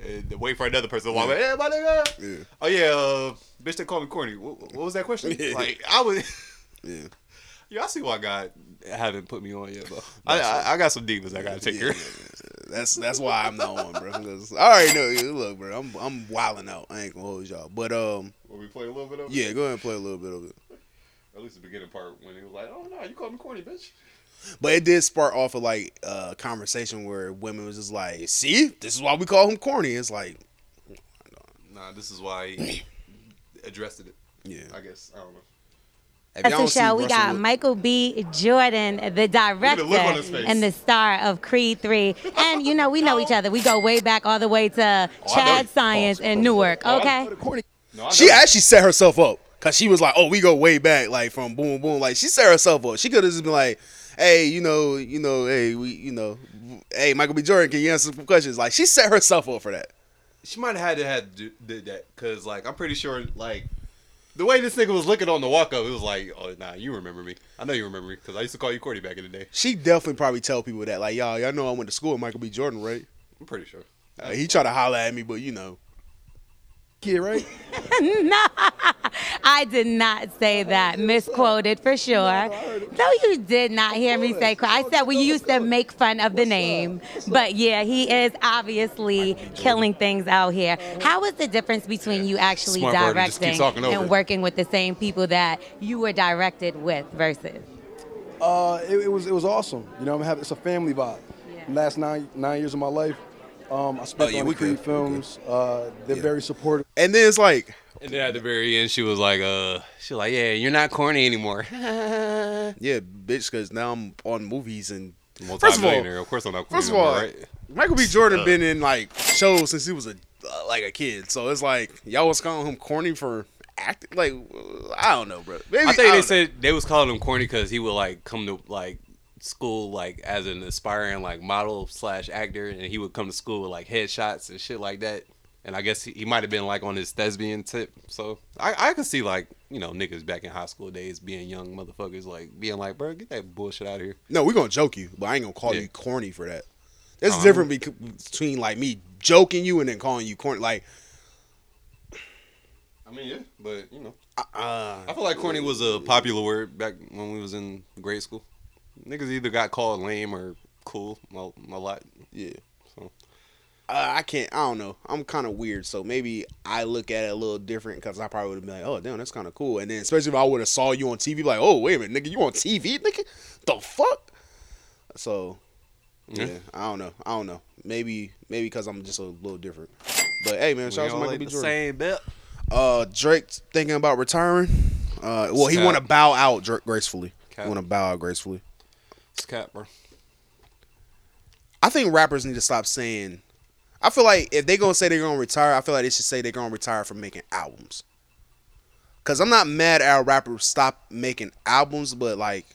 Uh, wait for another person to walk. Yeah. by. Hey, my nigga. Yeah. Oh yeah, uh, bitch, they call me corny. What, what was that question? Yeah. Like I was. Yeah. Yeah, I see why God haven't put me on yet, though. I, I, I got some demons I gotta take care of. That's that's why I'm not on, bro. 'Cause I already know. You. Look, bro, I'm I'm wilding out. I ain't gonna hold y'all, but um, Will we play a little bit of it? yeah, go ahead and play a little bit of it. At least the beginning part when he was like, "Oh no, you called me corny, bitch." But it did spark off of like a conversation where women was just like, "See, this is why we call him corny." It's like, Nah, this is why he addressed it. Yeah, I guess I don't know. If That's y'all the show. We Russell got Wil- Michael B. Jordan, the director look on his face. and the star of Creed 3. And, you know, we know each other. We go way back all the way to oh, Chad Science in Newark, oh, okay? She actually set herself up because she was like, "Oh, we go way back, like from boom boom." Like she set herself up. She could have just been like, "Hey, you know, you know, hey, we, you know, hey, Michael B. Jordan, can you answer some questions?" Like she set herself up for that. She might have had to had do, did that because like I'm pretty sure like the way this nigga was looking on the walk up, it was like, "Oh nah, you remember me? I know you remember me because I used to call you corny back in the day." She definitely probably tell people that, like, y'all, y'all know I went to school with Michael B. Jordan, right? I'm pretty sure. Uh, he tried to holler at me, but you know, kid, right? no, I did not say that. Misquoted for sure. No, you did not hear me say. I said we used to make fun of the name, but yeah, he is obviously killing things out here. How is the difference between you actually Smart bird, he just keeps directing and working with the same people that you were directed with versus? Uh, it, it was it was awesome. You know, I'm having it's a family vibe. Last nine nine years of my life, um, I spent Oh, yeah, on we the Creed good, films. Uh, they're very supportive. And then it's like, And then at the very end, she was like, "Uh, she was like, yeah, you're not corny anymore." yeah, bitch, because now I'm on movies and Multi-millionaire. Of course I'm not corny First of no more, all, right? Michael B. Jordan been in like shows since he was a uh, like a kid, so it's like y'all was calling him corny for acting. Like I don't know, bro. Maybe, I think don't they know. said they was calling him corny because he would like come to like school like as an aspiring like model slash actor, and he would come to school with like headshots and shit like that. And I guess he, he might have been like on his thespian tip. So I I could see like you know niggas back in high school days being young motherfuckers like being like, bro, get that bullshit out of here. No, we're gonna joke you, but I ain't gonna call Yeah. you corny for that. There's a Uh-huh. difference between like me joking you and then calling you corny. Like, I mean, yeah, but you know, uh, I feel like corny was a popular word back when we was in grade school. Niggas either got called lame or cool a, a lot. Yeah. So uh, I can't. I don't know. I'm kind of weird, so maybe I look at it a little different because I probably would have been like, "Oh, damn, that's kind of cool." And then, especially if I would have saw you on TV, like, "Oh, wait a minute, nigga, you on TV, nigga? The fuck?" So, yeah, Yeah. I don't know. I don't know. Maybe, maybe because I'm just a little different. But hey, man, We shout out to all Michael like B. the Jordan. same belt. Uh, Drake thinking about retiring. Uh, well, he want to bow out gracefully. Cap. He want to bow out gracefully. It's cap, bro. I think rappers need to stop saying. I feel like if they gonna say they're gonna retire, I feel like they should say they're gonna retire from making albums. Cause I'm not mad at a rapper stop making albums, but like,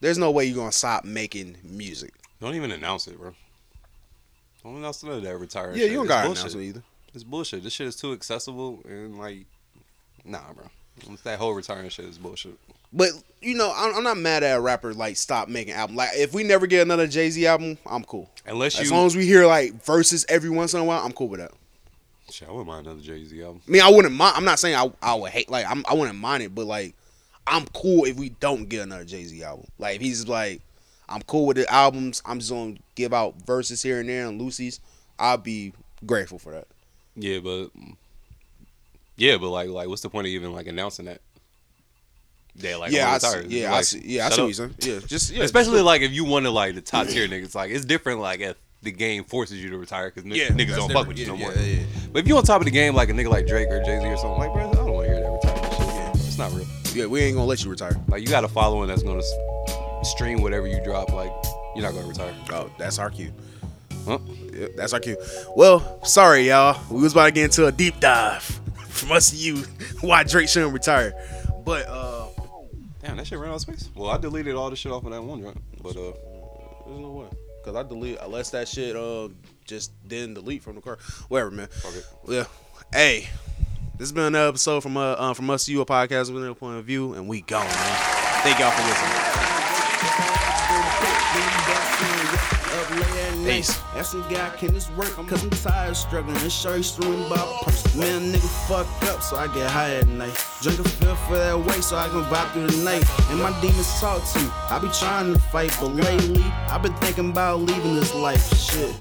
there's no way you're gonna stop making music. Don't even announce it, bro. Don't announce none of that retire. Yeah, shit. you don't It's gotta bullshit. announce it either. It's bullshit. This shit is too accessible and like, nah, bro. That whole retiring shit is bullshit. But you know, I'm, I'm not mad at a rapper like stop making album. Like if we never get another Jay Z album, I'm cool. Unless as long as we hear like verses every once in a while, I'm cool with that. Shit, I wouldn't mind another Jay Z album. I mean, I wouldn't mind. I'm not saying I, I would hate like I'm, I wouldn't mind it, but like I'm cool if we don't get another Jay Z album. Like if he's like I'm cool with the albums. I'm just gonna give out verses here and there and Lucy's. I'll be grateful for that. Yeah, but yeah, but like, like, what's the point of even like announcing that? Yeah, like, Yeah, I see- yeah, I Like, see- yeah, I see up. what you're saying. Yeah, just- yeah, especially just- like if you want to like the top tier niggas, like it's different. Like if the game forces you to retire because Yeah, niggas don't fuck with you no more. yeah, yeah. But if you on top of the game, like a nigga like Drake or Jay Z or something, like bro, I don't want to hear that retirement shit. Yeah, it's not real. Yeah, we ain't gonna let you retire. Like you got a following that's gonna stream whatever you drop. Like you're not gonna retire. Oh, that's our cue. Huh? Yeah, that's our cue. Well, sorry y'all. We was about to get into a deep dive from us to you why Drake shouldn't retire. But uh Damn, that shit ran out of space. Well, I deleted all the shit off of that one joint, but uh, There's no way. Cause I delete unless that shit uh just didn't delete from the car. Whatever, man. Okay. Yeah. Hey, this has been another episode from uh, uh from us to you a podcast with a point of view, and we gone, man. Thank y'all for listening. Peace. That's some guy can this work cause I'm tired of struggling and sure he's throwing about purse. Man, nigga fuck up so I get high at night. Drink a fifth for that way so I can vibe through the night. And my demons talk to me. I be trying to fight, but lately I've been thinking about leaving this life. Shit.